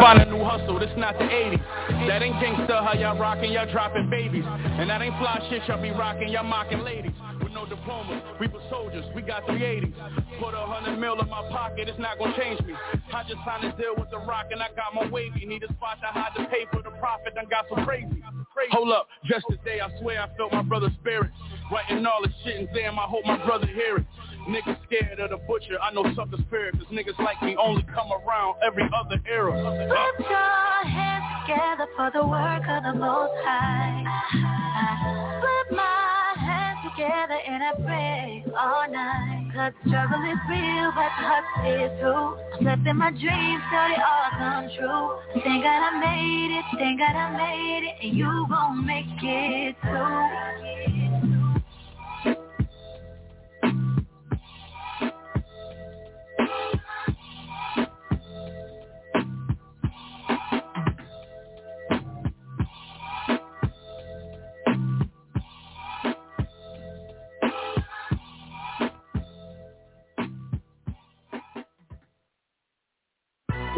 Find a new hustle, this not the 80s. That ain't gangsta, how y'all rockin', y'all dropping babies. And that ain't fly shit, y'all be rockin', y'all mocking ladies. With no diplomas, we were soldiers, we got 380s. Put a hundred mil in my pocket, it's not gonna change me. I just signed a deal with the rock and I got my wavy. Need a spot to hide the pay for the profit, done got so crazy. Hold up, just today I swear I felt my brother's spirit. Writing all this shit and damn, I hope my brother hear it. Niggas scared of the butcher, I know sucker spirit, cause niggas like me only come around every other era. Put your hands together for the work of the Most High. Put my hands together and I pray all night. Cause struggle is real, but the hustle is too. I'm letting my dreams till they all come true. Thank God I made it, thank God I made it, and you gon' make it too.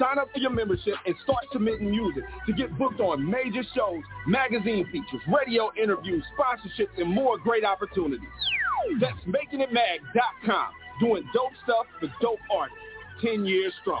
Sign up for your membership and start submitting music to get booked on major shows, magazine features, radio interviews, sponsorships, and more great opportunities. That's MakingItMag.com. Doing dope stuff for dope artists. 10 years strong.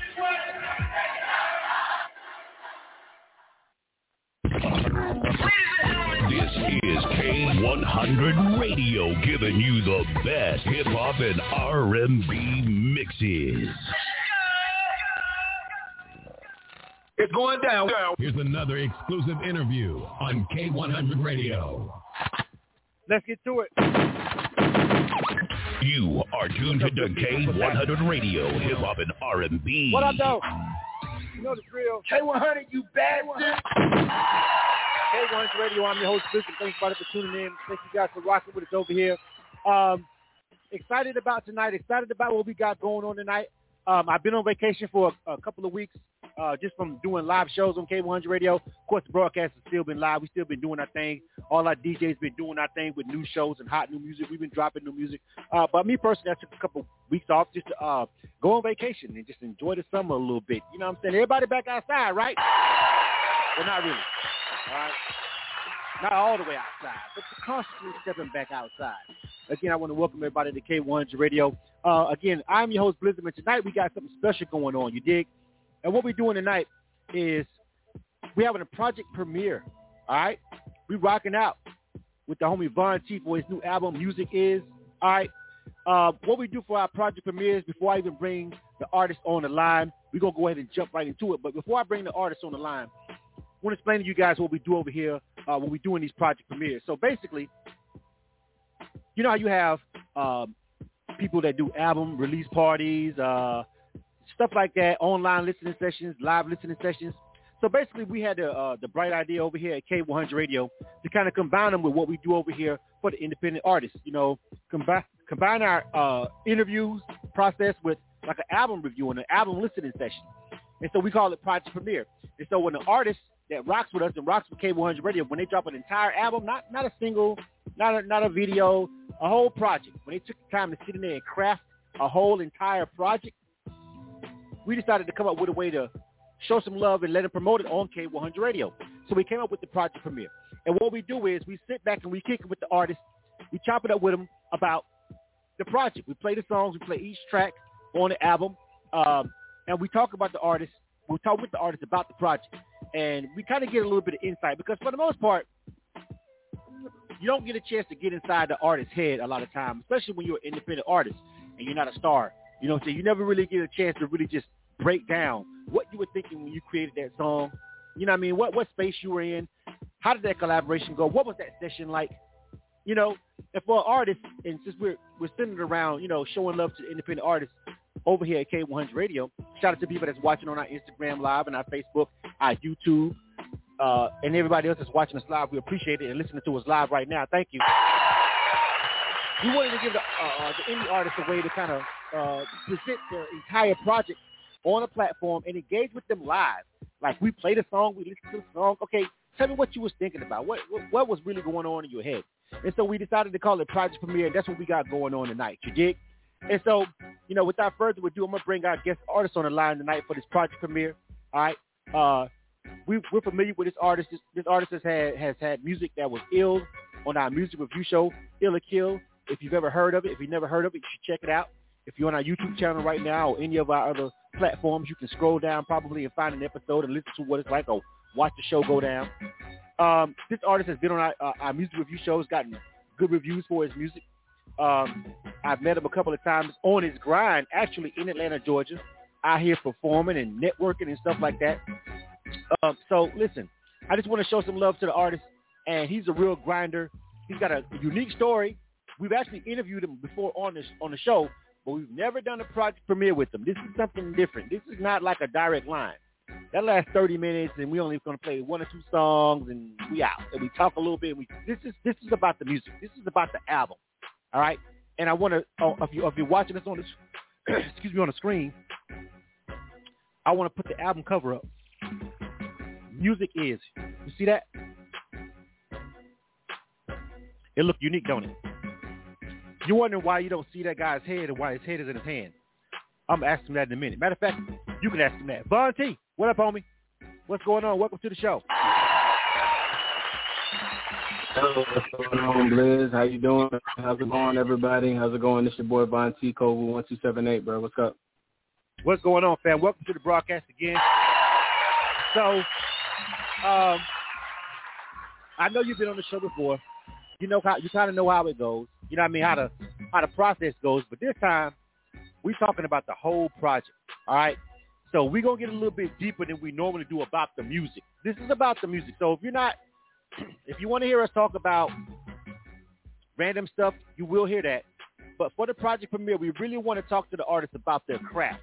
This is K100 Radio giving you the best hip hop and R&B mixes. It's going down. Here's another exclusive interview on K100 Radio. Let's get to it. You are tuned to K100 Radio, hip hop and R&B. What up, though? You know the drill. K100, you bad one. K100 Radio. I'm your host, Bishop. Thanks, everybody, for tuning in. Thank you guys for rocking with us over here. Um, excited about tonight. Excited about what we got going on tonight. Um, I've been on vacation for a, a couple of weeks, uh, just from doing live shows on K100 Radio. Of course, the broadcast has still been live. We've still been doing our thing. All our DJs been doing our thing with new shows and hot new music. We've been dropping new music. Uh, but me personally, I took a couple weeks off just to uh, go on vacation and just enjoy the summer a little bit. You know what I'm saying? Everybody back outside, right? Well, not really. All right. Not all the way outside, but constantly stepping back outside. Again, I want to welcome everybody to K100 Radio. Uh, again, I'm your host, Blizzard, and tonight we got something special going on, you dig? And what we're doing tonight is we're having a project premiere, all right? we rocking out with the homie Von T for his new album, Music Is, all right? Uh, what we do for our project premieres, before I even bring the artist on the line, we're going to go ahead and jump right into it. But before I bring the artist on the line, I want to explain to you guys what we do over here uh, when we're doing these project premieres. So basically, you know how you have um, people that do album release parties, uh, stuff like that, online listening sessions, live listening sessions. So basically, we had the uh, the bright idea over here at K100 Radio to kind of combine them with what we do over here for the independent artists. You know, combine combine our uh, interviews process with like an album review and an album listening session. And so we call it Project Premiere. And so when the artist that rocks with us and rocks with K100 Radio, when they drop an entire album, not not a single, not a, not a video, a whole project, when they took the time to sit in there and craft a whole entire project, we decided to come up with a way to show some love and let them promote it on K100 Radio. So we came up with the project premiere. And what we do is we sit back and we kick it with the artists. We chop it up with them about the project. We play the songs. We play each track on the album. Um, and we talk about the artists. We talk with the artists about the project. And we kind of get a little bit of insight because for the most part, you don't get a chance to get inside the artist's head a lot of times, especially when you're an independent artist and you're not a star. You know what I'm saying? You never really get a chance to really just break down what you were thinking when you created that song. You know what I mean? What what space you were in? How did that collaboration go? What was that session like? You know, and for artists, and since we're we're centered around, you know, showing love to independent artists over here at K100 Radio, shout out to people that's watching on our Instagram live and our Facebook, our YouTube, uh, and everybody else that's watching us live. We appreciate it and listening to us live right now. Thank you. We wanted to give the, uh, uh the indie artists a way to kind of uh, present their entire project on a platform and engage with them live. Like we played a song, we listened to the song. Okay, tell me what you was thinking about. What, what was really going on in your head? And so we decided to call it Project Premiere. And that's what we got going on tonight. You dig? And so, you know, without further ado, I'm gonna bring our guest artist on the line tonight for this Project Premiere. All right. Uh, we, we're familiar with this artist. This, this artist has had has had music that was ill on our music review show, Ill or Kill. If you've ever heard of it, if you've never heard of it, you should check it out. If you're on our YouTube channel right now or any of our other platforms, you can scroll down probably and find an episode and listen to what it's like or watch the show go down. Um, this artist has been on our, uh, our music review shows, gotten good reviews for his music. Um, I've met him a couple of times on his grind, actually in Atlanta, Georgia, out here performing and networking and stuff like that. Um, so listen, I just want to show some love to the artist, and he's a real grinder. He's got a unique story. We've actually interviewed him before on this on the show, but we've never done a project premiere with them. This is something different. This is not like a direct line. That lasts 30 minutes, and we only going to play one or two songs, and we out. And we talk a little bit. we this is this is about the music. This is about the album. All right. And I want to, oh, if you if you're watching this on this, excuse me, on the screen, I want to put the album cover up. Music is. You see that? It look unique, don't it? You're wondering why you don't see that guy's head and why his head is in his hand. I'm asking that in a minute. Matter of fact, you can ask him that. Von T, what up, homie? What's going on? Welcome to the show. Hello, what's going on, Blizz? How you doing? How's it going, everybody? How's it going? This your boy Von T, Cove 1278, bro. What's up? What's going on, fam? Welcome to the broadcast again. So, um, I know you've been on the show before. You know how you kind of know how it goes. You know what I mean? How the how the process goes. But this time, we're talking about the whole project. All right. So we're gonna get a little bit deeper than we normally do about the music. This is about the music. So if you're not, if you want to hear us talk about random stuff, you will hear that. But for the project premiere, we really want to talk to the artists about their craft.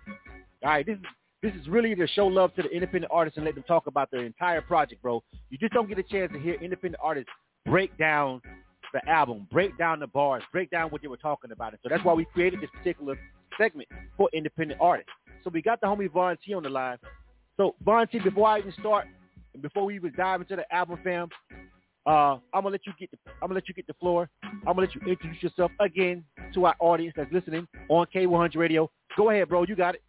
All right. This is this is really to show love to the independent artists and let them talk about their entire project, bro. You just don't get a chance to hear independent artists break down the album, break down the bars, break down what they were talking about. It. So that's why we created this particular segment for independent artists. So we got the homie Von T on the line. So Von T, before I even start, and before we even dive into the album, fam, uh, I'm gonna let you get the I'm gonna let you get the floor. I'm gonna let you introduce yourself again to our audience that's listening on K100 Radio. Go ahead, bro. You got it.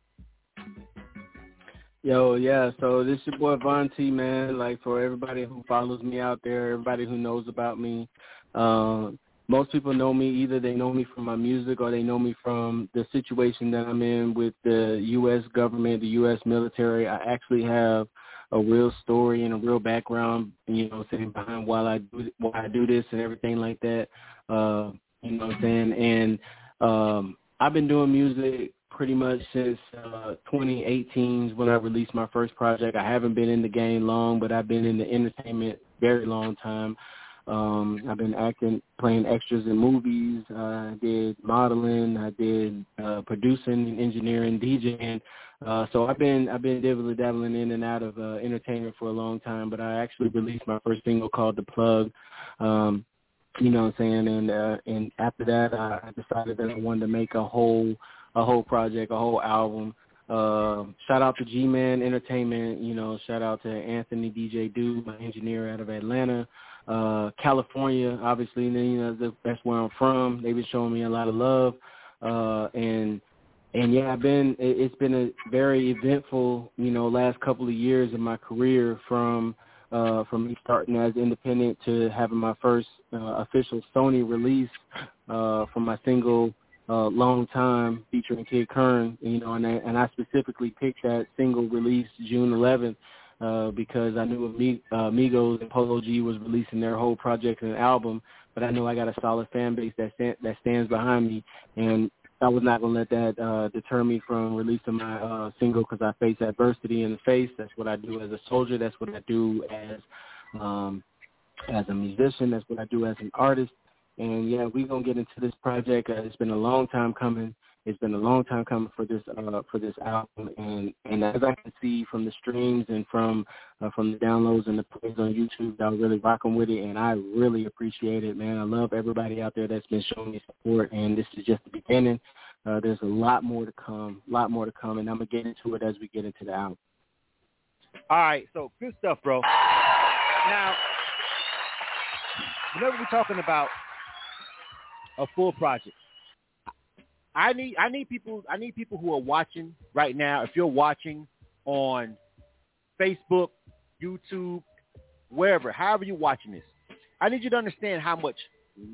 Yo, yeah. So this is your boy Von T, man. Like for everybody who follows me out there, everybody who knows about me, uh, most people know me either they know me from my music or they know me from the situation that I'm in with the U.S. government, the U.S. military. I actually have a real story and a real background, you know, saying behind why I do why I do this and everything like that. Uh, you know what I'm saying? And um, I've been doing music pretty much since uh, 2018 when I released my first project. I haven't been in the game long, but I've been in the entertainment very long time. Um, I've been acting, playing extras in movies. Uh, I did modeling. I did uh, producing, engineering, DJing. Uh, so I've been I've been dabbling, dabbling in and out of uh, entertainment for a long time. But I actually released my first single called "The Plug." Um, you know what I'm saying? And uh, and after that, I decided that I wanted to make a whole a whole project, a whole album Uh, shout out to G-Man Entertainment. You know, shout out to Anthony DJ Do, my engineer out of Atlanta. Uh, California, obviously, you know, that's where I'm from. They've been showing me a lot of love. Uh, and and yeah, I've been. It's been a very eventful, you know, last couple of years in my career from uh, from me starting as independent to having my first uh, official Sony release uh, from my single uh, "Long Time" featuring Kid Kern. You know, and I, and I specifically picked that single release June 11th uh, because I knew Amig- uh, Migos and Polo G was releasing their whole project and album, but I knew I got a solid fan base that stand, that stands behind me, and I was not going to let that uh, deter me from releasing my uh, single because I face adversity in the face. That's what I do as a soldier. That's what I do as um, as a musician. That's what I do as an artist. And yeah, we're gonna get into this project. Uh, it's been a long time coming. It's been a long time coming for this uh, for this album, and and as I can see from the streams and from uh, from the downloads and the plays on YouTube, y'all really rocking with it, and I really appreciate it, man. I love everybody out there that's been showing me support, and this is just the beginning. Uh, there's a lot more to come, a lot more to come, and I'm gonna get into it as we get into the album. All right, so good stuff, bro. Now, whenever we're talking about a full project, I need I need people I need people who are watching right now. If you're watching on Facebook, YouTube, wherever, however you're watching this, I need you to understand how much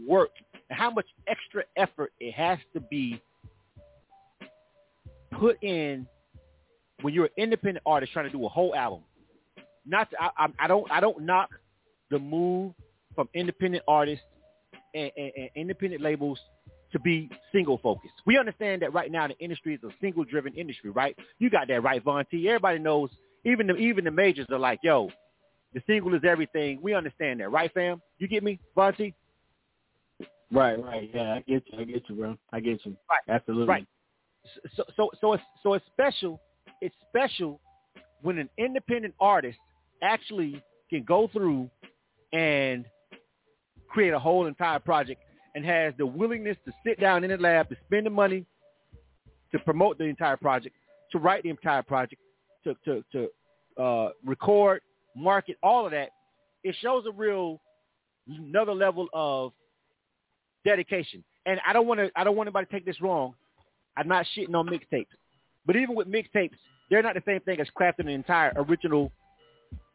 work and how much extra effort it has to be put in when you're an independent artist trying to do a whole album. Not to, I, I don't I don't knock the move from independent artists and, and, and independent labels to be single focused. We understand that right now the industry is a single driven industry, right? You got that right, Von T. Everybody knows, even the even the majors are like, yo, the single is everything. We understand that, right, fam? You get me, Von T? Right, right. Yeah, I get you. I get you, bro. I get you. Right. Absolutely. Right. So so so it's so it's special. It's special when an independent artist actually can go through and create a whole entire project and has the willingness to sit down in the lab, to spend the money to promote the entire project, to write the entire project, to to, to uh, record, market, all of that, it shows a real another level of dedication. And I don't want to I don't want anybody to take this wrong. I'm not shitting on mixtapes, but even with mixtapes, they're not the same thing as crafting an entire original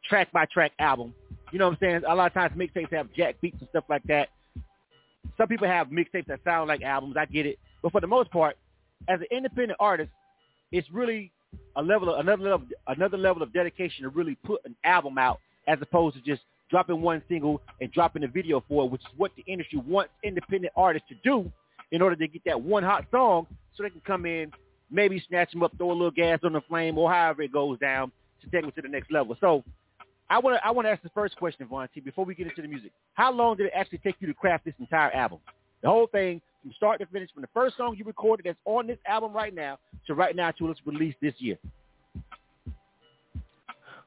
track by track album. You know what I'm saying? A lot of times mixtapes have jack beats and stuff like that. Some people have mixtapes that sound like albums. I get it, but for the most part, as an independent artist, it's really a level of another level another level of dedication to really put an album out as opposed to just dropping one single and dropping a video for it, which is what the industry wants independent artists to do in order to get that one hot song so they can come in, maybe snatch them up, throw a little gas on the flame, or however it goes down to take them to the next level. So I want to I want to ask the first question, Von T, before we get into the music. How long did it actually take you to craft this entire album? The whole thing from start to finish, from the first song you recorded that's on this album right now to right now to its release this year.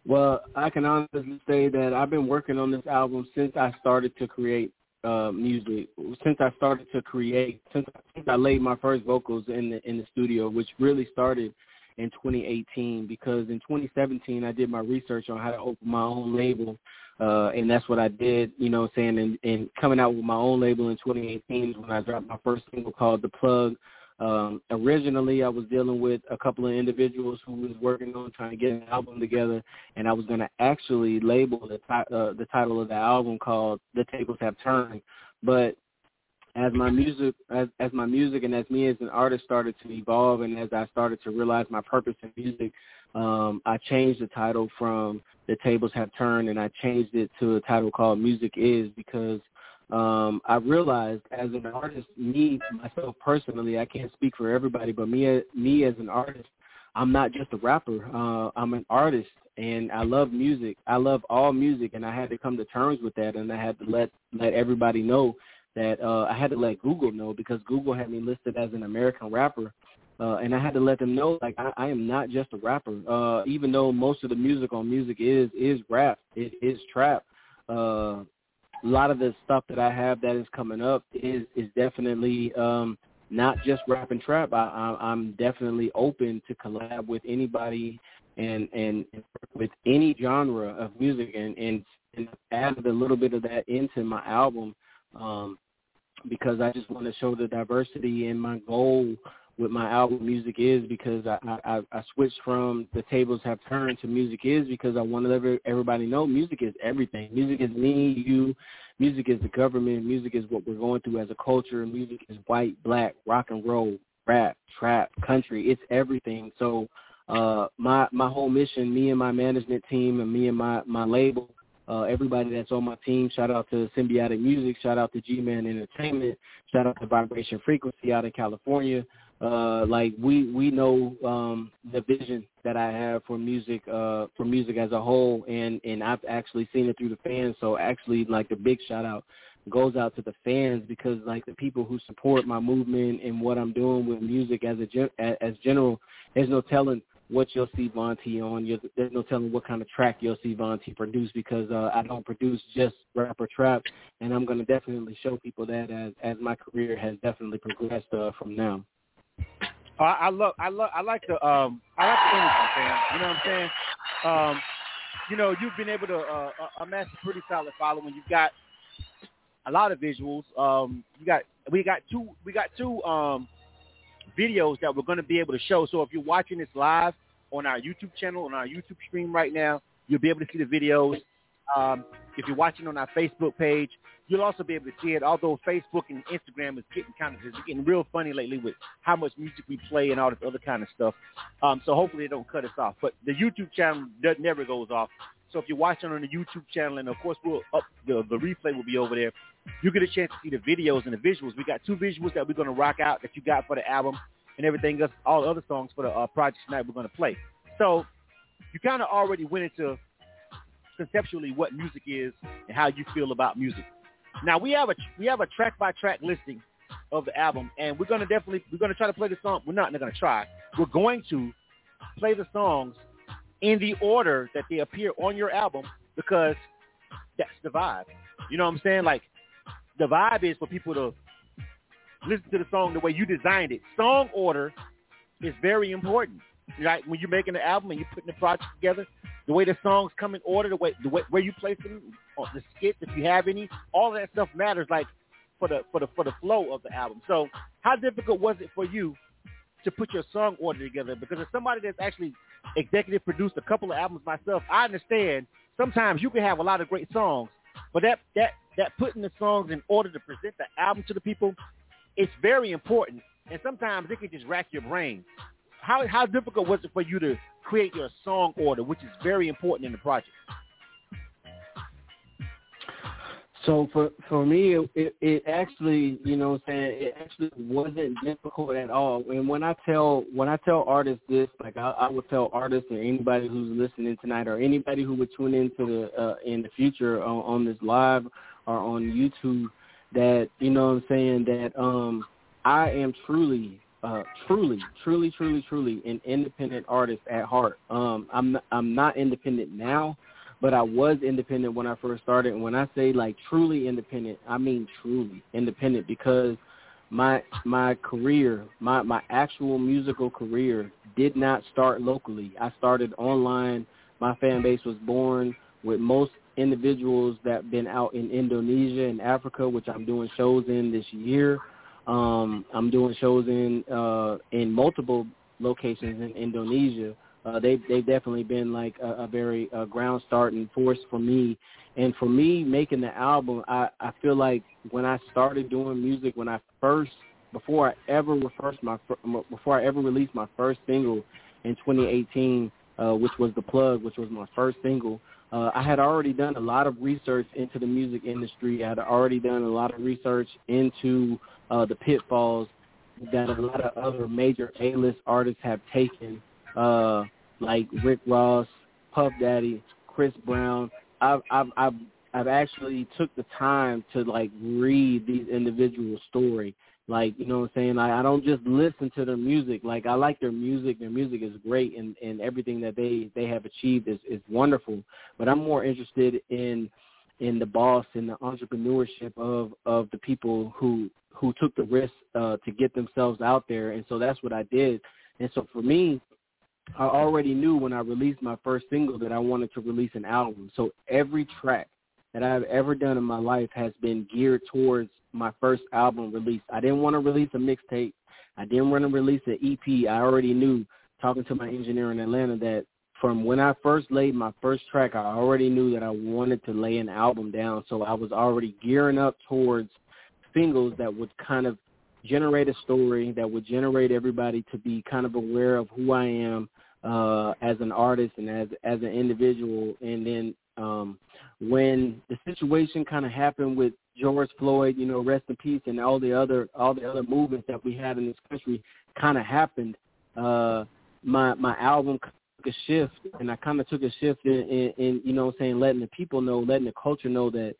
Well, I can honestly say that I've been working on this album since I started to create uh, music. Since I started to create, since, since I laid my first vocals in the in the studio, which really started in 2018 because in 2017 I did my research on how to open my own label, uh, and that's what I did. You know, saying and, and coming out with my own label in 2018 is when I dropped my first single called "The Plug." Um, originally, I was dealing with a couple of individuals who was working on trying to get an album together, and I was going to actually label the ti- uh, the title of the album called "The Tables Have Turned." But as my music as as my music and as me as an artist started to evolve and as I started to realize my purpose in music, um, I changed the title from The Tables Have Turned and I changed it to a title called Music Is because um, I realized as an artist, me myself personally, I can't speak for everybody, but me me as an artist, I'm not just a rapper. Uh, I'm an artist and I love music. I love all music and I had to come to terms with that and I had to let let everybody know that uh, I had to let Google know because Google had me listed as an American rapper. Uh, and I had to let them know, like, I, I am not just a rapper. Uh, even though most of the music on music is is rap, it is trap. Uh, a lot of the stuff that I have that is coming up is is definitely um, not just rap and trap. I, I, I'm definitely open to collab with anybody and and with any genre of music, and and, and added a little bit of that into my album um, because I just want to show the diversity. And my goal with my album Music Is because I, I, I switched from the tables have turned to Music Is because I want to let everybody know music is everything. Music is me, you. Music is the government. Music is what we're going through as a culture. Music is white, black, rock and roll, rap, trap, country. It's everything. So uh, my my whole mission, me and my management team and me and my my label uh, everybody that's on my team. Shout out to Symbiotic Music. Shout out to G-Man Entertainment. Shout out to Vibration Frequency out in California. Uh, like we we know um, the vision that I have for music uh, for music as a whole, and and I've actually seen it through the fans. So actually, like the big shout out goes out to the fans because like the people who support my movement and what I'm doing with music as a as general. There's no telling what you'll see Von T on. You're, there's no telling what kind of track you'll see Von T produce because uh, I don't produce just rap or trap, and I'm going to definitely show people that as as my career has definitely progressed uh, from now. I, I love, I love, I like the, um, I like the energy, fam. You know what I'm saying? Um, you know, you've been able to uh, uh, amass a pretty solid following. You've got a lot of visuals. Um, you got, we got two, we got two um, videos that we're going to be able to show. So if you're watching this live on our YouTube channel, on our YouTube stream right now, you'll be able to see the videos. Um, if you're watching on our Facebook page, you'll also be able to see it. Although Facebook and Instagram is getting kind of getting real funny lately with how much music we play and all this other kind of stuff. Um, so hopefully they don't cut us off. But the YouTube channel that never goes off. So if you're watching on the YouTube channel, and of course we'll up the, the replay will be over there, you get a chance to see the videos and the visuals. We got two visuals that we're going to rock out that you got for the album and everything else, all the other songs for the uh, project tonight we're going to play. So you kind of already went into conceptually what music is and how you feel about music. Now we have a we have a track by track listing of the album, and we're gonna definitely we're gonna try to play the song. We're not gonna try. We're going to play the songs in the order that they appear on your album because that's the vibe. You know what I'm saying? Like the vibe is for people to listen to the song the way you designed it. Song order is very important. Right? When you're making the album and you're putting the project together, the way the songs come in order, the way the way where you place them, the skits if you have any, all that stuff matters. Like for the for the for the flow of the album. So how difficult was it for you to put your song order together? Because as somebody that's actually executive produced a couple of albums myself, I understand sometimes you can have a lot of great songs, but that that that putting the songs in order to present the album to the people, it's very important. And sometimes it can just rack your brain how how difficult was it for you to create your song order, which is very important in the project? So for for me, it, it actually, you know, what I'm saying it actually wasn't difficult at all. And when I tell when I tell artists this, like I, I would tell artists or anybody who's listening tonight, or anybody who would tune into the uh, in the future on, on this live or on YouTube, that you know, what I'm saying that um I am truly uh, truly, truly, truly, truly an independent artist at heart. Um, I'm I'm not independent now, but I was independent when I first started. And when I say like truly independent, I mean truly independent because my my career, my my actual musical career, did not start locally. I started online. My fan base was born with most individuals that have been out in Indonesia and Africa, which I'm doing shows in this year. Um, I'm doing shows in uh, in multiple locations in Indonesia. Uh, they've they've definitely been like a, a very uh, ground starting force for me. And for me making the album, I I feel like when I started doing music, when I first before I ever first my before I ever released my first single in 2018, uh, which was the plug, which was my first single. Uh, I had already done a lot of research into the music industry. I had already done a lot of research into uh, the pitfalls that a lot of other major A-list artists have taken, uh, like Rick Ross, Puff Daddy, Chris Brown. I've I've I've I've actually took the time to like read these individual story. Like, you know what I'm saying? I, I don't just listen to their music. Like I like their music. Their music is great and, and everything that they, they have achieved is, is wonderful. But I'm more interested in in the boss and the entrepreneurship of of the people who who took the risk uh, to get themselves out there, and so that's what I did. And so for me, I already knew when I released my first single that I wanted to release an album. So every track that I've ever done in my life has been geared towards my first album release. I didn't want to release a mixtape. I didn't want to release an EP. I already knew, talking to my engineer in Atlanta, that from when I first laid my first track, I already knew that I wanted to lay an album down. So I was already gearing up towards singles that would kind of generate a story, that would generate everybody to be kind of aware of who I am uh, as an artist and as as an individual. And then um, when the situation kind of happened with George Floyd, you know, rest in peace, and all the other all the other movements that we had in this country kind of happened. Uh, my my album took a shift, and I kind of took a shift in, in, in you know, saying letting the people know, letting the culture know that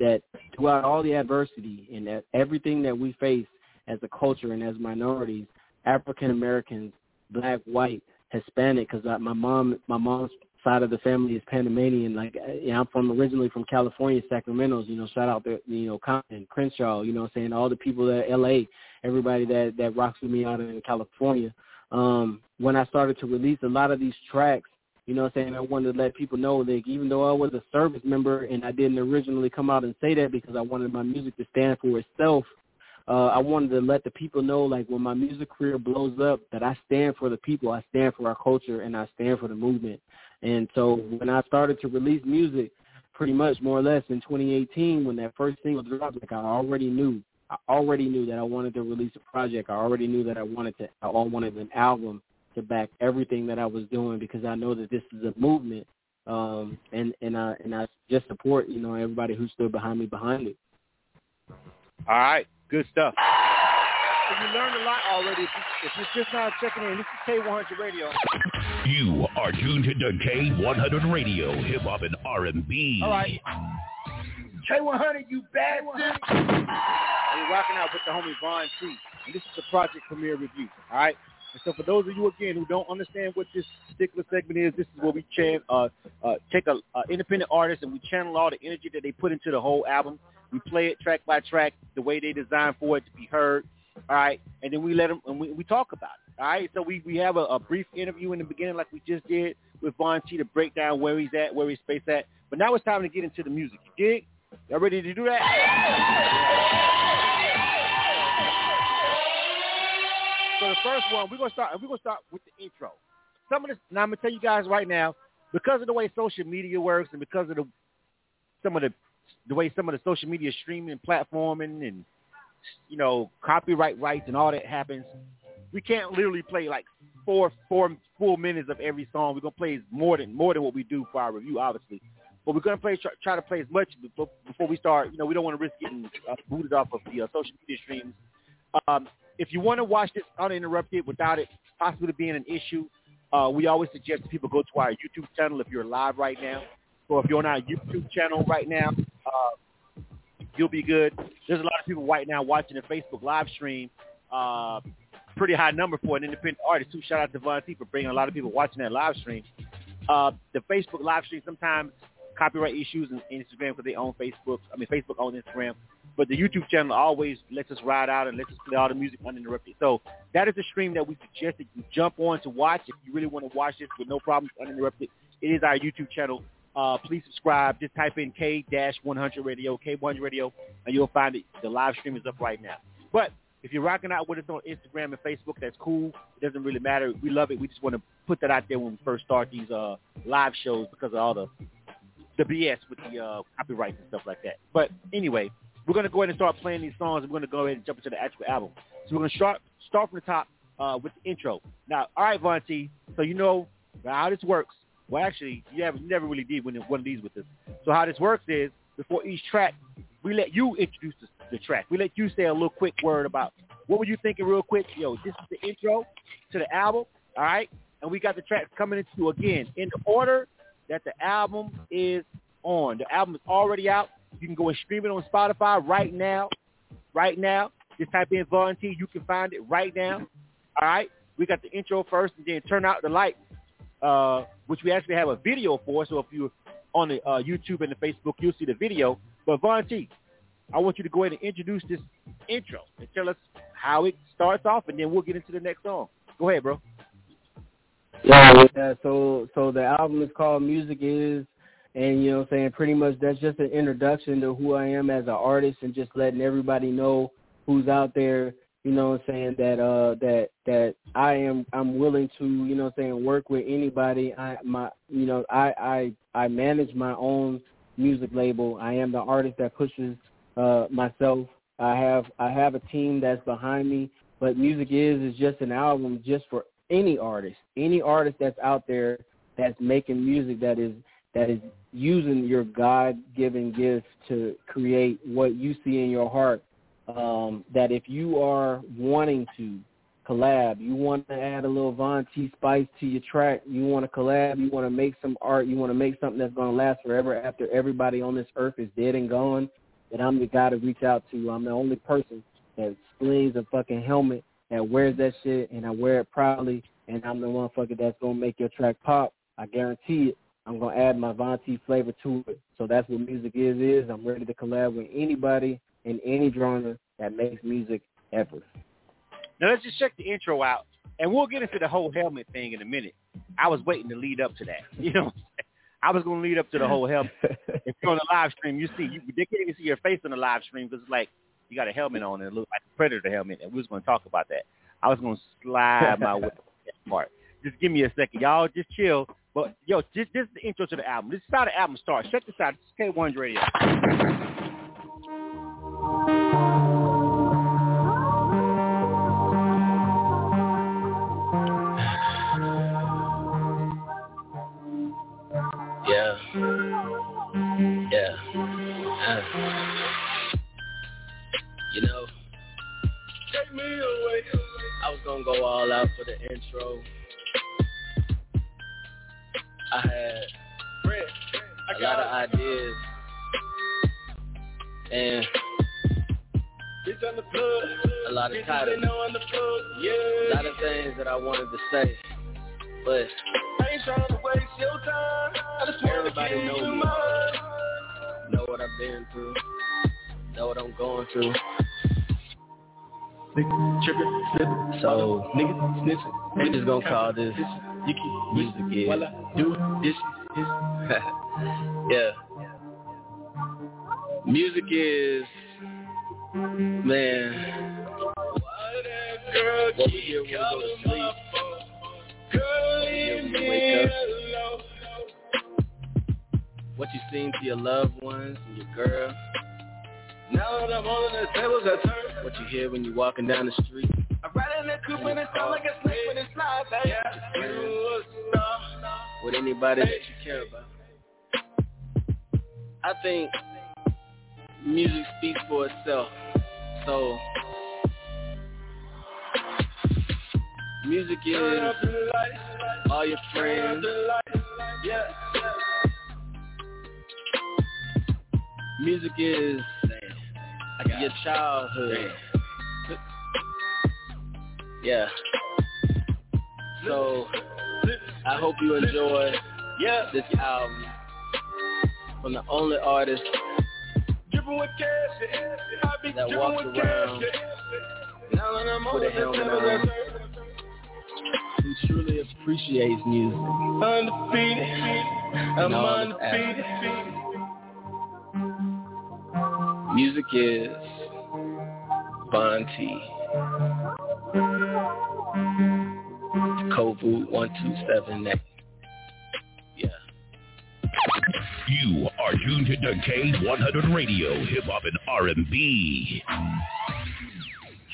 that throughout all the adversity and everything that we face as a culture and as minorities, African Americans, black, white, Hispanic, because my mom my mom's side of the family is Panamanian. Like you know, I'm from originally from California, Sacramento. You know, shout out to you know Compton, Crenshaw. You know, saying all the people that L.A., everybody that that rocks with me out in California. Um, when I started to release a lot of these tracks, you know, saying I wanted to let people know that even though I was a service member and I didn't originally come out and say that because I wanted my music to stand for itself. Uh, I wanted to let the people know, like, when my music career blows up, that I stand for the people, I stand for our culture, and I stand for the movement. And so when I started to release music, pretty much more or less in 2018, when that first single dropped, like I already knew, I already knew that I wanted to release a project. I already knew that I wanted to, I all wanted an album to back everything that I was doing because I know that this is a movement, um, and and I and I just support you know everybody who stood behind me behind it. All right, good stuff. So you learned a lot already. If, you, if you're just now checking in, this is K100 Radio. You are tuned to K100 Radio, hip hop and R&B. All right. K100, you bad one. We're rocking out with the homie Von T, and this is the Project Premiere Review. All right. And so for those of you again who don't understand what this particular segment is, this is where we chan- uh, uh, take a uh, independent artist and we channel all the energy that they put into the whole album. We play it track by track, the way they designed for it to be heard. All right, and then we let them and we, we talk about it. All right, so we we have a, a brief interview in the beginning, like we just did with Von T, to break down where he's at, where he's spaced at. But now it's time to get into the music. You dig? Y'all ready to do that? So the first one, we're gonna start. We're gonna start with the intro. Some of this. Now I'm gonna tell you guys right now, because of the way social media works, and because of the some of the the way some of the social media streaming, platforming, and you know, copyright rights and all that happens, we can't literally play like four four full minutes of every song. We're gonna play more than more than what we do for our review, obviously. But we're gonna play try, try to play as much before we start. You know, we don't want to risk getting uh, booted off of the uh, social media streams. Um, if you want to watch this uninterrupted without it possibly being an issue, uh, we always suggest people go to our YouTube channel if you're live right now. So if you're on our YouTube channel right now, uh, you'll be good. There's a lot of people right now watching the Facebook live stream. Uh, pretty high number for an independent artist. Too. Shout out to Von T for bringing a lot of people watching that live stream. Uh, the Facebook live stream sometimes copyright issues in Instagram because they own Facebook. I mean, Facebook owns Instagram. But the YouTube channel always lets us ride out and lets us play all the music uninterrupted. So that is the stream that we suggest that you jump on to watch. If you really want to watch this with no problems uninterrupted, it is our YouTube channel. Uh, please subscribe. Just type in K-100 Radio, K100 Radio, and you'll find it. The live stream is up right now. But if you're rocking out with us on Instagram and Facebook, that's cool. It doesn't really matter. We love it. We just want to put that out there when we first start these uh, live shows because of all the the BS with the uh, copyrights and stuff like that. But anyway, we're going to go ahead and start playing these songs. We're going to go ahead and jump into the actual album. So we're going to start start from the top uh, with the intro. Now, all right, Von T, so you know how this works. Well, actually, you have, never really did one of these with us. So how this works is before each track, we let you introduce the, the track. We let you say a little quick word about what were you thinking real quick. Yo, this is the intro to the album, all right? And we got the tracks coming into, again, in the order that the album is on. The album is already out. You can go and stream it on Spotify right now. Right now. Just type in T. You can find it right now. All right? We got the intro first and then turn out the light uh, which we actually have a video for. So if you're on the uh, YouTube and the Facebook, you'll see the video. But Von T, I want you to go ahead and introduce this intro and tell us how it starts off, and then we'll get into the next song. Go ahead, bro. Yeah, yeah. So so the album is called Music Is and you know what I'm saying, pretty much that's just an introduction to who I am as an artist and just letting everybody know who's out there, you know what I'm saying, that uh that that I am I'm willing to, you know what I'm saying, work with anybody. I my you know, I I I manage my own music label. I am the artist that pushes uh myself. I have I have a team that's behind me, but Music Is is just an album just for any artist, any artist that's out there that's making music that is that is using your God-given gift to create what you see in your heart. Um, that if you are wanting to collab, you want to add a little Von T spice to your track, you want to collab, you want to make some art, you want to make something that's going to last forever after everybody on this earth is dead and gone, that I'm the guy to reach out to. I'm the only person that slings a fucking helmet that wears that shit and I wear it proudly and I'm the motherfucker that's to make your track pop. I guarantee it. I'm gonna add my Von flavor to it. So that's what music is. Is I'm ready to collab with anybody in any genre that makes music ever. Now let's just check the intro out, and we'll get into the whole helmet thing in a minute. I was waiting to lead up to that. You know, I was gonna lead up to the whole helmet. if you're on the live stream, you see you they can't even see your face on the live stream because it's like you got a helmet on and it looks like a predator helmet, and we was gonna talk about that. I was gonna slide my way that part. Just give me a second, y'all. Just chill. But yo, this, this is the intro to the album. This is how the album starts. Check this out. This is K1's Radio. Gonna go all out for the intro. I had a lot of ideas. And a lot of titles, a lot of things that I wanted to say, but everybody knows me, know what I've been through, know what I'm going through. So, we just gonna call this music is. yeah. Music is, man, what we hear when we go to sleep, what we when we wake up, what you sing to your loved ones and your girl. Now that I'm on the tables I turn. What you hear when you're walking down the street. I ride in the coupe and it sound like a snake when it's not there. You a star with anybody that you care about. I think music speaks for itself. So music is all your friends. Music is your childhood. Yeah. So I hope you enjoy yeah. this album from the only artist that walks around with a helmet on who truly appreciates music. Undefeated. I'm undefeated. Music is Von T. Kovu one two seven eight. Yeah. You are tuned to K100 Radio, Hip Hop and R&B.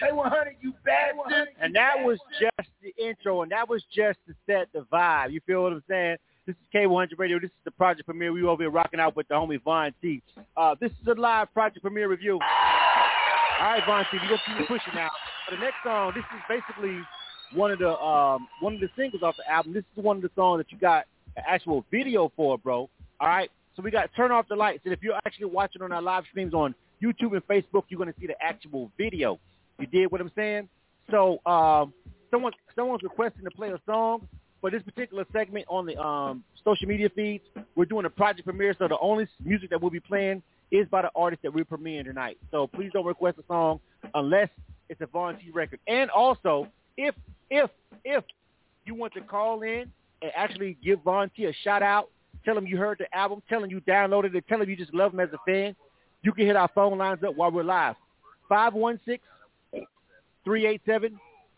K100, you bad one. And that was just the intro, and that was just to set the vibe. You feel what I'm saying? This is K100 Radio. This is the project premiere. We over here rocking out with the homie Von T. Uh, this is a live project premiere review. All right, Von T, we go keep pushing now. For the next song, this is basically one of the um, one of the singles off the album. This is one of the songs that you got an actual video for, bro. All right. So we got Turn Off the Lights. And if you're actually watching on our live streams on YouTube and Facebook, you're going to see the actual video. You did what I'm saying? So um, someone someone's requesting to play a song for this particular segment on the um, social media feeds. We're doing a project premiere, so the only music that we'll be playing is by the artist that we're premiering tonight. So please don't request a song unless it's a T record. And also, if if if you want to call in and actually give T a shout out, tell him you heard the album, tell him you downloaded it, tell him you just love him as a fan, you can hit our phone lines up while we're live.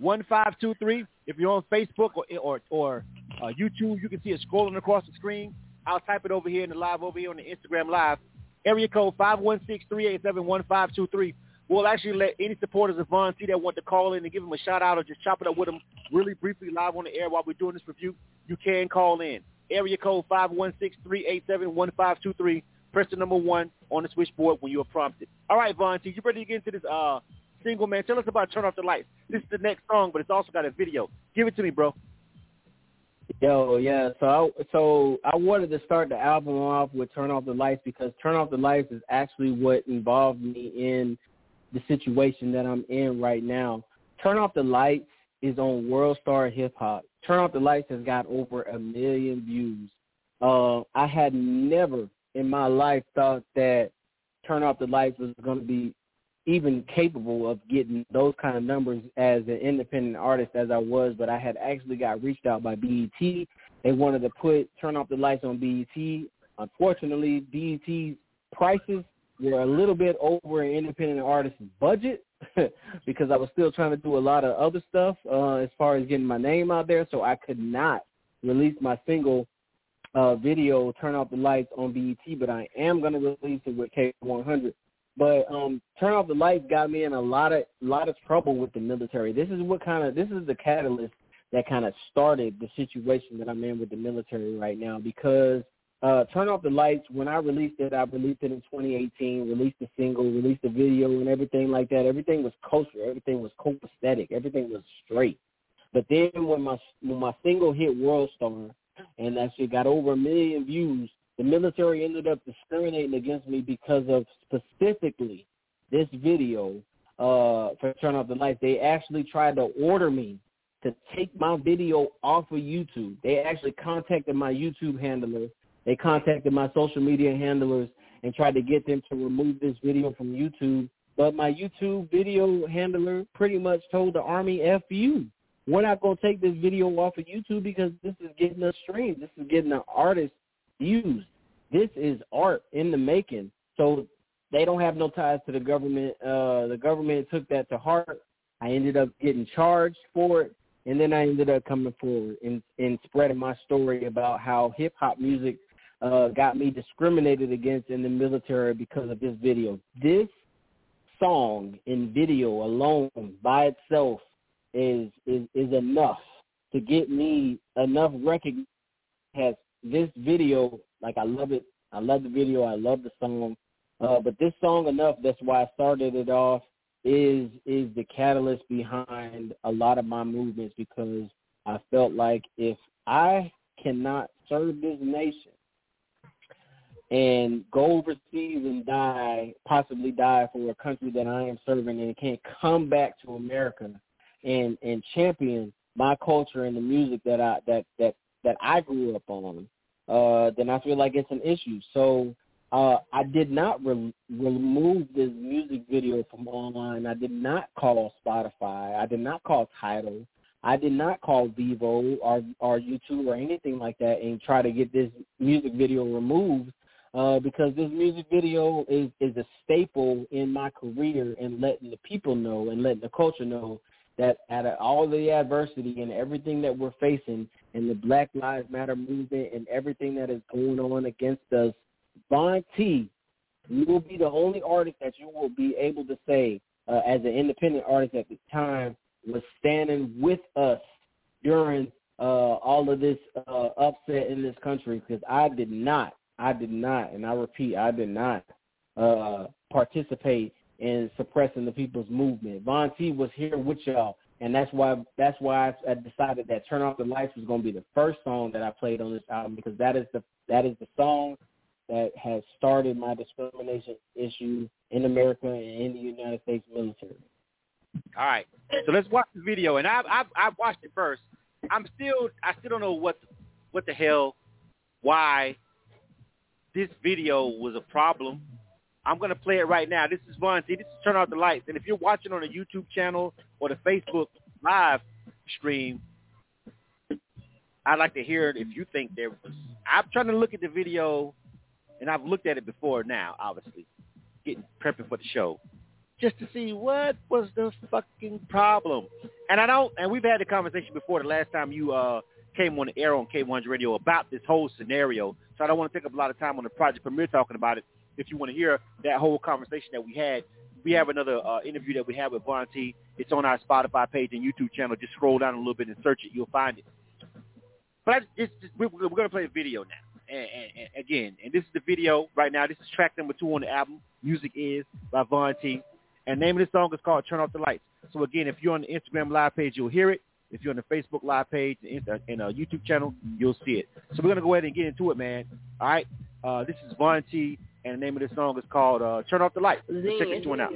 516-387-1523. If you're on Facebook or or, or uh, YouTube, you can see it scrolling across the screen. I'll type it over here in the live over here on the Instagram live. Area code 516-387-1523. We'll actually let any supporters of Von T that want to call in and give them a shout out or just chop it up with them really briefly live on the air while we're doing this review. You can call in. Area code 516-387-1523. Press the number one on the switchboard when you are prompted. All right, Von T, you ready to get into this uh, single, man? Tell us about Turn Off the Lights. This is the next song, but it's also got a video. Give it to me, bro. Yo, yeah. So I so I wanted to start the album off with Turn Off the Lights because Turn Off the Lights is actually what involved me in the situation that I'm in right now. Turn Off the Lights is on World Star Hip Hop. Turn Off the Lights has got over a million views. Uh, I had never in my life thought that Turn Off the Lights was going to be even capable of getting those kind of numbers as an independent artist as I was, but I had actually got reached out by BET. They wanted to put Turn Off the Lights on BET. Unfortunately, BET's prices were a little bit over an independent artist's budget because I was still trying to do a lot of other stuff uh, as far as getting my name out there, so I could not release my single uh, video "Turn Off the Lights" on BET, but I am going to release it with K100. But um, "Turn Off the Lights" got me in a lot of lot of trouble with the military. This is what kind of this is the catalyst that kind of started the situation that I'm in with the military right now because uh, Turn Off the Lights, when I released it, I released it in 2018, released the single, released the video and everything like that. Everything was kosher. Everything was copacetic. Everything was straight. But then when my when my single hit World Star and that shit got over a million views, the military ended up discriminating against me because of specifically this video uh, for Turn Off the Lights. They actually tried to order me to take my video off of YouTube. They actually contacted my YouTube handler they contacted my social media handlers and tried to get them to remove this video from YouTube. But my YouTube video handler pretty much told the Army, F you. We're not going to take this video off of YouTube because this is getting us streamed. This is getting an artist views. This is art in the making. So they don't have no ties to the government. Uh, the government took that to heart. I ended up getting charged for it. And then I ended up coming forward and, and spreading my story about how hip hop music uh, got me discriminated against in the military because of this video. This song and video alone by itself is is is enough to get me enough recognition. Has this video like I love it. I love the video. I love the song. Uh, but this song enough. That's why I started it off. Is is the catalyst behind a lot of my movements because I felt like if I cannot serve this nation and go overseas and die, possibly die for a country that I am serving and can't come back to America and and champion my culture and the music that I that that that I grew up on, uh, then I feel like it's an issue. So uh, I did not re- remove this music video from online. I did not call Spotify. I did not call Tidal. I did not call Vevo or or YouTube or anything like that and try to get this music video removed uh, because this music video is is a staple in my career and letting the people know and letting the culture know that out of all the adversity and everything that we're facing and the Black Lives Matter movement and everything that is going on against us, Von T, you will be the only artist that you will be able to say uh, as an independent artist at the time was standing with us during uh, all of this uh, upset in this country. Because I did not I did not, and I repeat, I did not uh, participate in suppressing the people's movement. Von T was here with y'all, and that's why that's why I decided that "Turn Off the Lights" was going to be the first song that I played on this album because that is the that is the song that has started my discrimination issue in America and in the United States military. All right, so let's watch the video, and I've I've, I've watched it first. I'm still I still don't know what what the hell why this video was a problem I'm going to play it right now. This is Von T. This is Turn Out the Lights. And if you're watching on the YouTube channel or the Facebook live stream, I'd like to hear it if you think there was. I'm trying to look at the video, and I've looked at it before now, obviously, getting prepping for the show, just to see what was the fucking problem. And I don't. And we've had the conversation before. The last time you uh, came on the air on K1's radio about this whole scenario, so I don't want to take up a lot of time on the project premiere talking about it. If you want to hear that whole conversation that we had, we have another uh, interview that we had with Von T. It's on our Spotify page and YouTube channel. Just scroll down a little bit and search it. You'll find it. But it's just, we're, we're going to play a video now. And, and, and again, and this is the video right now. This is track number two on the album. Music is by Von T. And the name of the song is called Turn Off the Lights. So again, if you're on the Instagram live page, you'll hear it. If you're on the Facebook live page and a YouTube channel, you'll see it. So we're going to go ahead and get into it, man. All right. Uh, this is Von T, and the name of the song is called uh, Turn Off the Light." Let's check this one out.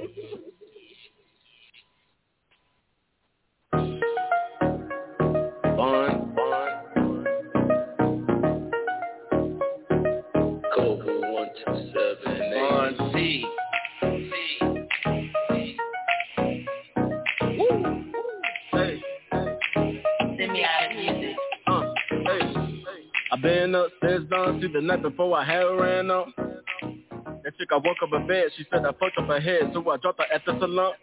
Bond, bond. Cobra one two seven Bond C. Hey, Send me out of music. uh, hey. I been upstairs down to the night before I had ran up. Chick I woke up in bed, she said I fucked up her head, so I dropped her at the salon.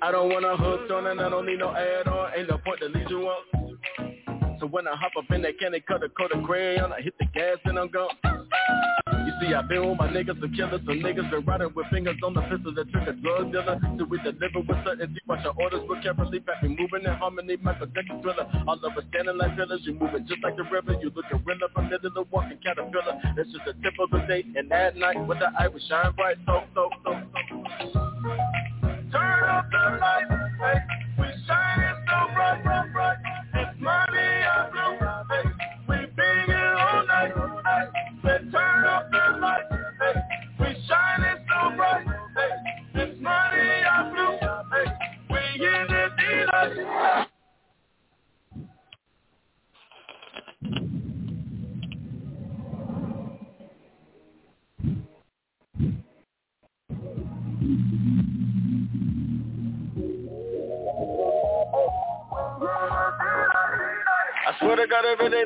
I don't want to hook on and I don't need no add on, ain't no point to lead you on. So when I hop up in that candy cut a coat of crayon, I hit the gas and I'm gone. See, I been with my niggas and killers, some niggas been riding with fingers on the pistol that trick a drug dealer. So we deliver with certainty, watch your orders with carefully, back we moving in harmony, Michael Jackson thriller. All of us standing like pillars, you moving just like the river, you real up under the walking caterpillar. It's just a the day, and that night with the eye we shine bright, so, so, so, so. Turn up the lights,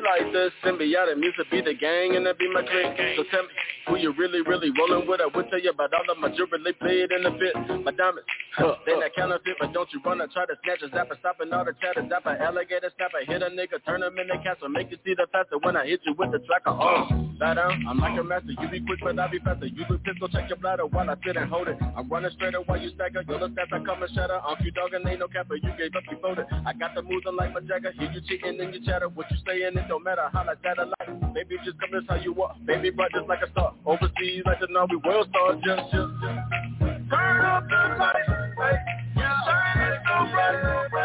like this Symbiotic music be the gang and that be my clique. So tell me, who you really, really rolling with? I will tell you about all of my jewelry. Played in the fit My diamonds, they not counterfeit But don't you run and try to snatch a zapper Stopping all the chatter, zapper, alligator snapper Hit a nigga, turn him in the castle Make you see the faster. When I hit you with the tracker Oh, lie down, uh, I'm like a master. You be quick but I be faster. You do pistol, check your bladder while I sit and hold it. I'm running straighter while you stagger. Your little stats I come and shatter. You dog and ain't no capper. You gave up, you folded. I got the moves I'm like my jagger. Hear you cheating and you chatter. What you saying, it don't matter. How I that like Baby, just come this how you walk. Baby, bright just like a star Overseas like the Navy world star Just, just, Turn up the lights, hey You shining so bright, so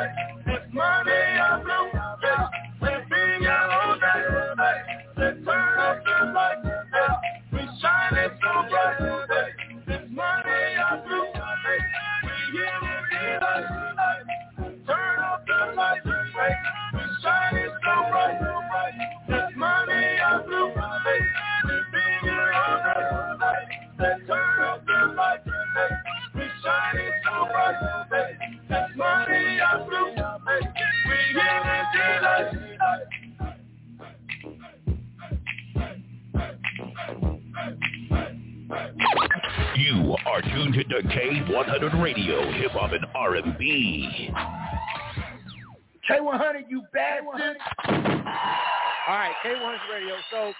to K100 Radio, Hip Hop and R&B. K100, you bastard. All right, K100 Radio. So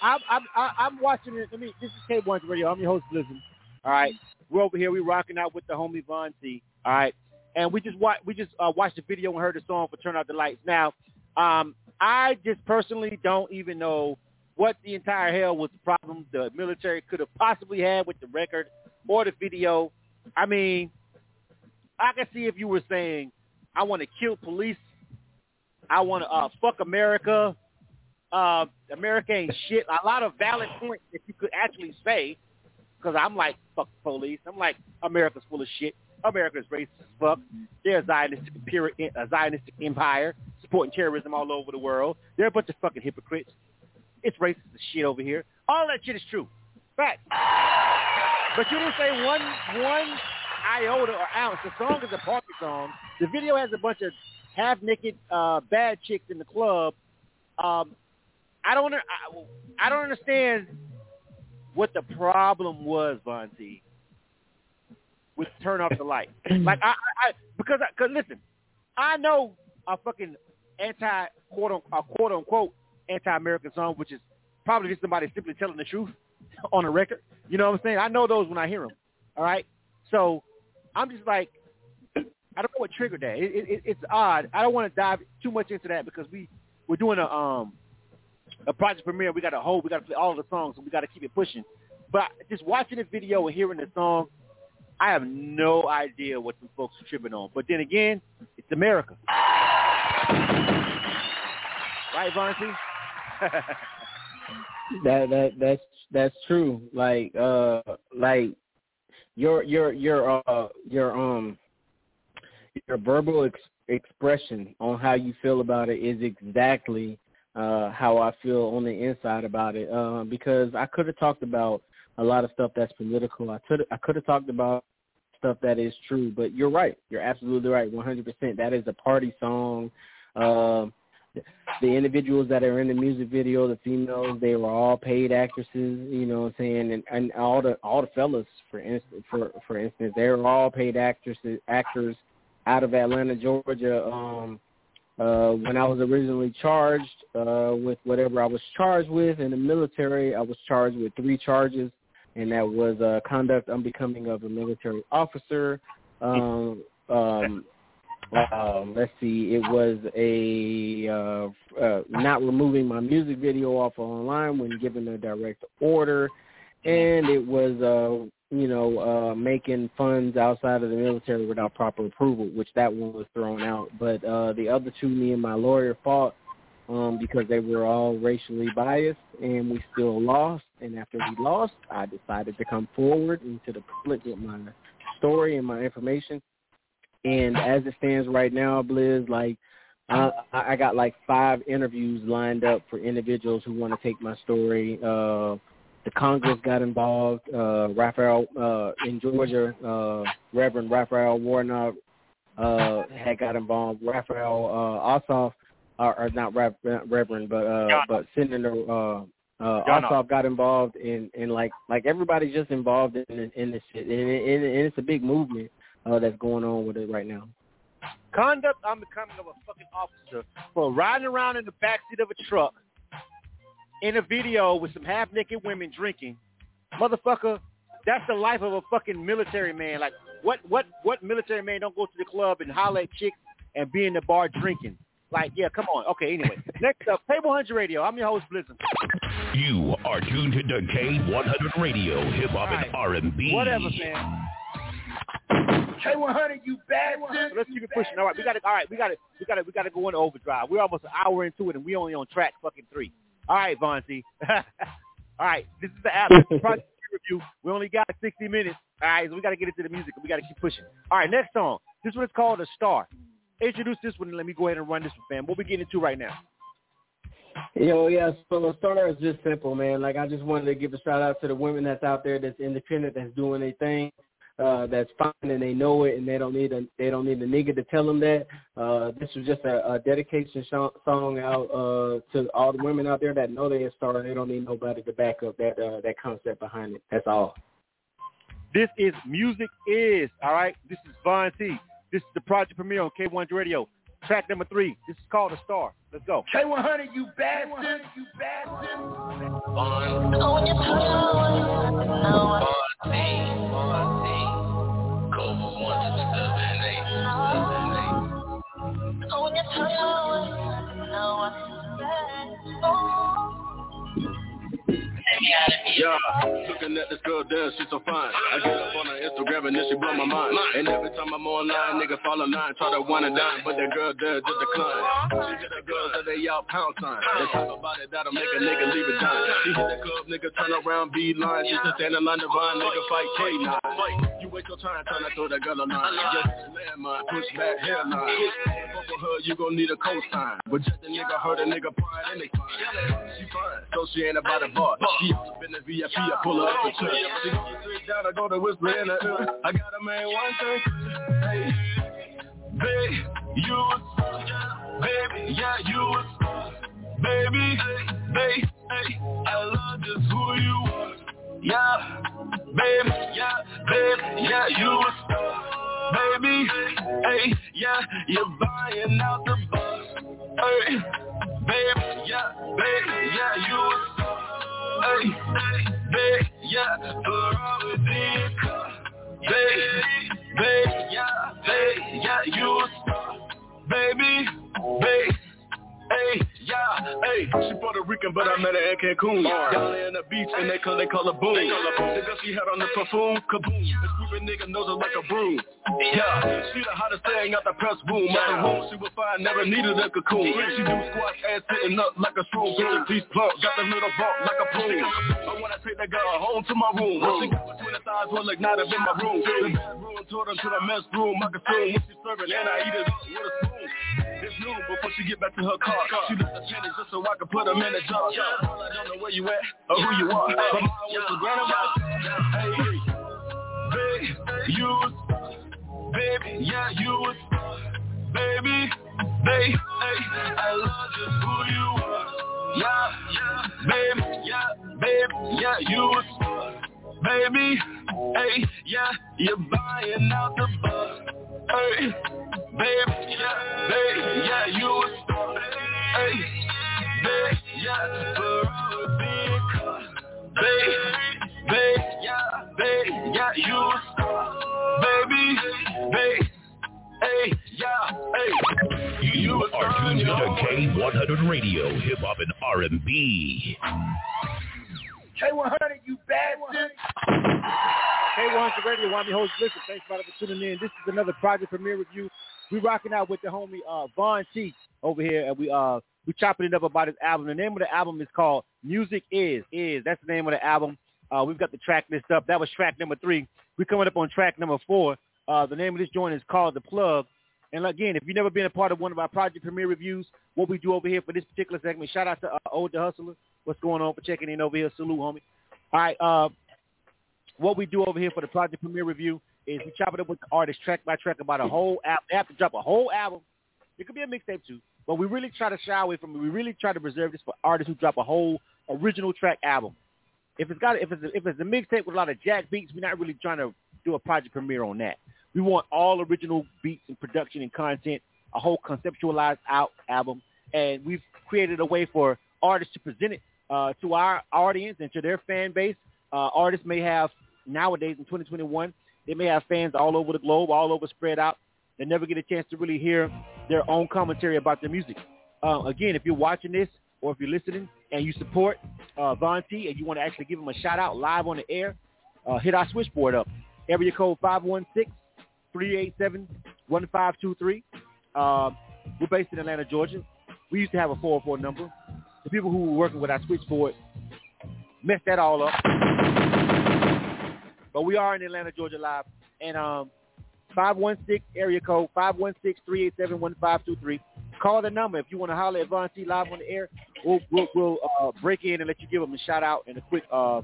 I'm I'm I'm watching it. Let me. This is K100 Radio. I'm your host, Blizzard. All right, we're over here. We're rocking out with the homie Von T. All right, and we just watch we just uh, watched the video and heard the song for Turn Out the Lights. Now, um, I just personally don't even know what the entire hell was the problem the military could have possibly had with the record or the video. I mean, I can see if you were saying, I want to kill police. I want to uh, fuck America. Uh, America ain't shit. A lot of valid points that you could actually say, because I'm like, fuck police. I'm like, America's full of shit. America's racist as fuck. They're a Zionistic, a Zionistic empire supporting terrorism all over the world. They're a bunch of fucking hypocrites. It's racist as shit over here. All that shit is true. Fact. But you didn't say one one iota or ounce. The song is a party song. The video has a bunch of half naked uh, bad chicks in the club. Um, I don't I, I don't understand what the problem was, Von T, with turn off the light. like I, I, I because I, cause listen, I know a fucking anti quote unquote, quote unquote anti-American song, which is probably just somebody simply telling the truth on a record. You know what I'm saying? I know those when I hear them. All right, so I'm just like, I don't know what triggered that. It, it, it's odd. I don't want to dive too much into that because we we're doing a um a project premiere. We got to hold. We got to play all the songs, and we got to keep it pushing. But just watching the video and hearing the song, I have no idea what some folks are tripping on. But then again, it's America. Right, Von T? that that that's that's true. Like uh like your your your uh your um your verbal ex- expression on how you feel about it is exactly uh how I feel on the inside about it. Uh, because I could have talked about a lot of stuff that's political. I could I could have talked about stuff that is true, but you're right. You're absolutely right. 100%. That is a party song. Um the individuals that are in the music video, the females, they were all paid actresses, you know what I'm saying? And and all the all the fellas for instance for for instance, they were all paid actresses actors out of Atlanta, Georgia. Um uh when I was originally charged uh with whatever I was charged with in the military, I was charged with three charges and that was uh conduct unbecoming of a military officer. Um um um, let's see, it was a uh, uh, not removing my music video off online when given a direct order, and it was uh, you know uh, making funds outside of the military without proper approval, which that one was thrown out. But uh, the other two, me and my lawyer fought um, because they were all racially biased, and we still lost. And after we lost, I decided to come forward into the public with my story and my information and as it stands right now, Blizz, like I, I got like five interviews lined up for individuals who want to take my story. Uh, the Congress got involved. Uh, Raphael uh, in Georgia, uh, Reverend Raphael Warnock uh, had got involved. Raphael uh, Ossoff, or, or not Reverend, but uh, but Senator uh, uh, Ossoff got involved, and and like like everybody's just involved in in this shit, and, and, and it's a big movement uh, that's going on with it right now. Conduct on the unbecoming of a fucking officer for riding around in the backseat of a truck in a video with some half-naked women drinking. Motherfucker, that's the life of a fucking military man. Like, what what what military man don't go to the club and holler at chicks and be in the bar drinking? Like, yeah, come on. Okay, anyway. Next up, Table 100 Radio. I'm your host, Blizzard. You are tuned to the K100 Radio, hip hop right. and R&B. Whatever, man. K100, you bastard. Let's keep it pushing. All right, we got to. All right, we got to. We got to. We got to go into overdrive. We're almost an hour into it, and we only on track fucking three. All right, Von T. all right, this is the app project review. We only got 60 minutes. All right, so we got to get into the music. We got to keep pushing. All right, next song. This one is called "A Star." Introduce this one, and let me go ahead and run this one, fam. What we getting into right now? Yo, yeah, so the star is just simple, man. Like I just wanted to give a shout out to the women that's out there that's independent, that's doing their thing uh, that's fine and they know it and they don't need a they don't need a nigga to tell them that. Uh, this was just a, a dedication sh- song out uh, to all the women out there that know they're a star. They don't need nobody to back up that uh, that concept behind it. That's all. This is music is all right. This is Von T. This is the project premiere on K1 Radio. Track number three. This is called a star. Let's go. K100, you bastard, you bastard. Von, Von Yeah, looking at this girl dance, she's so fine. I get up on her Instagram and then she blow my mind. And every time I'm online, nigga fall in line, try to one and dime, but that girl there just decline. She hit the girls that they out pound sign. They talk about it, that'll make a nigga leave it down. She hit the club, nigga turn around, be line, just to stand in line to nigga fight K9. You waste your time trying to throw that girl a line. Just landmine, push back, hairline. Fuck with her, you gon' need a cosign. But just a nigga hurt a nigga pride and they fine. She fine, so she ain't about a bar. She up in the VIP, I pull up a church. She gon' straight down gotta go to whisper in the ear. I gotta man one thing. Hey, babe, you was, baby, yeah, you was, baby, babe, hey, I love just who you are. Yeah, baby, yeah, baby, yeah, you was, baby, hey, yeah, you're buying out the bus. Hey, baby, yeah, baby, yeah, you was, hey, baby, yeah, Ferrari. Baby, baby, yeah, baby, yeah, you was, baby, baby. Hey, yeah, hey, she Puerto Rican, but I met her in Cancun. Y'all on the beach and they call they call her boom. The girl she had on the perfume, kaboom. The stupid nigga knows her like a broom. Yeah, she the hottest thing out the press room. Out the room, she was fine, never needed a cocoon. She do squats ass sitting up like a shroom. Bitch, piece plump, got the little bump like a prune. I wanna take that girl home to my room. What she got between the thighs, will ignite up in my room. The bedroom, told her to the mess room. I consume what she serving and I eat it up with a spoon. It's noon before she get back to her car. She left the pennies just so I could put them in the jar. Girl, I don't know where you at or who you are. But mine was the grandma. Hey, you was, baby, yeah, you was, baby, babe, hey, I love just who you are. Yeah, yeah, baby, yeah, baby, yeah, you was, baby, hey, yeah, you're buying out the bus. Hey, baby, yeah, baby, yeah, you was, hey, baby, yeah, Ferrari big car. Baby, baby, yeah, baby, yeah, you was, baby, baby, hey, yeah, hey. You are tuned into K100 Radio, Hip Hop and R&B. K100, you bastard. K100 Radio, Wami host. Listen, thanks everybody for tuning in. This is another project premiere review. We rocking out with the homie uh, Von T over here, and we uh we chopping it up about his album. The name of the album is called Music Is Is. That's the name of the album. Uh, we've got the track list up. That was track number three. We're coming up on track number four. Uh, the name of this joint is called The Plug. And again, if you've never been a part of one of our project premiere reviews, what we do over here for this particular segment, shout out to uh, Old the Hustler. What's going on for checking in over here? Salute, homie. All right. Uh, what we do over here for the project premiere review is we chop it up with the artist track by track about a whole album. They have to drop a whole album. It could be a mixtape too, but we really try to shy away from it. We really try to preserve this for artists who drop a whole original track album. If it's got if it's a, if it's a mixtape with a lot of jack beats, we're not really trying to do a project premiere on that. We want all original beats and production and content, a whole conceptualized out album, and we've created a way for artists to present it uh, to our audience and to their fan base. Uh, artists may have nowadays in 2021, they may have fans all over the globe, all over spread out. They never get a chance to really hear their own commentary about their music. Uh, again, if you're watching this or if you're listening and you support uh, Von T and you want to actually give him a shout out live on the air, uh, hit our switchboard up. Area code 516-387-1523. Uh, we're based in Atlanta, Georgia. We used to have a 404 number. The people who were working with our switchboard messed that all up. But we are in Atlanta, Georgia live. And um, 516 area code 516-387-1523. Call the number if you want to holler at Von T live on the air. We'll we'll, we'll uh, break in and let you give them a shout out and a quick uh,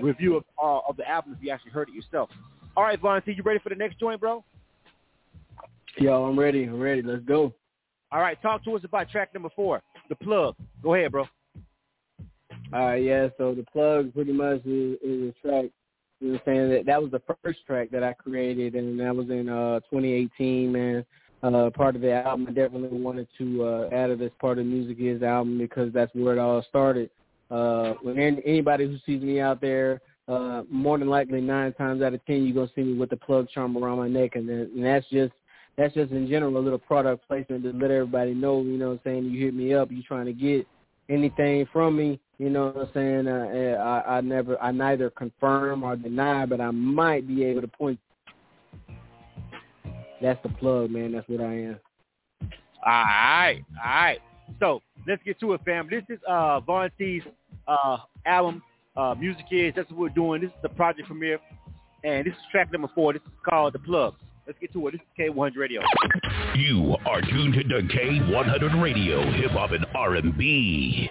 review of uh, of the album if you actually heard it yourself. All right, Von T, you ready for the next joint, bro? Yo, I'm ready. I'm ready. Let's go. All right, talk to us about track number four, the plug. Go ahead, bro. All right, yeah. So the plug pretty much is, is a track. You know saying? That that was the first track that I created, and that was in uh 2018, man. Uh, part of the album, I definitely wanted to uh, add it as part of Music Is album because that's where it all started. Uh, when anybody who sees me out there, uh, more than likely nine times out of ten, you're gonna see me with the plug charm around my neck, and, then, and that's just that's just in general a little product placement to let everybody know. You know what I'm saying? You hit me up, you trying to get anything from me. You know what I'm saying? Uh, I, I never, I neither confirm or deny, but I might be able to point. That's the plug, man. That's what I am. All right, all right. So let's get to it, fam. This is uh Von T's uh album, uh Music Is. That's what we're doing. This is the project premiere, and this is track number four. This is called The Plug. Let's get to it. This is K100 Radio. You are tuned to K100 Radio, Hip Hop and R&B.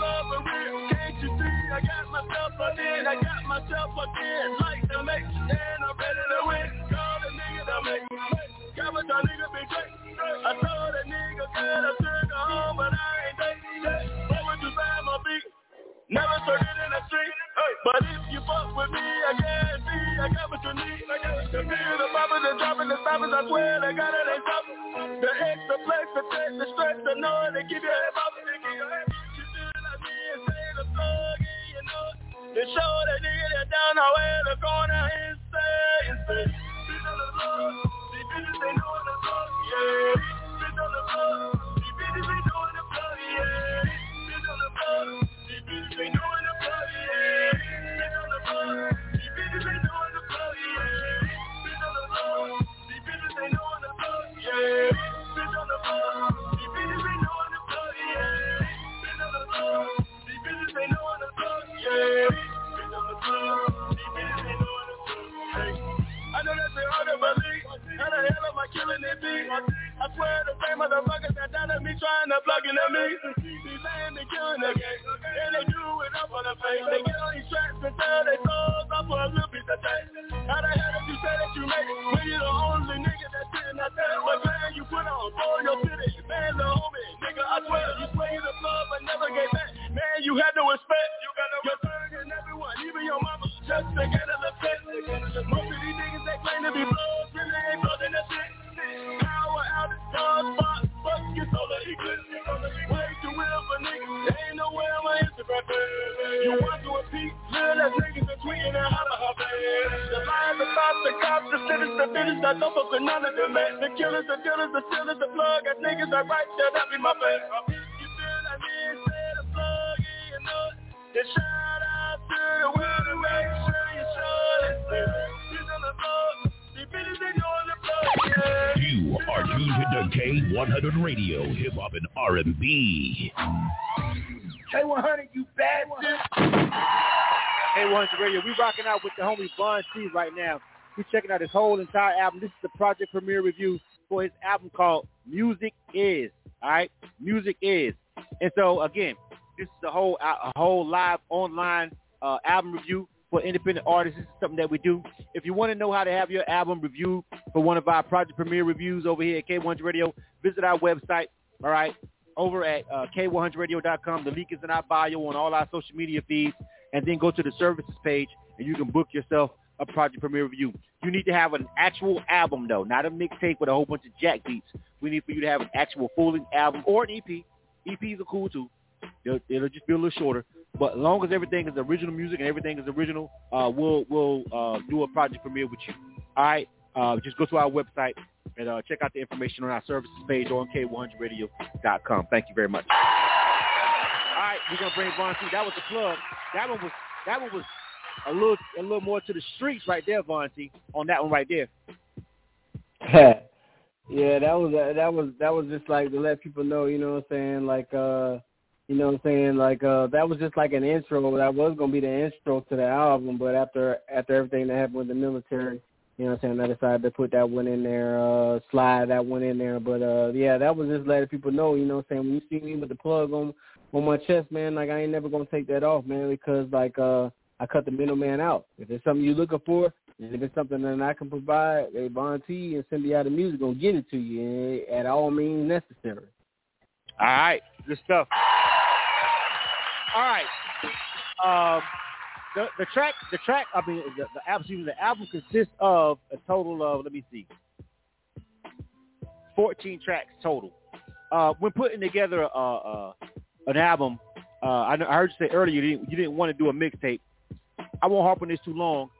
the for can't you see? I got myself up in, I got myself up in, like the make, and I'm ready to win. Call the nigga to make, Yeah. Right now. We checking out his whole entire album. This is the project premiere review for his album called Music Is. All right, Music Is. And so again, this is a whole a whole live online uh, album review for independent artists. This is something that we do. If you want to know how to have your album reviewed for one of our project premiere reviews over here at K100 Radio, visit our website. All right, over at uh, K100Radio.com. The link is in our bio on all our social media feeds. And then go to the services page and you can book yourself a project premiere review. You need to have an actual album though, not a mixtape with a whole bunch of jack beats. We need for you to have an actual full-length album or an EP. EPs are cool too. It'll, it'll just be a little shorter. But as long as everything is original music and everything is original, uh, we'll we'll uh, do a project premiere with you. All right. Uh, just go to our website and uh, check out the information on our services page on K100Radio.com. Thank you very much. All right, we're gonna bring Von T. That was the plug. That one was that one was a little a little more to the streets right there, Von On that one right there. yeah, that was that was that was just like to let people know, you know what I'm saying, like uh you know what I'm saying, like uh that was just like an intro. That was gonna be the intro to the album, but after after everything that happened with the military, you know what I'm saying, I decided to put that one in there, uh slide that one in there. But uh yeah, that was just letting people know, you know what I'm saying, when you see me with the plug on on my chest, man, like I ain't never gonna take that off, man, because like uh I cut the middleman out. If it's something you're looking for, and if it's something that I can provide, hey, Von T and Symbiotic Music gonna get it to you eh, at all means necessary. All right, good stuff. All right. Um, the the track the track I mean the, the album the album consists of a total of let me see, fourteen tracks total. Uh, when putting together uh, uh, an album, uh, I, I heard you say earlier you didn't you didn't want to do a mixtape. I won't harp on this too long.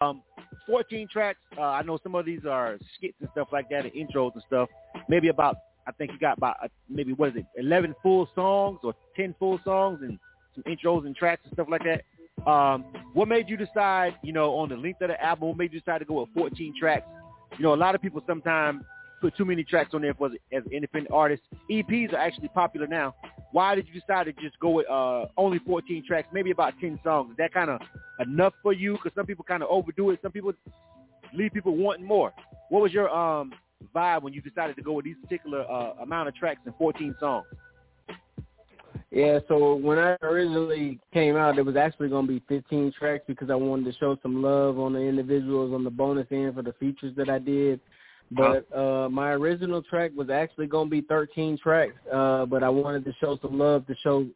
Um, 14 tracks. Uh, I know some of these are skits and stuff like that, and intros and stuff. Maybe about, I think you got about uh, maybe what is it, 11 full songs or 10 full songs and some intros and tracks and stuff like that. Um, what made you decide, you know, on the length of the album? What made you decide to go with 14 tracks? You know, a lot of people sometimes put too many tracks on there for as, an independent artist. EPs are actually popular now. Why did you decide to just go with uh, only 14 tracks, maybe about 10 songs? Is that kind of enough for you? Because some people kind of overdo it. Some people leave people wanting more. What was your um, vibe when you decided to go with these particular uh, amount of tracks and 14 songs? Yeah, so when I originally came out, it was actually going to be 15 tracks because I wanted to show some love on the individuals on the bonus end for the features that I did. But uh my original track was actually going to be 13 tracks, uh but I wanted to show some love to show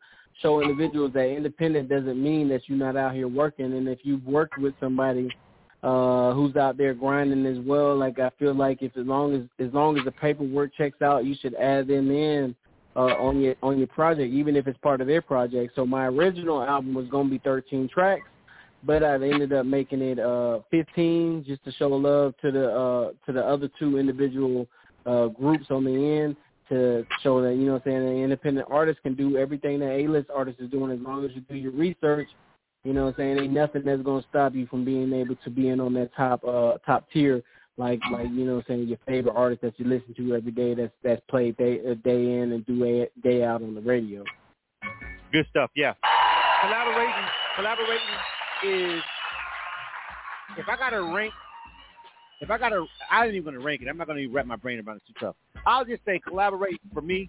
show individuals that independent doesn't mean that you're not out here working and if you've worked with somebody uh who's out there grinding as well, like I feel like if as long as as long as the paperwork checks out, you should add them in uh on your on your project even if it's part of their project. So my original album was going to be 13 tracks but I ended up making it uh 15 just to show love to the uh to the other two individual uh groups on the end to show that you know what I'm saying an independent artist can do everything that A-list artist is doing as long as you do your research. You know what I'm saying? Ain't nothing that's gonna stop you from being able to be in on that top uh top tier like like you know what I'm saying your favorite artist that you listen to every day that's that's played day uh, day in and do day out on the radio. Good stuff, yeah. Collaborating collaborating is if I gotta rank, if I gotta, I ain't even gonna rank it. I'm not gonna even wrap my brain around it. Too tough. I'll just say collaborate for me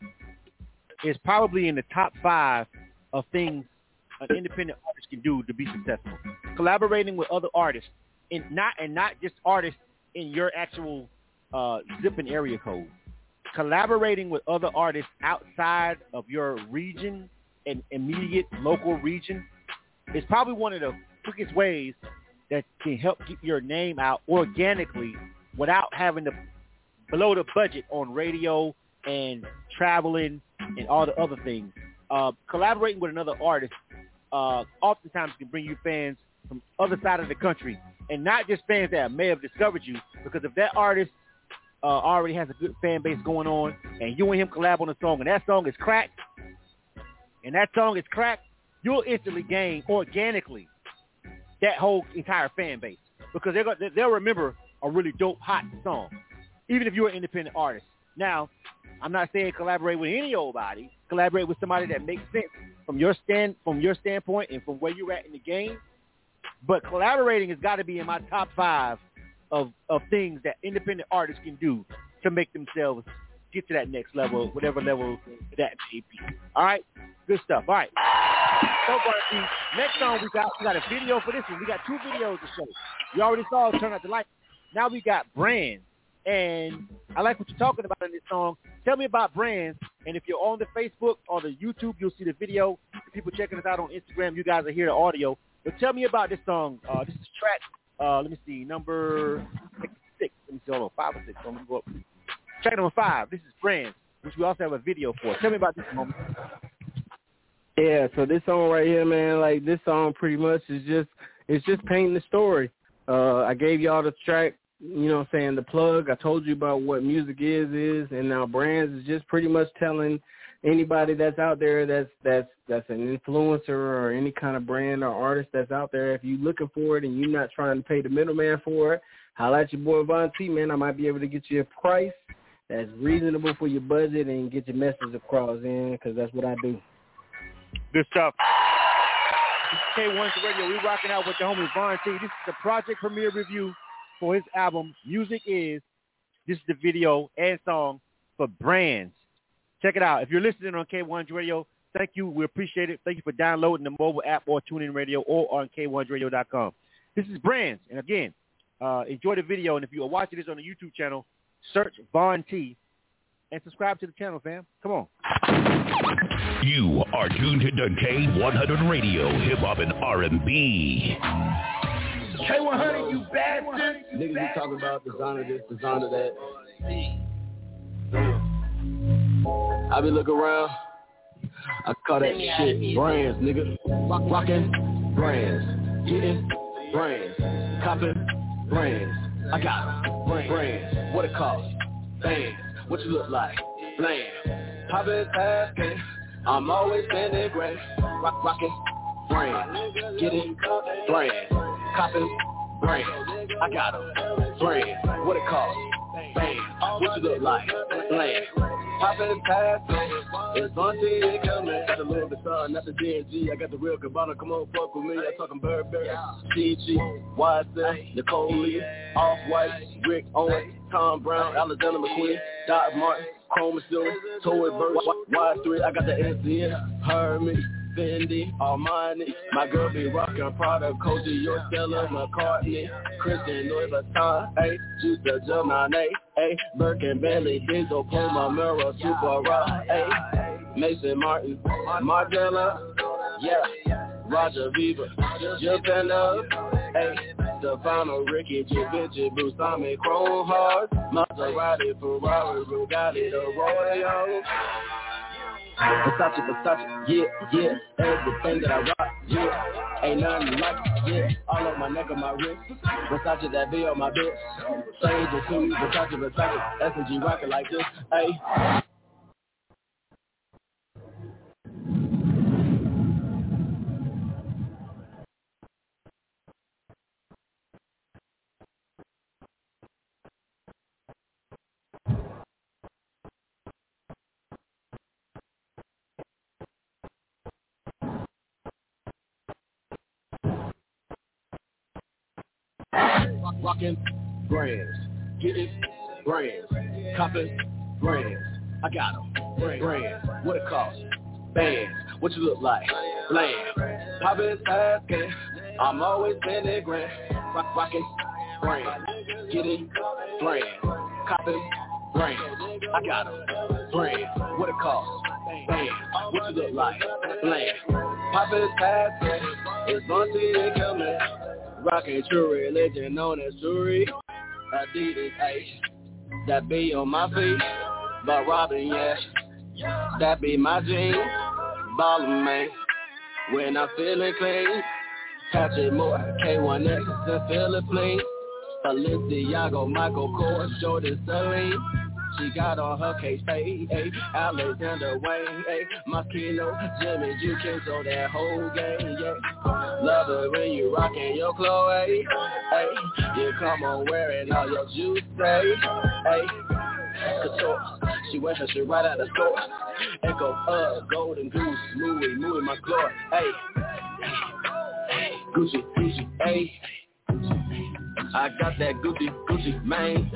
is probably in the top five of things an independent artist can do to be successful. Collaborating with other artists, and not and not just artists in your actual uh, zip and area code. Collaborating with other artists outside of your region and immediate local region is probably one of the quickest ways that can help get your name out organically without having to blow the budget on radio and traveling and all the other things. Uh, collaborating with another artist uh, oftentimes can bring you fans from other side of the country and not just fans that may have discovered you because if that artist uh, already has a good fan base going on and you and him collab on a song and that song is cracked and that song is cracked, you'll instantly gain organically that whole entire fan base because they're going they'll remember a really dope hot song, even if you're an independent artist. Now, I'm not saying collaborate with any old body. Collaborate with somebody that makes sense from your stand from your standpoint and from where you're at in the game. But collaborating has got to be in my top five of of things that independent artists can do to make themselves get to that next level, whatever level that may be. All right, good stuff. All right. So far, next song we got we got a video for this one. We got two videos to show. You already saw Turn Out the Light. Now we got Brands. And I like what you're talking about in this song. Tell me about Brands. And if you're on the Facebook or the YouTube, you'll see the video. The people checking us out on Instagram, you guys are hear the audio. But tell me about this song. Uh, this is track, uh, let me see, number six. six. Let me see, hold on, five or six. So going to go up. Track number five. This is Brands, which we also have a video for. Tell me about this moment. Yeah, so this song right here, man, like this song pretty much is just it's just painting the story. Uh I gave y'all the track, you know saying, the plug. I told you about what music is is and now brands is just pretty much telling anybody that's out there that's that's that's an influencer or any kind of brand or artist that's out there, if you're looking for it and you're not trying to pay the middleman for it, holla at your boy Von T, man. I might be able to get you a price that's reasonable for your budget and get your message across in because that's what I do. Stuff. This is K1's Radio. We rocking out with the homie Von T. This is the project premiere review for his album Music Is. This is the video and song for Brands. Check it out. If you're listening on K1's Radio, thank you. We appreciate it. Thank you for downloading the mobile app or tuning radio or on K1radio.com. This is Brands. And again, uh, enjoy the video. And if you are watching this on the YouTube channel, search Von T and subscribe to the channel, fam. Come on. You are tuned to K100 Radio, Hip Hop and R&B. K100, you bastard. Niggas be talking about designer this, designer that. I be looking around. I call that shit brands, nigga. Rock, rockin' brands, getting brands, copping brands. I got 'em. brands. What it cost? Bands. What you look like? Bland. Poppin' asking. I'm always spending grand. Rock, rockin' brands, getting brand, copping brand. I got 'em. brand, What it cost? Bands. What you look like? Bland. Poppin' passing, it's on TV coming. Got a little bit sun, not the DNG. I got the real Cabana, come on, fuck with me. I'm talking Burberry, CG, YSL, Nicole Lee, Off-White, Rick Owens, Thom Browne, Alexander McQueen, Doc Martin, Chrome Stewart, Toy Bird, Y3. I got the NCN, Hermes. Fendi, Armani, my girl be rockin' Prada, Coachy, your Stella McCartney, Christian Louis Vuitton, ayy, Juice the Gemini, ayy, Birkin, Bentley, Diesel, Puma, Mirror, Super Rock, ayy, Maison Martin, Margiela, yeah, Roger Vivier, Japenda, ayy, Stefano, Ricci, Givenchy, Busami, Chrome Hearts, Maserati, Ferrari, Bugatti, the Royal. Versace, Versace, yeah, yeah, everything that I rock, yeah, ain't nothing like it, yeah, all on my neck and my wrist, Versace, that V on my bitch, it to Versace, Versace, S&G rockin' like this, ayy. Rockin' brands, getting brands, copping brands. I got 'em. Brands, what it cost? Bands, what you look like? Bland. Poppin' asking, I'm always spending grand. Rock, rockin' brands, getting brands, copping brands. I got 'em. Brands, what it cost? Bands, what you look like? Bland. Poppin' asking, it's on TV coming. Rockin' true religion known as jewelry. Adidas, ayy. That be on my feet. But Robin, yeah. That be my jeans. Ballin' man. When I'm feeling clean. Patrick Moore, K1X, and Philip Please. Balenciaga, Michael Kors, Jordan Celine. She got on her case, hey, hey, Alexander Wang, hey, Moschino, Jimmy Jukin, so that whole game, yeah. Love it when you rockin' your Chloe, hey, you come on wearing all your juice, hey. Couture, she wears her shit right out of store. Echo, uh, Golden Goose, Louis, Louis, my glory, hey. Gucci, Gucci, hey. I got that Gucci, Gucci, man.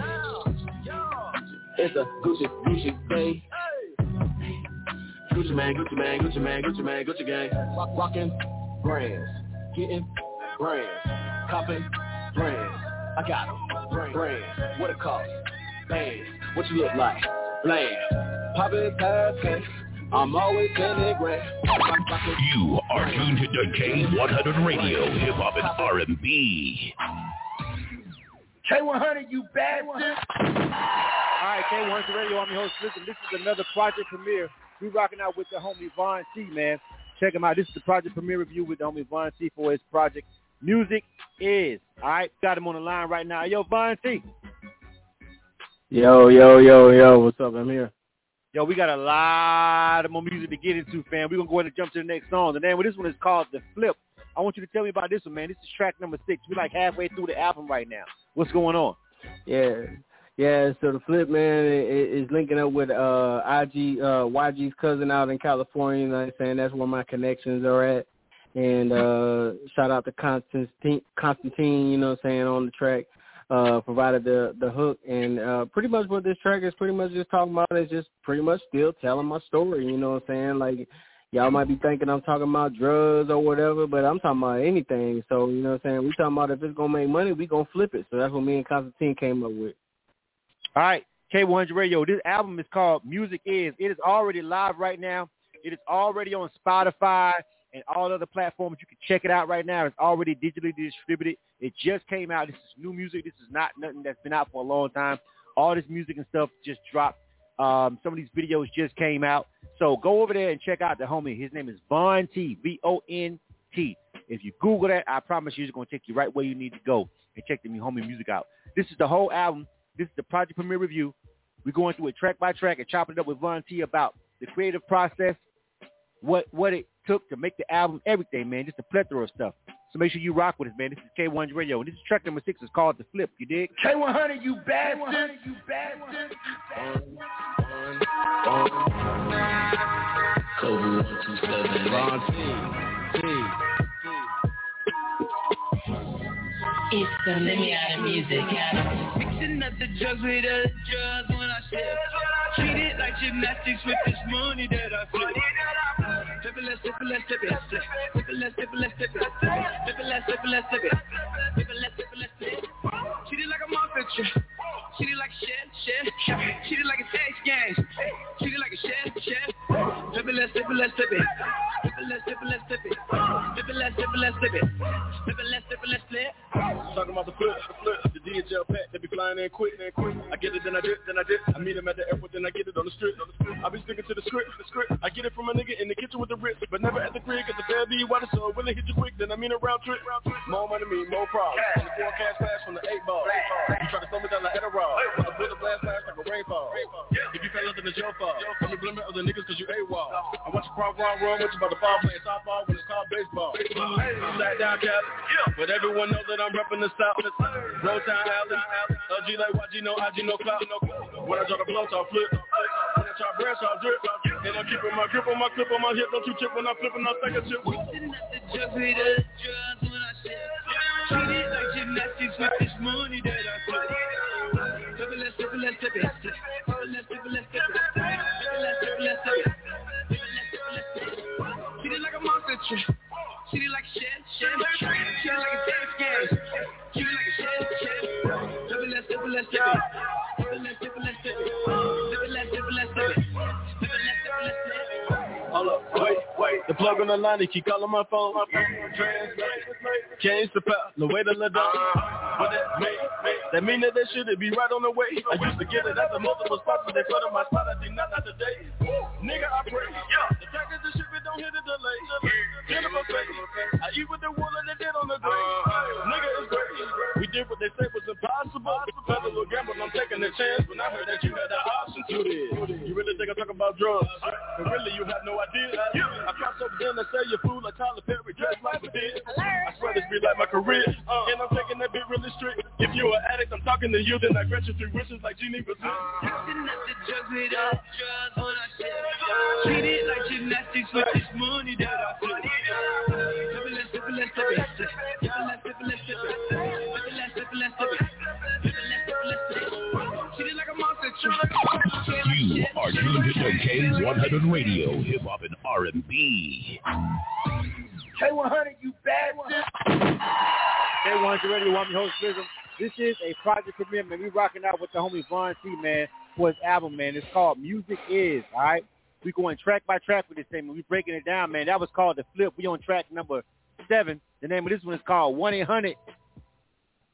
It's a Gucci, Gucci day. Gucci man, Gucci man, Gucci man, Gucci man, Gucci gang. Rock, rockin' brands, getting brands, copping brands. I got 'em. brands. What it cost? Bands. What you look like? Bland. Poppin' tasking. I'm always spending grand. You are tuned to K100 Radio, Hip Hop and R&B. K100, you bastard. All right, K100 Radio. I'm your host. Listen, this is another project premiere. We rocking out with the homie Von T, man. Check him out. This is the project premiere review with the homie Von T for his project Music Is. All right, got him on the line right now. Yo, Von T. Yo, yo, yo, yo, what's up? I'm here. Yo, we got a lot of more music to get into, fam. We're going to go ahead and jump to the next song. The name of this one is called The Flip. I want you to tell me about this one, man. This is track number six. We're like halfway through the album right now. What's going on? Yeah, yeah. So the flip man is, linking up with uh IG uh YG's cousin out in California. You know I'm saying? That's where my connections are at. And uh shout out to Constantine, Constantine. You know what I'm saying on the track. Uh, provided the the hook and uh pretty much what this track is pretty much just talking about is just pretty much still telling my story. You know what I'm saying? Like y'all might be thinking I'm talking about drugs or whatever, but I'm talking about anything. So, you know what I'm saying? We talking about if it's to make money, we to flip it. So that's what me and Constantine came up with. All right. K100 Radio. This album is called Music Is. It is already live right now. It is already on Spotify and all other platforms. You can check it out right now. It's already digitally distributed. It just came out. This is new music. This is not nothing that's been out for a long time. All this music and stuff just dropped. Um, some of these videos just came out. So go over there and check out the homie. His name is Von T, V-O-N-T. If you Google that, I promise you it's going to take you right where you need to go and check the new homie music out. This is the whole album. This is the project premiere review. We're going through it track by track and chopping it up with Von T about the creative process, what what it took to make the album, everything, man. Just a plethora of stuff. So make sure you rock with us, man. This is K100 Radio. And this is track number six. It's called The Flip. You dig? K100, you bastard. You bastard. Kobe 127. Von T. It's the of music. Mixing up the drugs with other drugs when I sip. Treat it like gymnastics with this money that I flip. Flip it, let's flip it, let's flip it. Flip it, let's flip it, let's flip it. Flip it, let's flip it, let's flip it. Flip it, let's flip it, let's flip it. Treat it like a trick. Treat it like a shit, shit. Treat it like a sex game. Treat it like a shit, shit. Flip it, let's flip it, let's flip it. Flip it, let's flip it, let's flip it. Flip it, let's flip it, let's flip it. Flip it, let's flip it, let's flip. Talking about the flip, the flip, the DHL pack, they be flying in quick, in quick. I get it, then I did, then I did. I meet him at the airport, then I get it on the strip. I be sticking to the script, the script. I get it from a nigga in the kitchen with the wrist, but never at the crib, cause the fair be water, so when it hit you quick, then I mean a round trip. More money mean more problems. On the forecast flash from the eight ball. You try to slow me down like Adderall. When I put the blast flash like a rainfall. If you fell up, then it's your fault. Let me blame it other niggas cause you AWOL. I watch you crop run, run with you about the ball playing softball when it's called baseball. Sat down, cap. But everyone knows that I'm repping the South. Roll Town Alley. LG like YG, no IG, no clout. When I drop the blow, talk flip. When I try branch, I'll drip. And I'm keeping my grip on my clip on my hip. Don't you chip when I'm flipping, I'll take a chip. Mixing up the drugs with other drugs when I sip. Treat it like gymnastics with this money that I flip. It. Flip it, let's flip it, let's flip it. Treat it like a monster trick. Treat it like shit, shit. Treat it like a sex game. Treat it like a shit, shit. Flip it, let's flip it, let's Up. The plug on the line, they keep calling my phone. Translate, change the power, the way to let down. That mean? That mean that they should be right on the way. I used to get it at the multiple spots, but they flooded my spot. I think not not today. Nigga, I pray. The fact is the ship it don't hit a delay. Jennifer face. I eat with the wool and they did on the grave. Nigga, it's great. Did what they said was impossible. A little gamble, I'm taking a chance. When I heard that you had the option to this. You really think I talk about drugs? But really, you have no idea. I cross over then and sell your food like Tyler Perry, dressed like a did. I swear this be like my career. And I'm taking that bit really strict. If you're an addict, I'm talking to you, then I grant you three wishes like Genie. Mixing up the drugs with other drugs when I. Treat it like gymnastics with this money that I it, let's flip it, let's flip it. Flip it, let's flip it, let's You are tuned to K100 Radio, Hip Hop and R&B. K100, you bastard. K100 Radio, one host Prism. This is a project premiere, man. We rocking out with the homie Von T, man, for his album, man. It's called Music Is, all right? We going track by track with this thing, man. We breaking it down, man. That was called The Flip. We on track number seven. The name of this one is called 1-800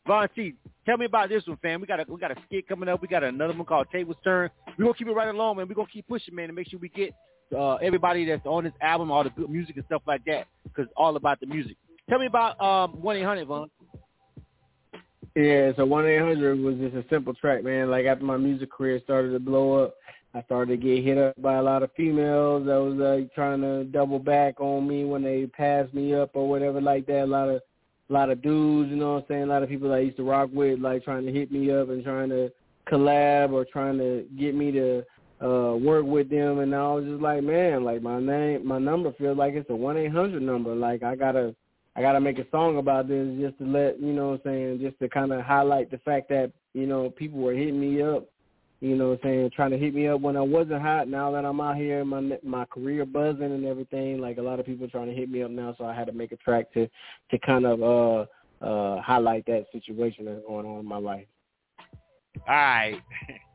Von T, tell me about this one, fam. We got a we got a skit coming up. We got another one called Tables Turn. We're gonna keep it right along, man. We're gonna keep pushing, man, and make sure we get uh, everybody that's on this album, all the good music and stuff like that, because all about the music. Tell me about um one eight hundred, Von. Yeah, so one eight hundred was just a simple track, man. Like after my music career started to blow up, I started to get hit up by a lot of females that was uh, trying to double back on me when they passed me up or whatever like that. A lot of a lot of dudes, you know what I'm saying? A lot of people I used to rock with, like trying to hit me up and trying to collab or trying to get me to uh work with them and I was just like, man, like my name my number feels like it's a one eight hundred number. Like I gotta I gotta make a song about this just to let you know what I'm saying, just to kinda highlight the fact that, you know, people were hitting me up, you know what I'm saying, trying to hit me up when I wasn't hot. Now that I'm out here my my career buzzing and everything, like a lot of people trying to hit me up now, so I had to make a track to to kind of uh uh highlight that situation that's going on in my life. All right.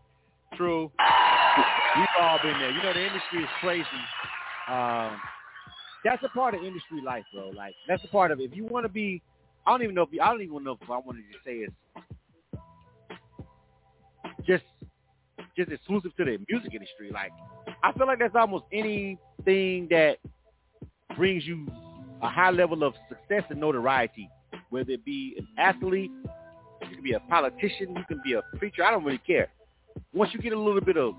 True. We've all been there. You know, the industry is crazy. Um, that's a part of industry life, bro. Like that's a part of it. If you want to be, I don't even know if you, I don't even know if I wanted to say it's just exclusive to the music industry. Like I feel like that's almost anything that brings you a high level of success and notoriety, whether it be an athlete, you can be a politician, you can be a preacher. I don't really care. Once you get a little bit of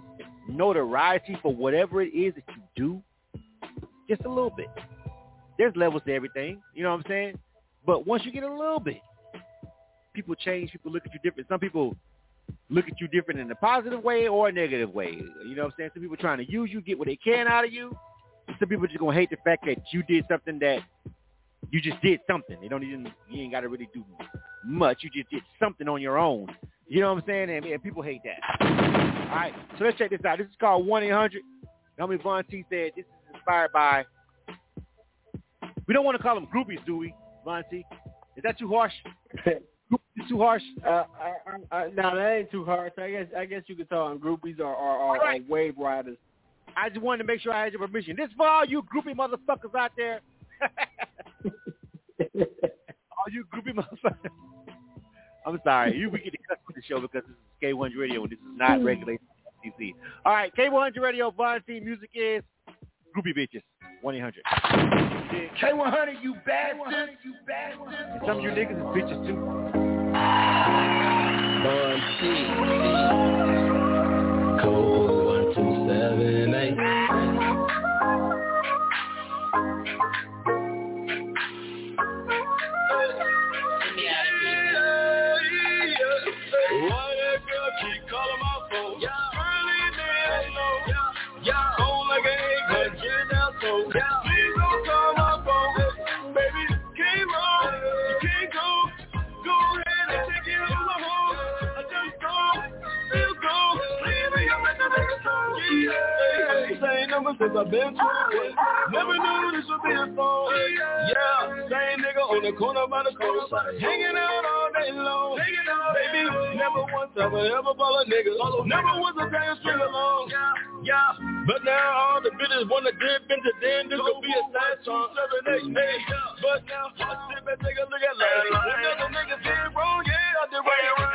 notoriety for whatever it is that you do, just a little bit. There's levels to everything. You know what I'm saying? But once you get a little bit, people change. People look at you different. Some people look at you different in a positive way or a negative way. You know what I'm saying? Some people trying to use you, get what they can out of you. Some people just gonna hate the fact that you did something that you just did something. They don't even you ain't gotta really do much. You just did something on your own. You know what I'm saying? And, and people hate that. All right, so let's check this out. This is called one eight hundred. Homie Von T said this is inspired by. We don't want to call them groupies, do we, Von T? Is that too harsh? Too harsh? Uh, I, I, I, no, that ain't too harsh. I guess I guess you could call them groupies or, or, or, right. or wave riders. I just wanted to make sure I had your permission. This for all you groupie motherfuckers out there. all you groupie motherfuckers. I'm sorry. You we get to cut with the show because this is K100 Radio and this is not regulated FCC. All right, K100 Radio, Von T, music is groupie bitches. 1-800. K100, you bastard. You bastard. Some of you niggas is bitches too. Von T. same I've been to it. Never knew this would be a phone. Yeah, same nigga on the corner by the coast. Hanging out all day long. Baby, never once have I ever ball a nigga. Never was a damn string along. Yeah, but now all the bitches wanna dip into then this could be a side song. Seven, eight, mm-hmm. eight. But now I sit back, take a look at life. When other niggas did wrong, yeah, I did right.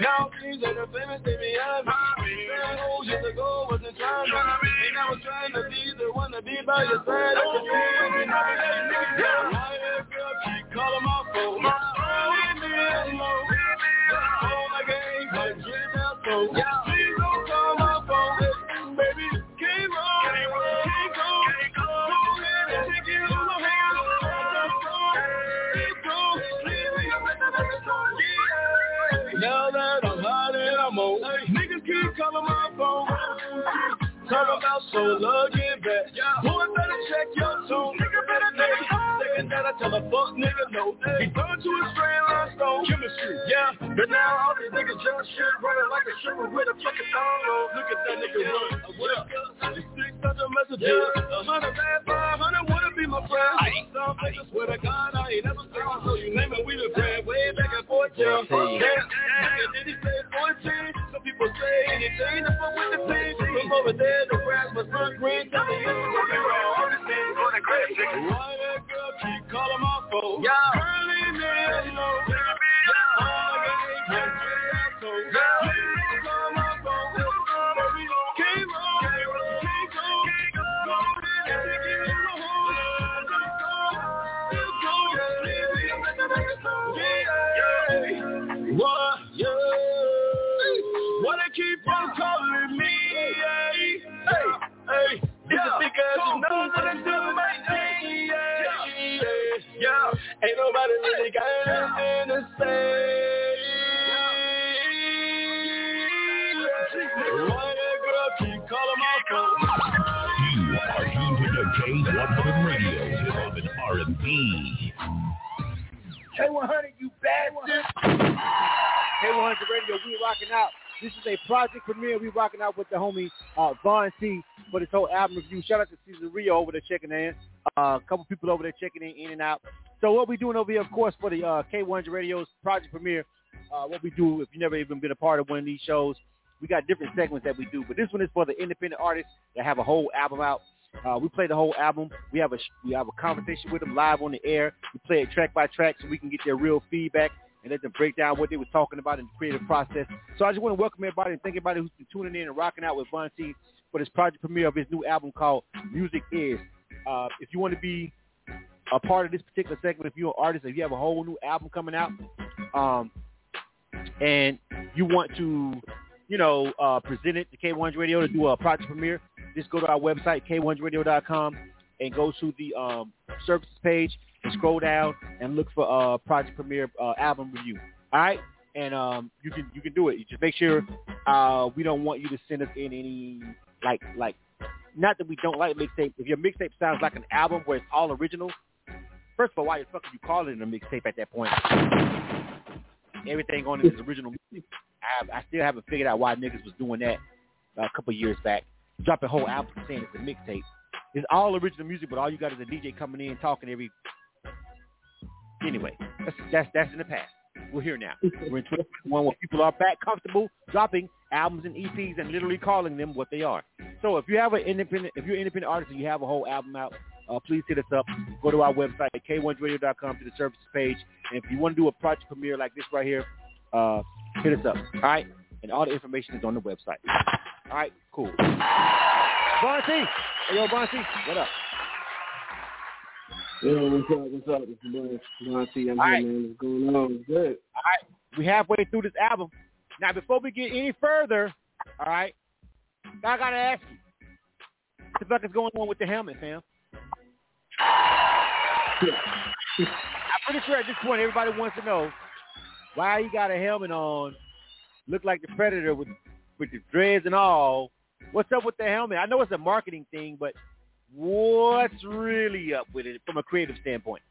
Now. Things that are famous, they behind me. Seven hoes years ago wasn't trying to be. And I was trying to be the one to be by your side. The yeah, that girl keep calling my phone? Leave me alone. Phone like I ain't got shit down so. Please Talk about so love get back. Boy, better check your tone. Nigga better take Second that I tell a fuck nigga no. He turned to a straight line stone. Chemistry, yeah. But now all these niggas just shit running like a shipper with a fucking thong on. Look at that nigga run. What up? Six hundred messages. A hundred bad, five hundred wanna be my friend. Some niggas swear to God I ain't never seen. So you name it, we been praying way back and forth. Yeah. Damn. Did he say 14? People say anything to fuck with the team. From over there, the grass was sun green. Tell me you what we wrong. All this thing on the grass. Why that girl keep calling my phone? Yeah. Girl, leave me alone. All I got is my dream. So, keep on calling me? Hey, hey, hey. Yeah, because you know what I do, my thing. Yeah, yeah, yeah. Ain't nobody really got anything to say. Why that girl keep calling my phone? You are tuned to K100 Radio, hip hop R&B. K100, you bastard. K100 Radio, we rocking out. This is a project premiere. We rocking out with the homie uh, Von T for this whole album review. Shout out to Caesar Rio over there checking in. Uh, a couple people over there checking in, in and out. So what we doing over here, of course, for the uh, K100 Radio's project premiere, uh, what we do if you've never even been a part of one of these shows, we got different segments that we do. But this one is for the independent artists that have a whole album out. Uh, we play the whole album. We have a we have a conversation with them live on the air. We play it track by track so we can get their real feedback and let them break down what they were talking about in the creative process. So I just want to welcome everybody and thank everybody who's been tuning in and rocking out with Von T for this project premiere of his new album called Music Is. Uh, if you want to be a part of this particular segment, if you're an artist, if you have a whole new album coming out, um, and you want to, you know, uh, present it to K100 Radio to do a project premiere, just go to our website, k100radio.com, and go to the um, services page and scroll down and look for uh, project premiere uh, album review. All right, and um, you can you can do it. You just make sure uh, we don't want you to send us in any like like not that we don't like mixtape. If your mixtape sounds like an album where it's all original, first of all, why the fuck are you calling it a mixtape at that point? Everything on it is original. I, I still haven't figured out why niggas was doing that a couple years back, dropping whole albums saying it's a mixtape. It's all original music, but all you got is a DJ coming in talking every. Anyway, that's that's that's in the past. We're here now. We're in 2021 where people are back comfortable dropping albums and EPs and literally calling them what they are. So if you have an independent, if you're an independent artist and you have a whole album out, uh, please hit us up. Go to our website at k1radio.com to the services page. And if you want to do a project premiere like this right here, uh, hit us up. All right? And all the information is on the website. All right? Cool. Von T. Hey, yo, Von T. What up? Yo, what's up? What's up? It's Von T. I'm here, man. What's going on? It's good. All right. We halfway through this album. Now, before we get any further, all right, I got to ask you, what the fuck is going on with the helmet, fam? I'm pretty sure at this point everybody wants to know why you got a helmet on, look like the Predator with with the dreads and all. What's up with the helmet? I know it's a marketing thing, but what's really up with it from a creative standpoint?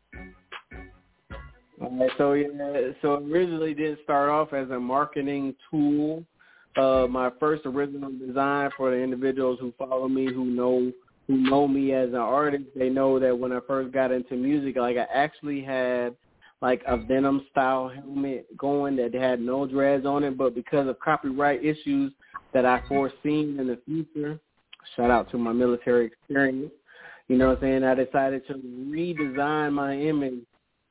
Right, so yeah, so originally didn't start off as a marketing tool. Uh, my first original design for the individuals who follow me, who know who know me as an artist, they know that when I first got into music, like I actually had like a Venom style helmet going that had no dreads on it, but because of copyright issues that I foreseen in the future, shout out to my military experience, you know what I'm saying, I decided to redesign my image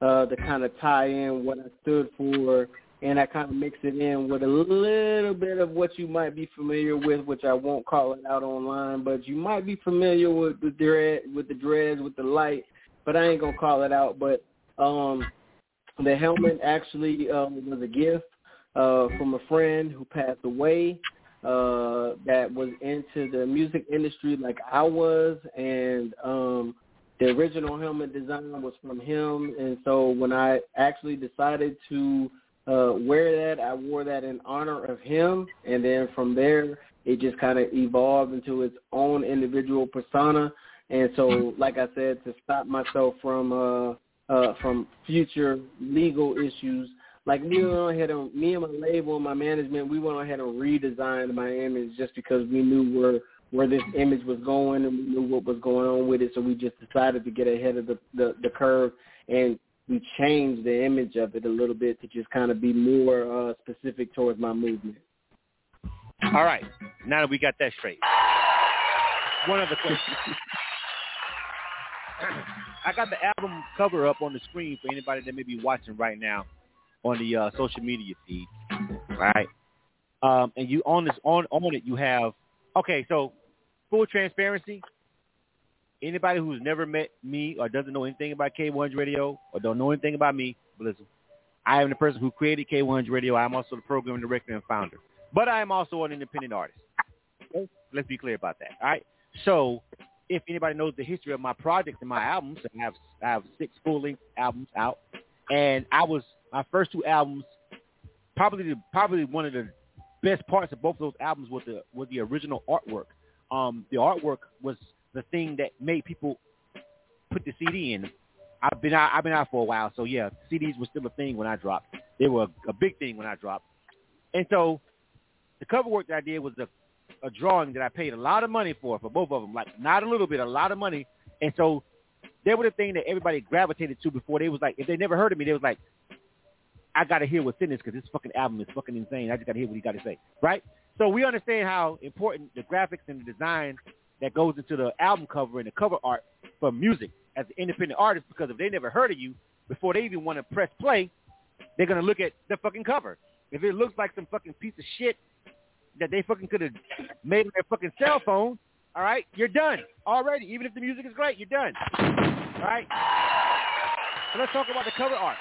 uh, to kind of tie in what I stood for and I kind of mix it in with a little bit of what you might be familiar with, which I won't call it out online, but you might be familiar with the dread, with the dreads, with the light, but I ain't gonna call it out. But um, the helmet actually um, was a gift uh, from a friend who passed away uh, that was into the music industry like I was, and um, the original helmet design was from him. And so when I actually decided to uh, wear that. I wore that in honor of him, and then from there, it just kind of evolved into its own individual persona. And so, like I said, to stop myself from uh, uh, from future legal issues, like we went ahead and me and my label and my management, we went ahead and redesigned my image just because we knew where where this image was going and we knew what was going on with it. So we just decided to get ahead of the the, the curve and we changed the image of it a little bit to just kind of be more uh, specific towards my movement. All right. Now that we got that straight. One other question. I got the album cover up on the screen for anybody that may be watching right now on the uh, social media feed. Right. Um, and you on this on on it you have okay, so full transparency, anybody who's never met me or doesn't know anything about K100 Radio or don't know anything about me, listen, I am the person who created K100 Radio. I'm also the program director and founder. But I am also an independent artist. Let's be clear about that. All right. So if anybody knows the history of my projects and my albums, I have I have six full length albums out. And I was my first two albums probably the, probably one of the best parts of both of those albums was the was the original artwork. Um, the artwork was the thing that made people put the CD in. I've been out, I've been out for a while, so yeah, CDs were still a thing when I dropped. They were a, a big thing when I dropped, and so the cover work that I did was a, a drawing that I paid a lot of money for for both of them, like not a little bit, a lot of money, and so they were the thing that everybody gravitated to before. They was like, if they never heard of me, they was like, I gotta hear what's in this because this fucking album is fucking insane. I just gotta hear what he got to say, right? So we understand how important the graphics and the design that goes into the album cover and the cover art for music as an independent artist because if they never heard of you before they even want to press play, they're gonna look at the fucking cover. If it looks like some fucking piece of shit that they fucking could have made on their fucking cell phone, all right, you're done already. Even if the music is great, you're done. All right. So let's talk about the cover art.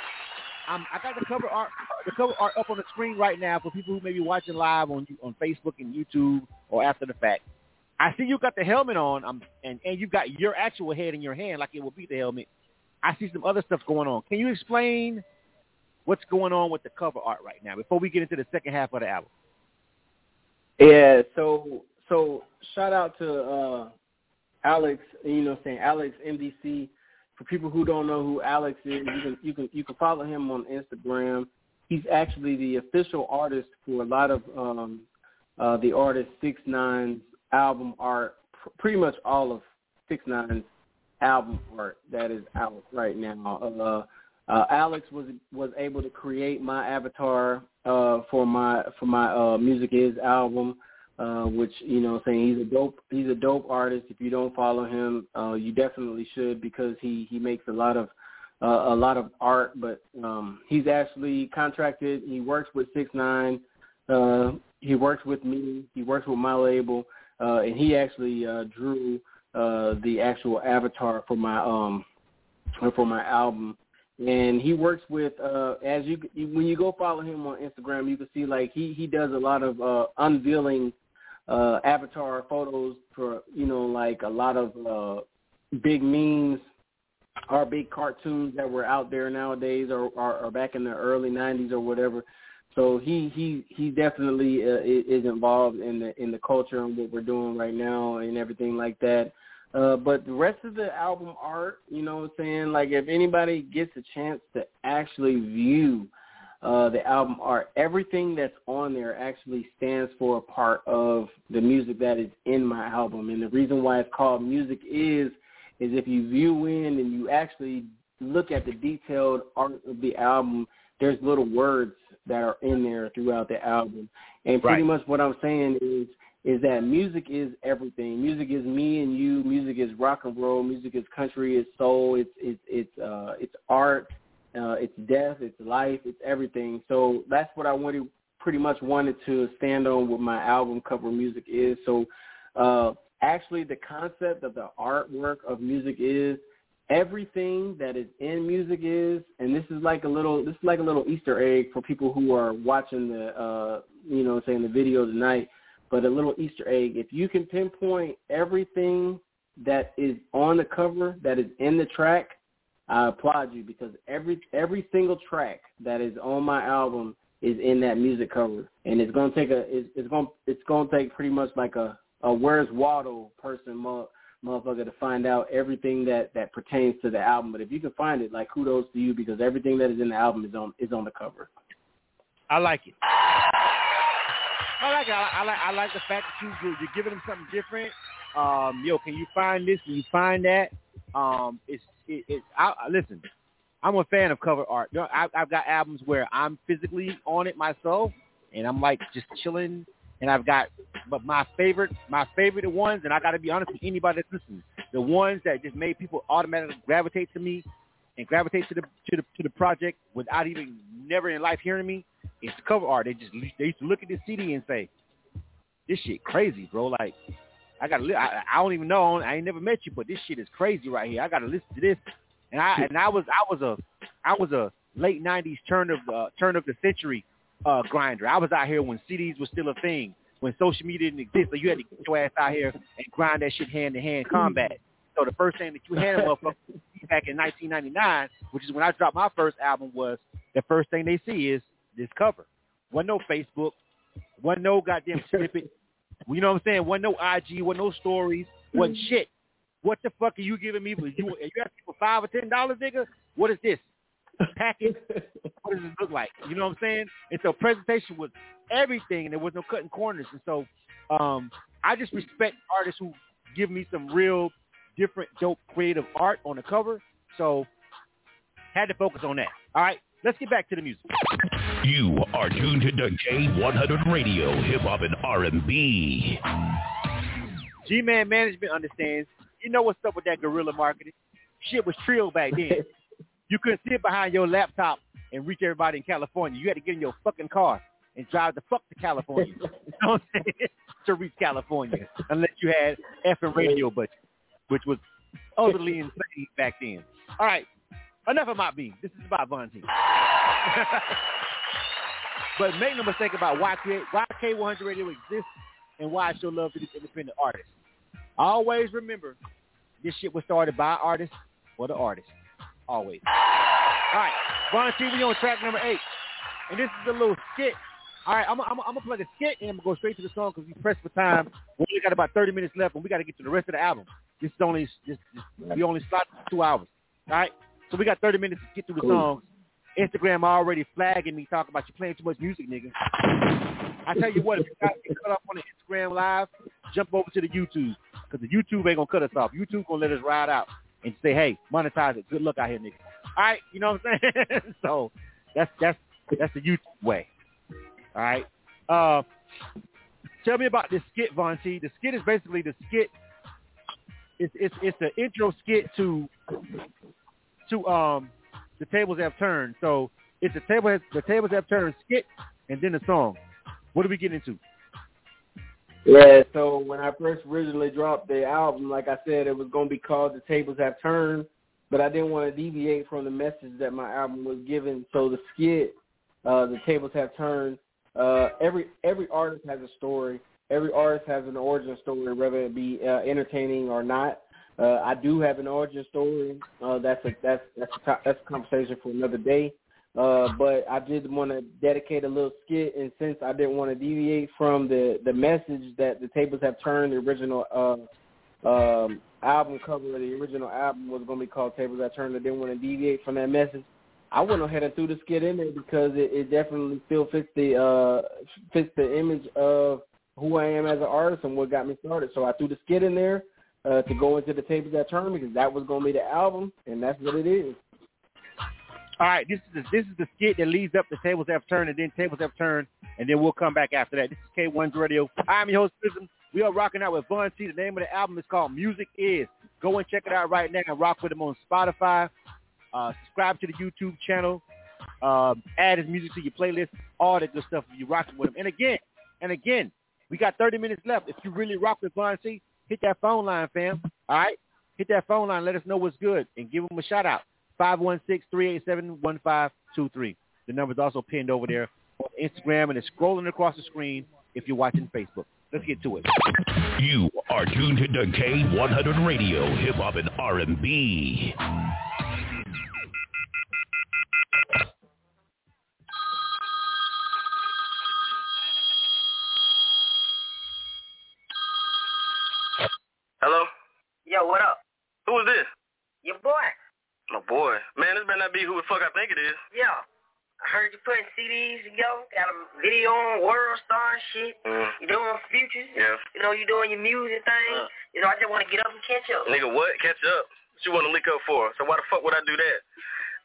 Um, I got the cover art, the cover art up on the screen right now for people who may be watching live on on Facebook and YouTube or after the fact. I see you got the helmet on, um, and and you've got your actual head in your hand, like it will be the helmet. I see some other stuff going on. Can you explain what's going on with the cover art right now before we get into the second half of the album? Yeah, so so shout out to uh Alex, you know, saying Alex MDC. For people who don't know who Alex is, you can you can you can follow him on Instagram. He's actually the official artist for a lot of um uh the artist Six Nine's album art, pr- pretty much all of Six Nine's album art that is out right now. Uh, uh, Alex was was able to create my avatar uh, for my for my uh, Music Is album, uh, which you know saying he's a dope he's a dope artist. If you don't follow him, uh, you definitely should because he he makes a lot of uh, a lot of art. But um, he's actually contracted. He works with Six Nine. Uh, he works with me. He works with my label, uh, and he actually uh, drew uh, the actual avatar for my um for my album and he works with uh as you when you go follow him on Instagram you can see like he he does a lot of uh unveiling uh avatar photos for you know like a lot of uh big memes or big cartoons that were out there nowadays or or, or back in the early 90s or whatever. So he he he definitely uh, is involved in the in the culture and what we're doing right now and everything like that uh, but the rest of the album art, you know what I'm saying? Like if anybody gets a chance to actually view uh, the album art, everything that's on there actually stands for a part of the music that is in my album. And the reason why it's called Music Is, is if you view in and you actually look at the detailed art of the album, there's little words that are in there throughout the album. And pretty Right. much what I'm saying is is that music is everything. Music is me and you. Music is rock and roll. Music is country. It's soul. It's it's it's uh it's art. Uh, it's death. It's life. It's everything. So that's what I wanted. Pretty much wanted to stand on what my album cover music is. So uh actually, the concept of the artwork of music is everything that is in music is, and this is like a little this is like a little Easter egg for people who are watching the uh you know saying the video tonight but a little Easter egg. If you can pinpoint everything that is on the cover that is in the track, I applaud you because every every single track that is on my album is in that music cover, and it's gonna take a it's, it's gonna it's gonna take pretty much like a a Where's Waldo person mo- motherfucker to find out everything that that pertains to the album. But if you can find it, like kudos to you because everything that is in the album is on is on the cover. I like it. I like it. I, like I like the fact that you you're, giving them something different. Um, yo, can you find this? Can you find that? Um, it's it, it I, I listen. I'm a fan of cover art. You know, I, I've got albums where I'm physically on it myself, and I'm like just chilling. And I've got, but my favorite, my favorite ones, and I got to be honest with anybody that's listening, the ones that just made people automatically gravitate to me and gravitate to the to the to the project without even never in life hearing me. It's the cover art. They just they used to look at this CD and say, "This shit crazy, bro." Like I got li- I, I don't even know. I ain't never met you, but this shit is crazy right here. I got to listen to this. And I and I was I was a I was a late '90s turn of uh, turn of the century uh, grinder. I was out here when CDs was still a thing, when social media didn't exist. So you had to get your ass out here and grind that shit hand to hand combat. So the first thing that you had a motherfucker back in 1999, which is when I dropped my first album, was the first thing they see is this cover. Wasn't no Facebook, wasn't no goddamn snippet. You know what I'm saying? Wasn't no IG, wasn't no stories, wasn't shit. What the fuck are you giving me? For? You are you asking for five or ten dollars, nigga? What is this? Package? what does it look like? You know what I'm saying? And so presentation was everything, and there was no cutting corners. And so um, I just respect artists who give me some real different dope creative art on the cover. So had to focus on that. All right, let's get back to the music. You are tuned to the K100 Radio, Hip Hop and R&B. G-Man Management understands. You know what's up with that guerrilla marketing? Shit was trill back then. you couldn't sit behind your laptop and reach everybody in California. You had to get in your fucking car and drive the fuck to California. you know what I'm saying? to reach California, unless you had FM radio budget, which was utterly insane back then. All right, enough of my me. This is about Von T. but make no mistake about why, why K100 Radio exists and why I show love to these independent artists. Always remember, this shit was started by artists for the artists. Always. All right, Von T, we on track number eight. And this is a little skit. All right, I'm going to play the skit and I'm going to go straight to the song because we pressed for time. We only got about 30 minutes left and we got to get to the rest of the album. This is only, this, this, we only slot two hours. All right, so we got 30 minutes to get through the cool. songs. Instagram already flagging me talking about you playing too much music, nigga. I tell you what, if you got get cut off on the Instagram live, jump over to the YouTube because the YouTube ain't gonna cut us off. YouTube gonna let us ride out and say, hey, monetize it. Good luck out here, nigga. All right, you know what I'm saying? so that's that's that's the YouTube way. All right. Uh, tell me about this skit, Von T. The skit is basically the skit. It's it's it's the intro skit to um the tables have turned. So it's the table has, the tables have turned skit and then the song. What do we get into? Yeah, so when I first originally dropped the album, like I said, it was going to be called The Tables Have Turned, but I didn't want to deviate from the message that my album was giving. So the skit, uh, The Tables Have Turned, uh, every every artist has a story. Every artist has an origin story, whether it be uh, entertaining or not. Uh, I do have an origin story. Uh, that's a that's that's a, that's a conversation for another day. Uh, but I did want to dedicate a little skit, and since I didn't want to deviate from the the message that the tables have turned, the original uh, um, album cover of the original album was going to be called Tables Have Turned. I didn't want to deviate from that message. I went ahead and threw the skit in there because it, it definitely still fits the uh, fits the image of who I am as an artist and what got me started. So I threw the skit in there uh, to go into the Tables that Turned because that was going to be the album, and that's what it is. All right, this is the, this is the skit that leads up to Tables Have Turned, and then Tables Have Turned, and then we'll come back after that. This is K1's Radio. I'm your host, Prism. We are rocking out with Von T. The name of the album is called Music Is. Go and check it out right now and rock with him on Spotify. Uh, subscribe to the YouTube channel. Uh, add his music to your playlist. All that good stuff if you're rocking with him. And again, and again, we got 30 minutes left. If you really rock with Von T, hit that phone line, fam. All right? Hit that phone line. Let us know what's good and give them a shout out. 516-387-1523. The number is also pinned over there on Instagram and it's scrolling across the screen if you're watching Facebook. Let's get to it. You are tuned to K100 Radio, Hip Hop and R&B. Hello? Yo, what up? Who is this? Your boy. My boy. Man, this better not be who the fuck I think it is. Yeah. I heard you putting CDs together, got a video on World Star shit. Mm. You doing futures. Yeah. You know, you doing your music thing. Uh. You know, I just want to get up and catch up. Nigga, what? Catch up? What you want to link up for? So why the fuck would I do that?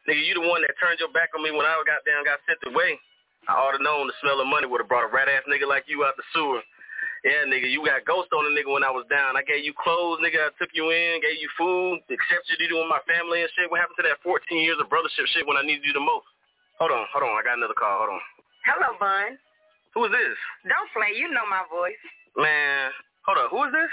Nigga, you the one that turned your back on me when I got down, got sent away. I ought to known the smell of money would have brought a rat ass nigga like you out the sewer. Yeah, nigga, you got ghost on a nigga when I was down. I gave you clothes, nigga. I took you in, gave you food, accepted you with my family and shit. What happened to that 14 years of brothership shit when I needed you the most? Hold on, hold on. I got another call. Hold on. Hello, Bun. Who is this? Don't play. You know my voice. Man, hold on. Who is this?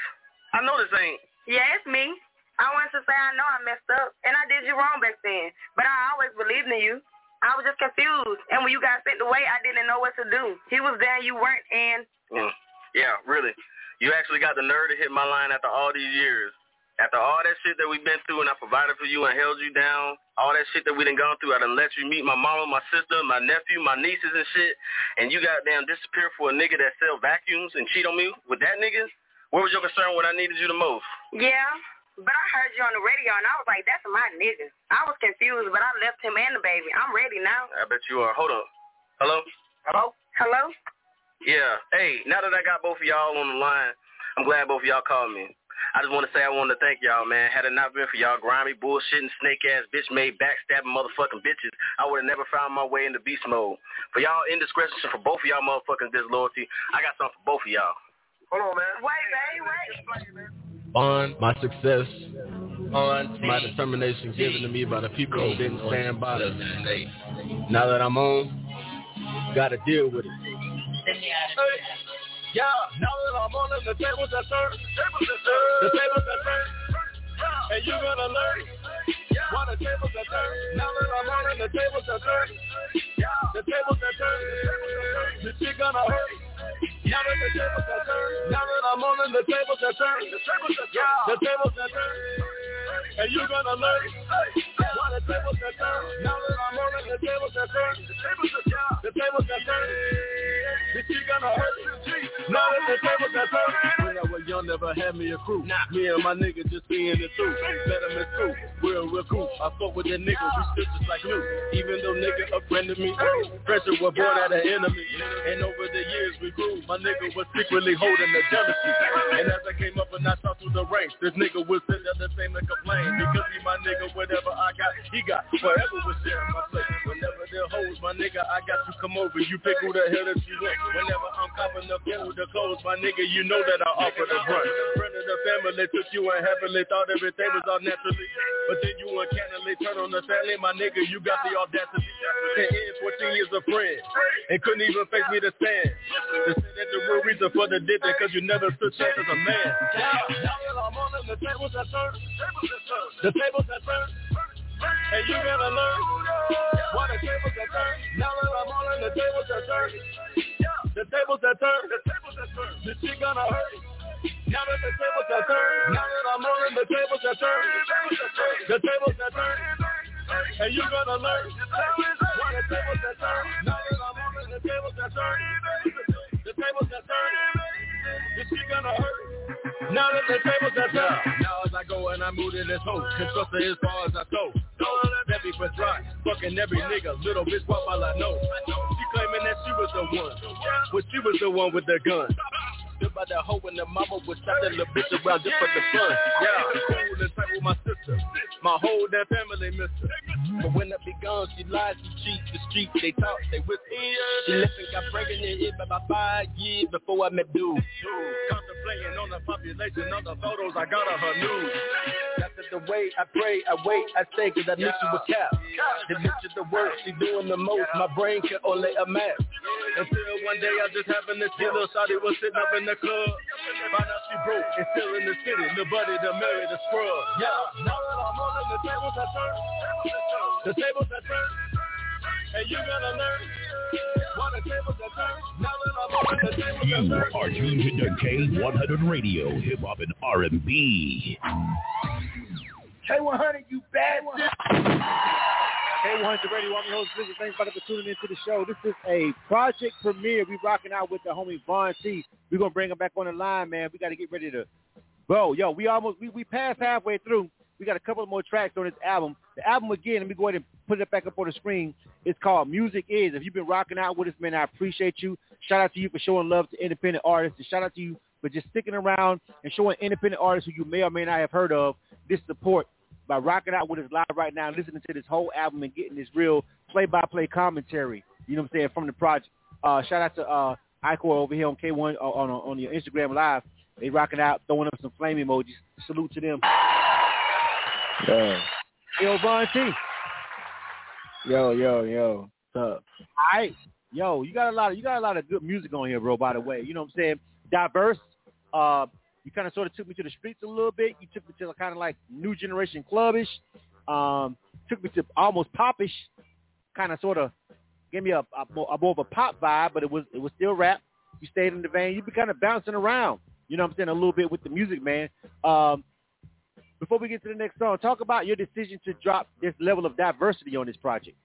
I know this ain't. Yeah, it's me. I wanted to say I know I messed up, and I did you wrong back then. But I always believed in you. I was just confused. And when you got sent away, I didn't know what to do. He was there, you weren't, and... Mm. Yeah, really. You actually got the nerve to hit my line after all these years. After all that shit that we've been through and I provided for you and held you down, all that shit that we done gone through, I done let you meet my mama, my sister, my nephew, my nieces and shit, and you goddamn disappear for a nigga that sell vacuums and cheat on me with that nigga? Where was your concern when I needed you the most? Yeah, but I heard you on the radio and I was like, that's my nigga. I was confused, but I left him and the baby. I'm ready now. I bet you are. Hold up. Hello? Hello? Hello? Yeah. Hey, now that I got both of y'all on the line, I'm glad both of y'all called me. I just want to say I want to thank y'all, man. Had it not been for y'all grimy, bullshitting, snake-ass, bitch-made, backstabbing motherfucking bitches, I would have never found my way into beast mode. For y'all indiscretion, for both of y'all motherfuckers disloyalty, I got something for both of y'all. Hold on, man. Wait, babe, wait. On my success, on my determination given to me by the people who didn't stand by us. Now that I'm on, gotta deal with it. Yeah, now that I'm on it, the tables are turned. The tables are turned. And you're gonna learn why the tables are turned. Now that I'm on the tables are turned. The tables are turned. The shit gonna hurt. Now that the tables are turned. Now that I'm on the tables are turned. The tables are turned. The tables are turned. And you're gonna learn why the tables are turned. Now that I'm on the tables are turned. The tables are turned. The tables are turned. The shit gonna hurt. Now that the tables are turned. I never had me a crew. Me and my nigga just being the truth. Let him in school. We're real cool. I fuck with that nigga. We still just like new. Even though nigga offended me. Pressure was born out of enemy. And over the years we grew. My nigga was secretly holding the jealousy. And as I came up and I saw through the ranks, this nigga was sit there the same and complain. Because he my nigga, whatever I got, he got. Forever was sharing my place. Whenever there hoes, my nigga, I got to come over. You pick who the hell that you want. Whenever I'm copping the food, the clothes, my nigga, you know that I offer the brunt. Friend of the family took you and happily thought everything was all naturally. But then you uncannily turn on the family, my nigga, you got the audacity. Ten years, 14 years a friend, and couldn't even face me to stand. To say that the real reason for the that cause you never stood chance as a man. Now that I'm on the tables are turned. The tables are turned. And you're gonna learn why the tables are turned. Now that I'm on the tables are turned. The tables are turned. The tables are turned. The shit gonna hurt. Now that the tables. Now that I'm the tables. The tables. And you're gonna learn the tables. Now that I'm the tables. The tables gonna hurt. Now that the tables. Now as I go and I move in this hole, constructor as far as I go. Heavy for dry, fucking every nigga, little bitch what I know. She claiming that she was the one, but she was the one with the gun. Stood by the hoe and the mama was that little bitch around just for the fun. Yeah, cool and tight with my sister. My whole damn family missed her. But when I be gone, she lied, she cheat, the street, they talk, they whisper. She left and got pregnant in about five years before I met dude. Contemplating on the population, on the photos I got of her news. That's the way I pray, I wait, I stay, cause I knew she was cap. The bitch is the work, she doing the most, my brain can only imagine. Until one day I just happened to see little Shawty was sitting up in the club. Found out she broke and still in the city, the buddy to marry the scrub. Yeah, now that I'm on the tables are turned. The tables are turned. And you're gonna learn why the tables are turned. Now that I'm on it, the tables are You are tuned to K100 Radio, Hip Hop and R&B. K100, you bastard. K100 Radio, I'm your host, Blizzard. Thanks for tuning into the show. This is a project premiere. We rocking out with the homie Von T. We're gonna bring him back on the line, man. We gotta get ready to go. Yo, we almost we, we passed halfway through. We got a couple more tracks on this album. The album again, let me go ahead and put it back up on the screen. It's called Music Is. If you've been rocking out with us, man, I appreciate you. Shout out to you for showing love to independent artists. And shout out to you for just sticking around and showing independent artists who you may or may not have heard of this support by rocking out with us live right now, listening to this whole album and getting this real play-by-play commentary. You know what I'm saying from the project. Uh, shout out to uh, Icor over here on K1 uh, on on your Instagram live. They rocking out, throwing up some flame emojis. Salute to them. Yo, Yo, Von T. yo, yo, yo. What's up? All right. Yo, you got a lot of you got a lot of good music on here, bro, by the way. You know what I'm saying? Diverse. Uh you kind of sort of took me to the streets a little bit. You took me to kind of like new generation clubbish. Um, took me to almost popish, kind of sort of gave me a, a, more, a more of a pop vibe, but it was it was still rap. You stayed in the vein. You be kind of bouncing around. You know what I'm saying? A little bit with the music, man. Um, before we get to the next song, talk about your decision to drop this level of diversity on this project.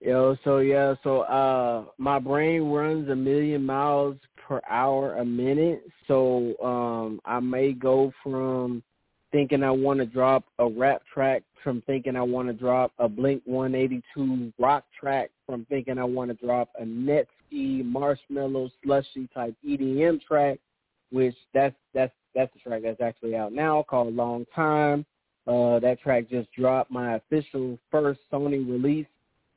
Yo, so yeah, so uh my brain runs a million miles per hour a minute. So um I may go from thinking I want to drop a rap track from thinking I want to drop a Blink 182 rock track from thinking I want to drop a Netsky Marshmello slushy type EDM track, which that's that's that's the track that's actually out now called Long Time. Uh, that track just dropped my official first Sony release.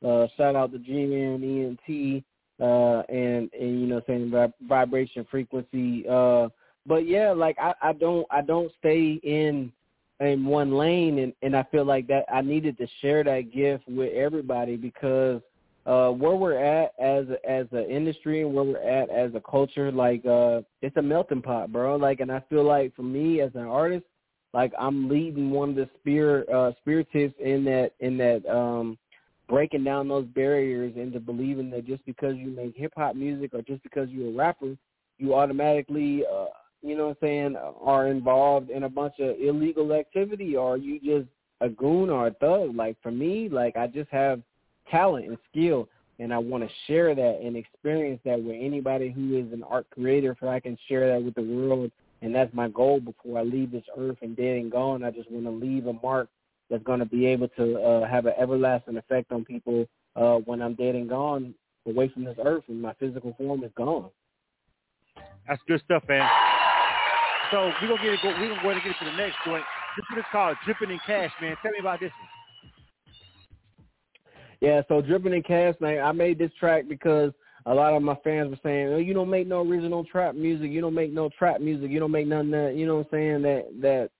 Uh, shout out to G-Man, ENT, uh, and, and, you know, saying vibration frequency. Uh, but yeah, like I, I don't, I don't stay in, in one lane and, and I feel like that I needed to share that gift with everybody because, uh, where we're at as as an industry and where we're at as a culture, like uh, it's a melting pot, bro. Like, and I feel like for me as an artist, like I'm leading one of the spirit uh, spiritists in that in that um, breaking down those barriers into believing that just because you make hip hop music or just because you're a rapper, you automatically, uh, you know, what I'm saying, are involved in a bunch of illegal activity or you just a goon or a thug. Like for me, like I just have talent and skill and I want to share that and experience that with anybody who is an art creator so I can share that with the world and that's my goal before I leave this earth and dead and gone. I just want to leave a mark that's going to be able to uh, have an everlasting effect on people uh, when I'm dead and gone away from this earth and my physical form is gone. That's good stuff, man. So we're gonna get it. We're gonna go ahead and get it to the next joint. This one is called "Dripping in Cash," man. Tell me about this one. Yeah, so dripping in cash, man. I made this track because a lot of my fans were saying, "Oh, you don't make no original trap music. You don't make no trap music. You don't make none that you know what I'm saying that that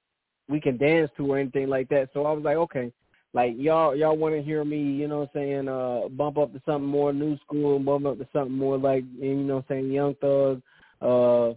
we can dance to or anything like that." So I was like, okay, like y'all y'all want to hear me, you know what I'm saying, uh, bump up to something more new school, bump up to something more like you know what I'm saying, Young Thug, uh,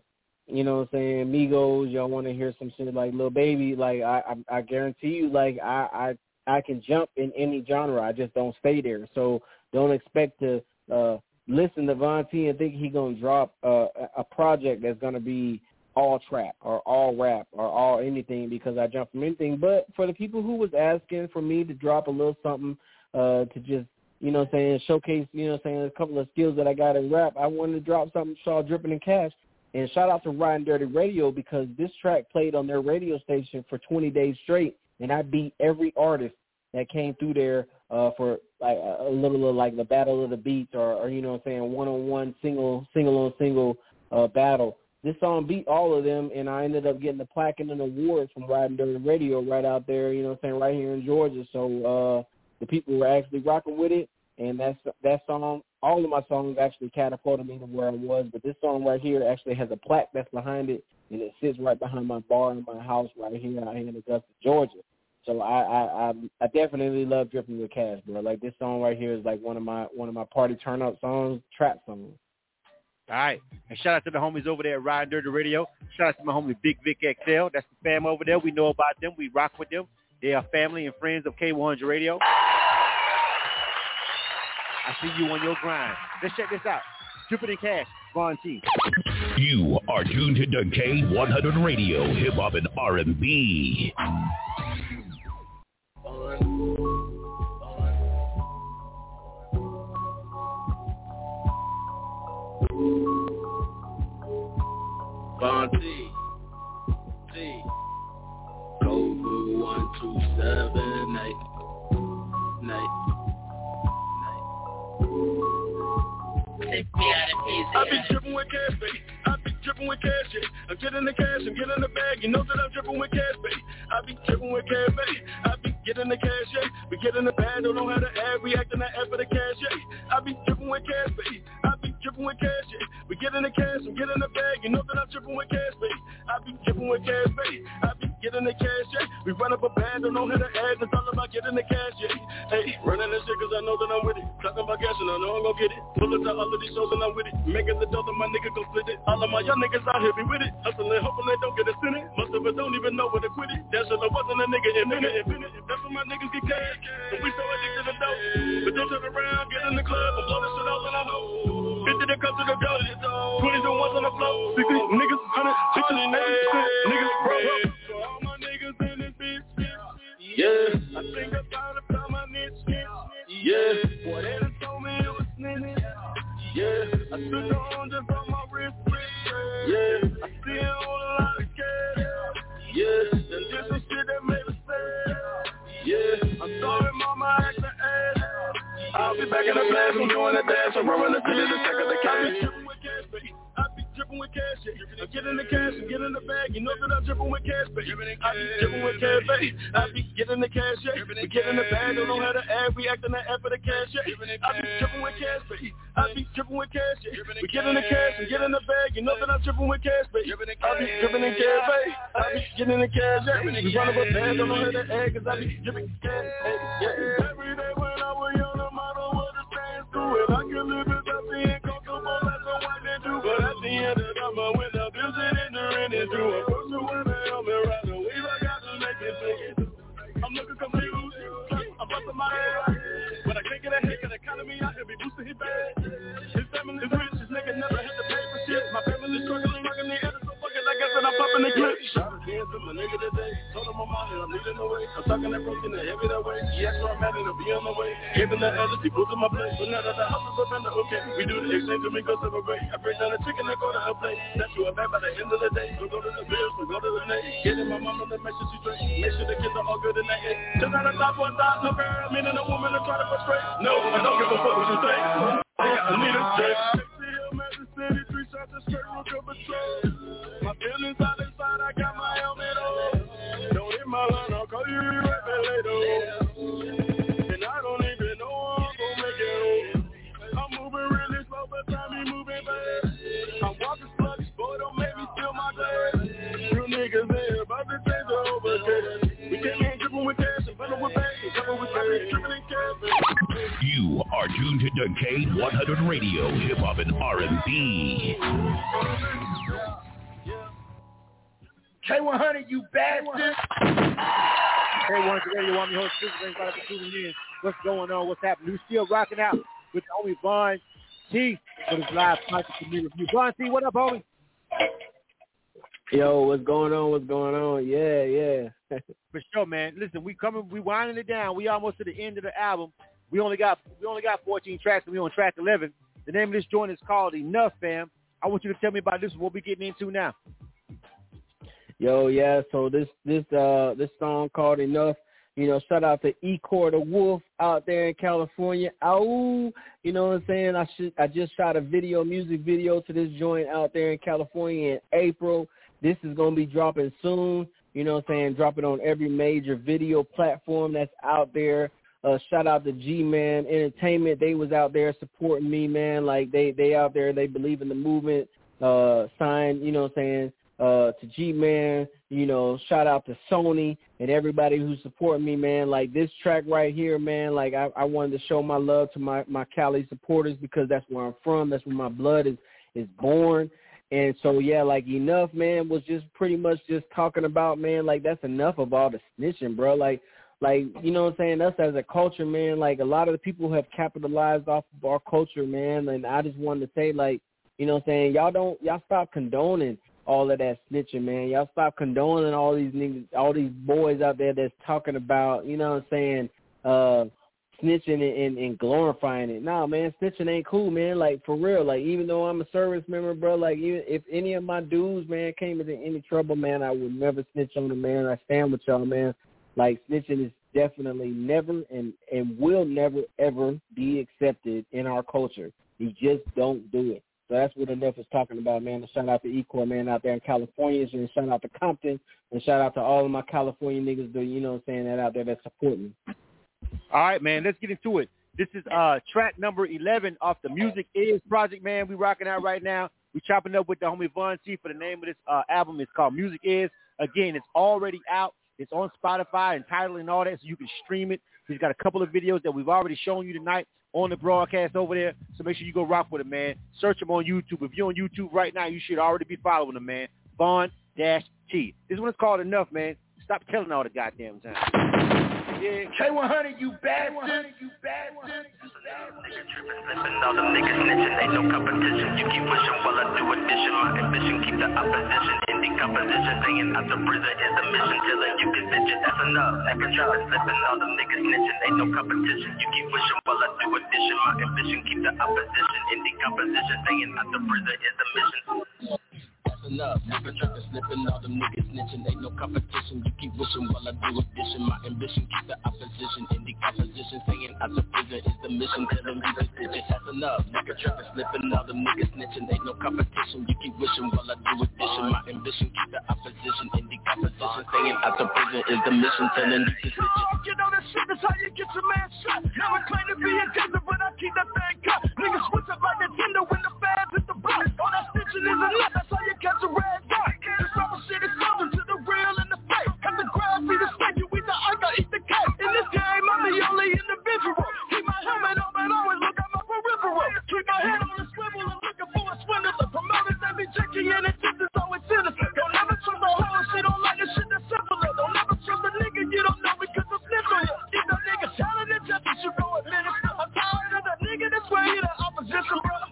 you know what I'm saying, Migos. Y'all want to hear some shit like Lil Baby. Like I I, I guarantee you, like I I I can jump in any genre. I just don't stay there. So don't expect to uh listen to Von T and think he gonna drop uh, a project that's gonna be all trap or all rap or all anything because I jump from anything. But for the people who was asking for me to drop a little something uh to just you know saying, showcase, you know saying, a couple of skills that I got in rap, I wanted to drop something saw dripping in cash. And shout out to Riding Dirty Radio because this track played on their radio station for 20 days straight and I beat every artist that came through there uh, for like a little of like the battle of the beats or, or you know what I'm saying one on one single single on single uh, battle. This song beat all of them, and I ended up getting the plaque and an award from Riding Dirty Radio right out there. You know what I'm saying right here in Georgia. So uh, the people were actually rocking with it, and that's that song. All of my songs actually catapulted me to where I was, but this song right here actually has a plaque that's behind it, and it sits right behind my bar in my house right here out here in Augusta, Georgia. So I I I, definitely love dripping with cash, bro. Like this song right here is like one of my one of my party turn up songs, trap songs. All right. And shout out to the homies over there at Ride Dirty Radio. Shout out to my homie Big Vic XL. That's the fam over there. We know about them. We rock with them. They are family and friends of K100 Radio. I see you on your grind. Let's check this out. Jupiter Cash, Von T. You are tuned to K100 Radio, Hip Hop and R&B. Von T. T. Code blue one two seven eight. Night. Night. I be dripping with cash, baby. I be dripping with cash, yeah. I'm getting the cash, I'm getting the bag. You know that I'm dripping with cash, baby. I be dripping with cash, baby. I be getting the cash, yeah. We getting the bag, don't know how to add, we act, reacting to act for the cash, yeah. I be dripping with cash, baby. I be dripping with cash, yeah. We get in the cash, I'm getting the bag. You know that I'm dripping with cash, baby. I be dripping with cash, baby. I be getting the cash, yeah. We run up a band, don't know how to act. It's all about getting the cash, yeah. Hey, running this shit cause I know that I'm with it. Talking about cash and I know I'm gonna get it. Pull it to all of these shows and I'm with it. Making the dough that my nigga gon' split it. All of my young niggas out here be with it. Hustling, hoping they don't get a in it. Most of us don't even know where to quit it. That shit wasn't a nigga invented. invented. That's when my niggas get cash. And we so addicted to dope. But then turn around, get in the club and blow this shit out and I know. 50 to come to the door. 20s and ones on the floor. 60 niggas, 100, 60, 80, niggas, bro. All my niggas in this bitch. Yeah. I think about it, about my niche. Yeah. Boy, they done told me it was snitch. Yeah. I took the on just I'm doing the dance, I'm running the city to check out the cash. I be dripping with cash, yeah. get in the cash and get in the bag. You know that I'm dripping with cash, baby. I be dripping with cash, baby. I be getting the cash, yeah. We get in the bag, don't know how to act. We acting the app for the cash, yeah. I be dripping with cash, baby. I be dripping with cash, yeah. We get in the cash and get in the bag. You know that I'm dripping with cash, baby. I be dripping in cash, baby. I be getting the cash, yeah. We run up a bag, don't know how to act, cause I be dripping cash, yeah. Every day through it. I can live it up being comfortable like a white man do, but at the end of the summer when the bills and in the are entering it through, a person with a helmet right the wave, I got to make it big. I'm looking confused, I'm busting my head. When I can't get ahead, cause the economy out here be boosting his bad. His family's rich, his nigga never guess I'm popping the clip. Shot his hands to my nigga today, told him I'm out here, I'm leading the way. I'm talking that broken and heavy that way. He asked for a man and I'm be on the way. Giving the others, he put in my place. But now that the house is up in the okay, we do the exchange and we go celebrate. I break down the chicken and go to her plate. That you a man by the end of the day. So go to the bills, so go to the neck. Getting my mama to make sure she straight. Make sure the kids are all good in that head. Just not a top one thought, no girl, meaning a woman to try to frustrate. No, I don't give a fuck what you say. I need a check. City, three shots of straight rook of patrol. My feelings out I got my helmet on. Don't hit my line, I'll call you right back later. And I don't even know I'm gonna make it home. I'm moving really slow, but time me moving fast. I'm walking sluggish, boy, don't make me steal my glass. You niggas ain't about to change the overcast. We came in dripping with cash and running with bags, dripping with cash. You are tuned to Decade 100 Radio, Hip Hop and R&B. K100, you bastard. Hey, once again, you want me to host this Thanks for tuning in. What's going on? What's happening? We still rocking out with the homie Von T for this live podcast community review. Von T, what up, homie? Yo, what's going on? What's going on? Yeah, yeah. For sure, man. Listen, we coming, we winding it down. We almost to the end of the album. We only got we only got 14 tracks, and we on track 11. The name of this joint is called Enough, fam. I want you to tell me about this. What we getting into now? Yo, yeah. So this this uh this song called Enough. You know, shout out to Ecor the Wolf out there in California. Ow, you know what I'm saying? I should I just shot a video, music video to this joint out there in California in April. This is gonna be dropping soon. You know what I'm saying? Dropping on every major video platform that's out there. Uh, shout out to G Man Entertainment. They was out there supporting me, man. Like they they out there, they believe in the movement. Uh, signed, you know what I'm saying? Uh, to G Man, you know, shout out to Sony and everybody who's supporting me, man. Like this track right here, man. Like I, I wanted to show my love to my my Cali supporters because that's where I'm from. That's where my blood is is born. And so yeah, like enough, man, was just pretty much just talking about, man, like that's enough of all the snitching, bro. Like like, you know what I'm saying, us as a culture, man, like a lot of the people have capitalized off of our culture, man, and I just wanted to say like, you know what I'm saying, y'all don't y'all stop condoning all of that snitching, man. Y'all stop condoning all these niggas all these boys out there that's talking about, you know what I'm saying, uh snitching and, and, and glorifying it. Nah, man, snitching ain't cool, man. Like for real. Like even though I'm a service member, bro, like even if any of my dudes, man, came into any trouble, man, I would never snitch on them, man. I stand with y'all, man. Like snitching is definitely never and and will never ever be accepted in our culture. You just don't do it. So that's what enough is talking about, man. And shout out to Ecor, man, out there in California, and shout out to Compton, and shout out to all of my California niggas, that you know, what I'm saying that out there that support me. All right, man. Let's get into it. This is uh track number 11 off the Music Is project, man. We rocking out right now. We chopping up with the homie Von T for the name of this uh, album. It's called Music Is. Again, it's already out. It's on Spotify and Tidal and all that, so you can stream it. He's got a couple of videos that we've already shown you tonight on the broadcast over there. So make sure you go rock with him, man. Search him on YouTube. If you're on YouTube right now, you should already be following him, man. Von Dash T. This one is called Enough, man. Stop telling all the goddamn time. Yeah. K100, you bastard. You bastard. Slipping all them niggas snitching, ain't no competition. You keep pushing while I do addition. My ambition keep the opposition in decomposition. Staying out the prison is the mission. Till you can ditch it, that's enough. Acting tripping, slipping all them niggas snitching, ain't no competition. You keep pushing while I do addition. My ambition keep the opposition in decomposition. Staying out the prison is the mission. Enough. Nigga tripping, slipping, all them niggas snitching. Ain't no competition. You keep wishing while I do addition. My ambition keep the opposition in the composition. Saying out the prison is the mission. Tell them stitch it. That's enough. Nigga tripping, slipping, all them niggas snitching. Ain't no competition. You keep wishing while I do addition. My ambition keep the opposition in the composition. Saying out the prison is the mission. Tell them you can stitch it. You know that shit is how you get your man shot. Never claim to be a gangster, but I keep that thing cut. Niggas switch up like Nintendo when the All that stitching is. That's how you catch a red dot. This rubber shit is something to the real and the the the the I eat the cake. In this game, I'm the only individual. Keep my helmet always look my. Keep my head on the swivel and looking for a swindler. The promoters, they be in and is always. Don't never trust a hoe, like the shit that's simpler. Don't never trust a nigga you don't know because I'm niggas just as you. I'm tired of the nigga that's opposition, bro.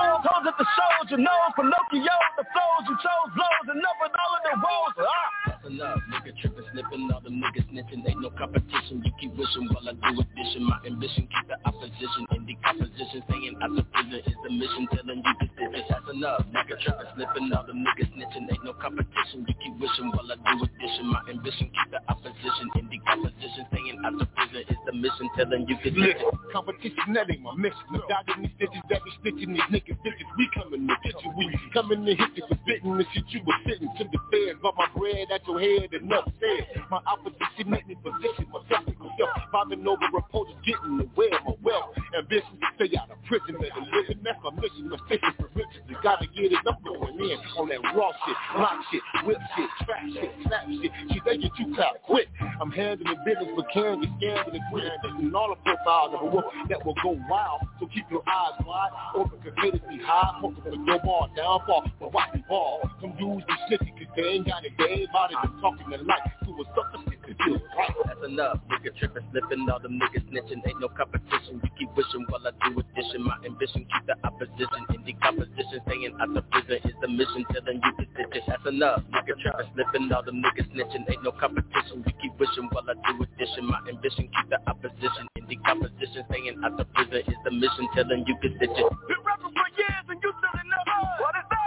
Falls hoes at the shows, you know, Pinocchio, the flows, you chose blows, enough with all of the woes. Ah! That's enough. Nigga tripping, slipping, all them niggas snitching. Ain't no competition. You keep wishing while I do addition. My ambition keep the opposition in the composition. Saying out the prison is the mission. Telling you to stitch it. That's enough. Nigga tripping, slipping, all them niggas snitching. Ain't no competition. You keep wishing while I do addition. My ambition keep the opposition in the composition. Saying out the prison is the mission. Telling you to stitch it. Competition, that ain't my mission. No in these stitches that be stitching these niggas stitches. We coming to get you. We coming to hit you for spitting the shit you was sitting to the feds. But my bread at your head enough said. My opposition make me position myself to myself. Bobbing over reporters getting the web of wealth. Ambition to stay out of prison. Better living, that's my mission. My for riches. You gotta get it. I'm going in on that raw shit, rock shit, whip shit, trap shit, slap shit. She they get you clout quick. I'm handling the business, but carrying your scamming and quitting. Sitting all the profiles of a wolf that will go wild. So keep your eyes wide, open, cause be high. Hoping for your ball downfall, but watch me ball. Some dudes be snitchy, cause they ain't got it. They ain't about it. They talking the light. So what's up, shit to do, right? That's enough. Nigga tripping, slipping, all them niggas snitching. Ain't no competition. You keep wishing while I do addition. My ambition keep the opposition in the composition. Saying out the prison is the mission. Telling you to stitch it. That's enough. Nigga tripping, slipping, all them niggas snitching. Ain't no competition. You keep wishing while I do addition. My ambition keep the opposition in the composition. Saying out the prison is the mission. Telling you to stitch it. Been rapping for years and you still in the hood. What is that?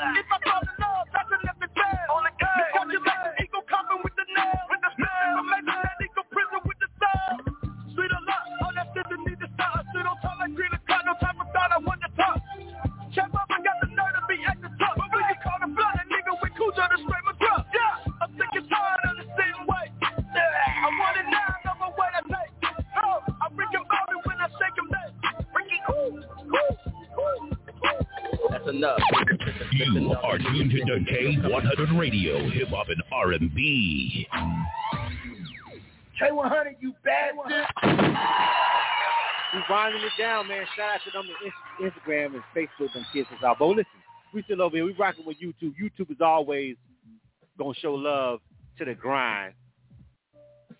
ayuda. Tuned to K100 Radio, Hip Hop and R&B. K100, you bastard. We winding it down, man. Shout out to them on Instagram and Facebook and kids us out. But listen, we still over here. We rocking with YouTube. YouTube is always gonna show love to the grind.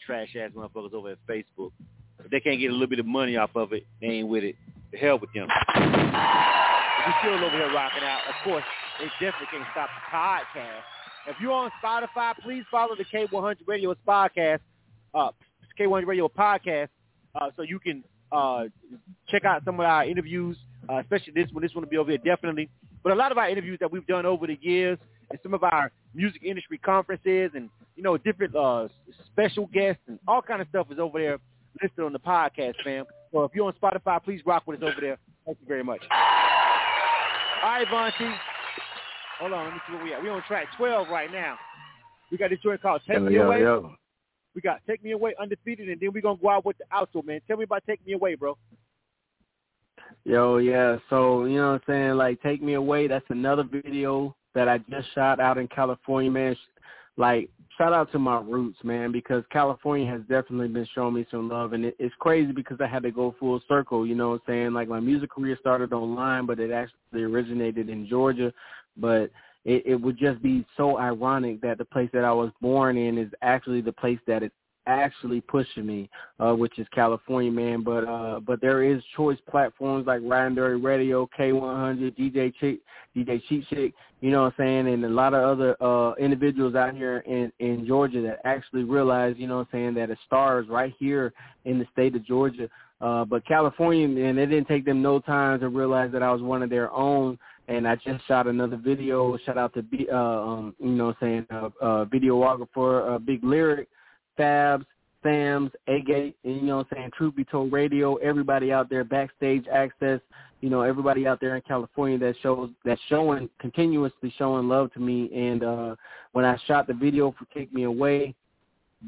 Trash ass motherfuckers over at Facebook. If they can't get a little bit of money off of it, they ain't with it. The hell with them. But we still over here rocking out. Of course, they definitely can't stop the podcast. If you're on Spotify, please follow the K100 Radio podcast, uh, K100 Radio podcast, uh, so you can uh, check out some of our interviews, uh, especially this one. This one will be over here definitely. But a lot of our interviews that we've done over the years, and some of our music industry conferences, and you know different uh, special guests and all kind of stuff is over there listed on the podcast, fam. So if you're on Spotify, please rock with us over there. Thank you very much. All right, Von T. Hold on, let me see where we at. We're on track 12 right now. We got this joint called Take Yo, Me yo, Away. yo. We got Take Me Away Undefeated, and then we're going to go out with the outro, man. Tell me about Take Me Away, bro. Yo, yeah. So, you know what I'm saying? Like, Take Me Away, that's another video that I just shot out in California, man. Like, shout out to my roots, man, because California has definitely been showing me some love. And it, it's crazy because I had to go full circle, you know what I'm saying? Like, my music career started online, but it actually originated in Georgia. But it, it would just be so ironic that the place that I was born in is actually the place that it actually pushing me, uh, which is California, man. But uh, but there is choice platforms like Riding Dirty Radio, K100, DJ Chick, DJ Cheat Chick, you know what I'm saying, and a lot of other uh, individuals out here in in Georgia that actually realize, you know what I'm saying, that a star is right here in the state of Georgia. Uh, but California, and it didn't take them no time to realize that I was one of their own and I just shot another video. Shout out to B, uh, um, you know, saying uh, uh, videographer, uh, Big Lyric, Fabs, Sam's, A-Gate, and you know, what I'm saying Truth Be Told Radio. Everybody out there, backstage access. You know, everybody out there in California that shows that showing continuously showing love to me. And uh, when I shot the video for Take Me Away,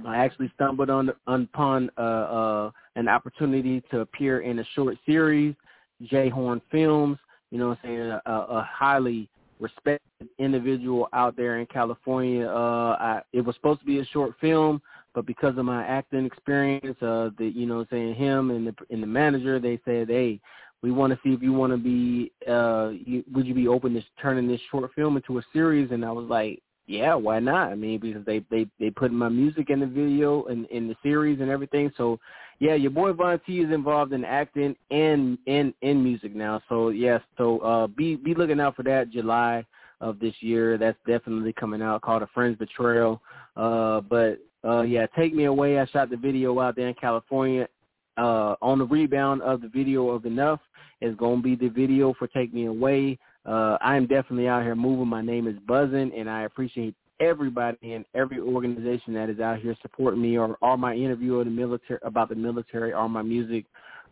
I actually stumbled on upon uh, uh, an opportunity to appear in a short series, J Horn Films you know what I'm saying, a, a highly respected individual out there in California. Uh, I, it was supposed to be a short film, but because of my acting experience, uh, the you know what I'm saying him and the and the manager, they said, hey, we want to see if you want to be, uh, you, would you be open to turning this short film into a series? And I was like, yeah, why not? I mean, because they they they put my music in the video and in the series and everything. So, yeah, your boy Von T is involved in acting and in in music now. So yes, so uh, be be looking out for that July of this year. That's definitely coming out called A Friend's Betrayal. Uh, but uh, yeah, take me away. I shot the video out there in California. Uh, on the rebound of the video of Enough is going to be the video for Take Me Away uh, I am definitely out here moving. My name is buzzing, and I appreciate everybody and every organization that is out here supporting me or all my interview of the military about the military or my music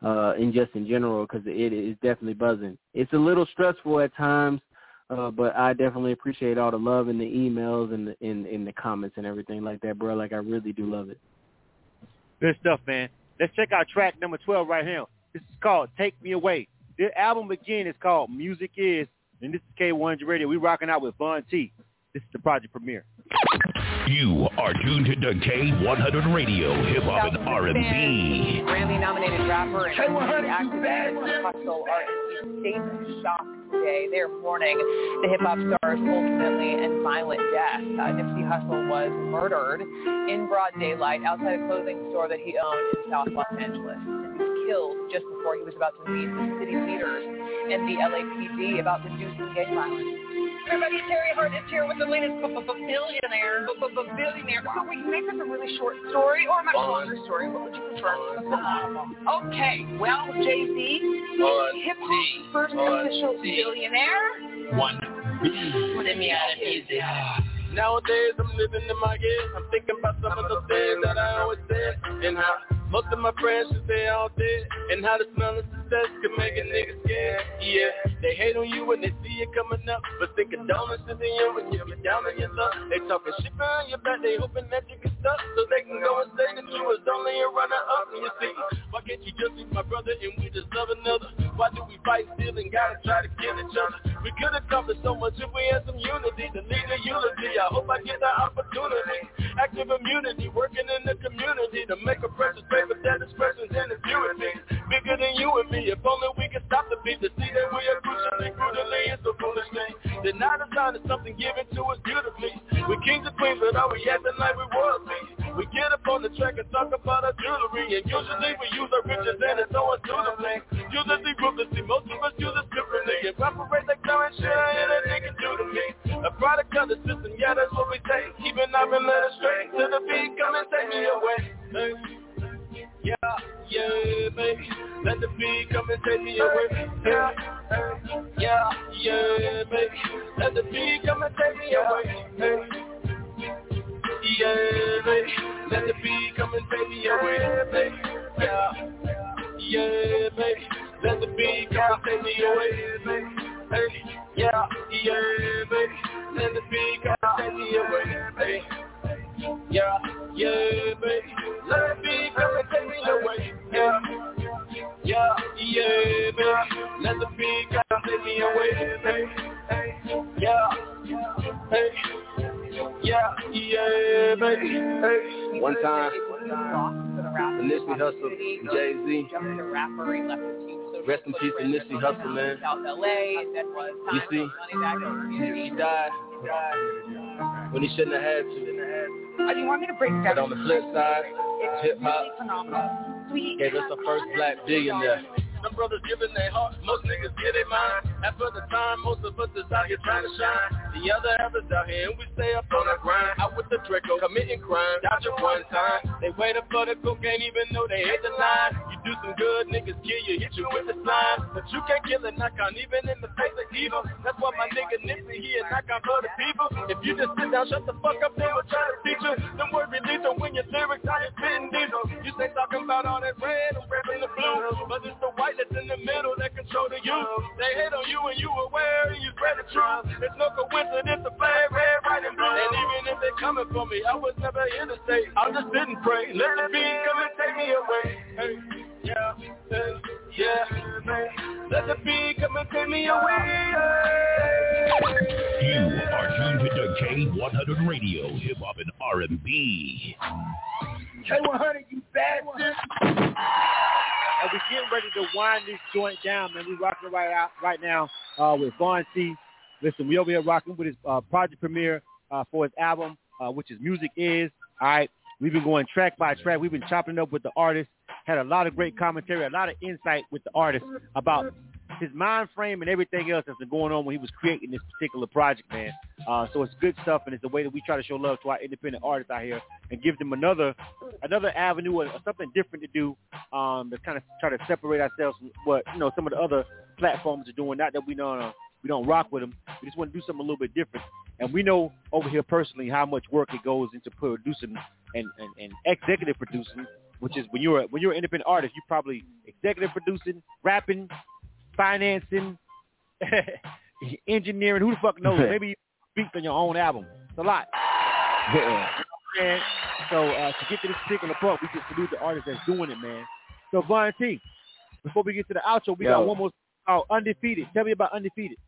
uh, and just in general because it is definitely buzzing. It's a little stressful at times, uh, but I definitely appreciate all the love and the emails and the in, in the comments and everything like that, bro. Like I really do love it. Good stuff, man. Let's check out track number twelve right here. This is called "Take Me Away." The album again is called "Music Is." And this is K100 Radio. We rocking out with Von T. This is the project premiere. You are tuned to K100 Radio, hip hop and R&B. Grammy-nominated rapper and K100 activist Hussle are in state of shock today. They're mourning the hip hop star's ultimately and violent death. Uh, Nipsey Hussle was murdered in broad daylight outside a clothing store that he owned in South Los Angeles And was killed just before he was about to meet with city leaders and the LAPD about reducing gang violence. Everybody, Terry Hart is here with the latest billionaire. Billionaire. So we can make this a really short story or a much longer story. What would you prefer? Okay. Well, Jay Z, hip hop's first official billionaire. One. Let me out of music. Nowadays I'm living in my head. I'm thinking about some of the things that I always said and how most of my friends just they all dead And how the smell of success can make a nigga scared Yeah, they hate on you when they see you coming up But think condolences to you when you're down on your luck. They talking shit behind your back, they hoping that you get stuck So they can go and say that you was only a runner up And you see, why can't you just be my brother and we just love another? Why do we fight still and gotta try to kill each other? We could have accomplish so much if we had some unity. To lead a eulogy, I hope I get that opportunity. Active immunity, working in the community To make a precious paper that expressions and the purity. Bigger than you and me, if only we could stop the beat To see that we are crucially, brutally, it's a foolish thing. That not design is something given to us beautifully. We kings and queens, but are we acting like we royalty? We get up on the track and talk about our jewelry. And usually we use our riches and it's so unsuitably Usually ruthlessly, most of us use it differently. And operate like current shit ain't a nigga do to me A product of the system, yeah that's what we take. Even up and been led astray To the beat, come and take me away. Yeah, yeah, baby. Let the beat come and take me away. Yeah, yeah, yeah, baby. Let the beat come and take me away. Yeah, baby. Let the beat come and take me away. Yeah, yeah, baby. Let the beat come and take me away, baby. Hey, yeah, yeah, baby. Let the beat come and take me away, baby. Yeah, yeah, baby. Let me come and take me away. Yeah, yeah, yeah, baby. Let the beat come and take me away, baby. Yeah, hey, yeah, yeah, baby. Hey. One time, Nipsey Hussle, Jay Z. Rest in peace to Nipsey Hussle, man. You see, he died when he shouldn't have had to. Uh, do you want me to break down? But on the flip side, hip hop gave us the first black billionaire. Some brothers giving their heart, most niggas get their mind. After the time, most of us is out here trying to shine. The other half is out here and we stay up on our grind. Out with the Draco, committing crime, dodge it one time. They waiting for the cocaine even though they hit the line. You do some good, niggas kill you, hit you with the slime. But you can't kill a knockout even in the face of evil. That's why my nigga Nipsey, he a knockout for the people. If you just sit down, shut the fuck up, then we'll try to teach you. Words be lethal when your lyrics are just spitting diesel. You stay talking about all that red and red and the blue. But it's the white that's in the middle that control the youth. They hate on you and you aware and you spread the truth. It's no coincidence the flag red, white, and blue. And even if they coming for me, I was never here to stay. I'll just sit and pray. Let the beat come and take me away. Hey, yeah, hey, yeah, man. Let the beat come and take me away. You are tuned to K100 Radio, Hip Hop and R&B. K100, you bastard. And we're getting ready to wind this joint down, man. We're rocking right out right now uh, with Von T. Listen, we over here rocking with his uh, project premiere uh, for his album, uh, which his Music Is. All right. We've been going track by track. We've been chopping up with the artist. Had a lot of great commentary, a lot of insight with the artist about his mind frame and everything else that's been going on when he was creating this particular project, man. Uh, so it's good stuff, and it's a way that we try to show love to our independent artists out here and give them another another avenue or something different to do um, to kind of try to separate ourselves from what you know some of the other platforms are doing. Not that we don't uh, we don't rock with them, we just want to do something a little bit different. And we know over here personally how much work it goes into producing and, and, and executive producing, which is when you're when you're an independent artist, you probably executive producing, rapping, financing, engineering. Who the fuck knows? Maybe you beat on your own album. It's a lot. Yeah. And so uh, to get to this particular point, we just salute the artist that's doing it, man. So Von T, before we get to the outro, we Yo. got one more. Oh, undefeated. Tell me about undefeated.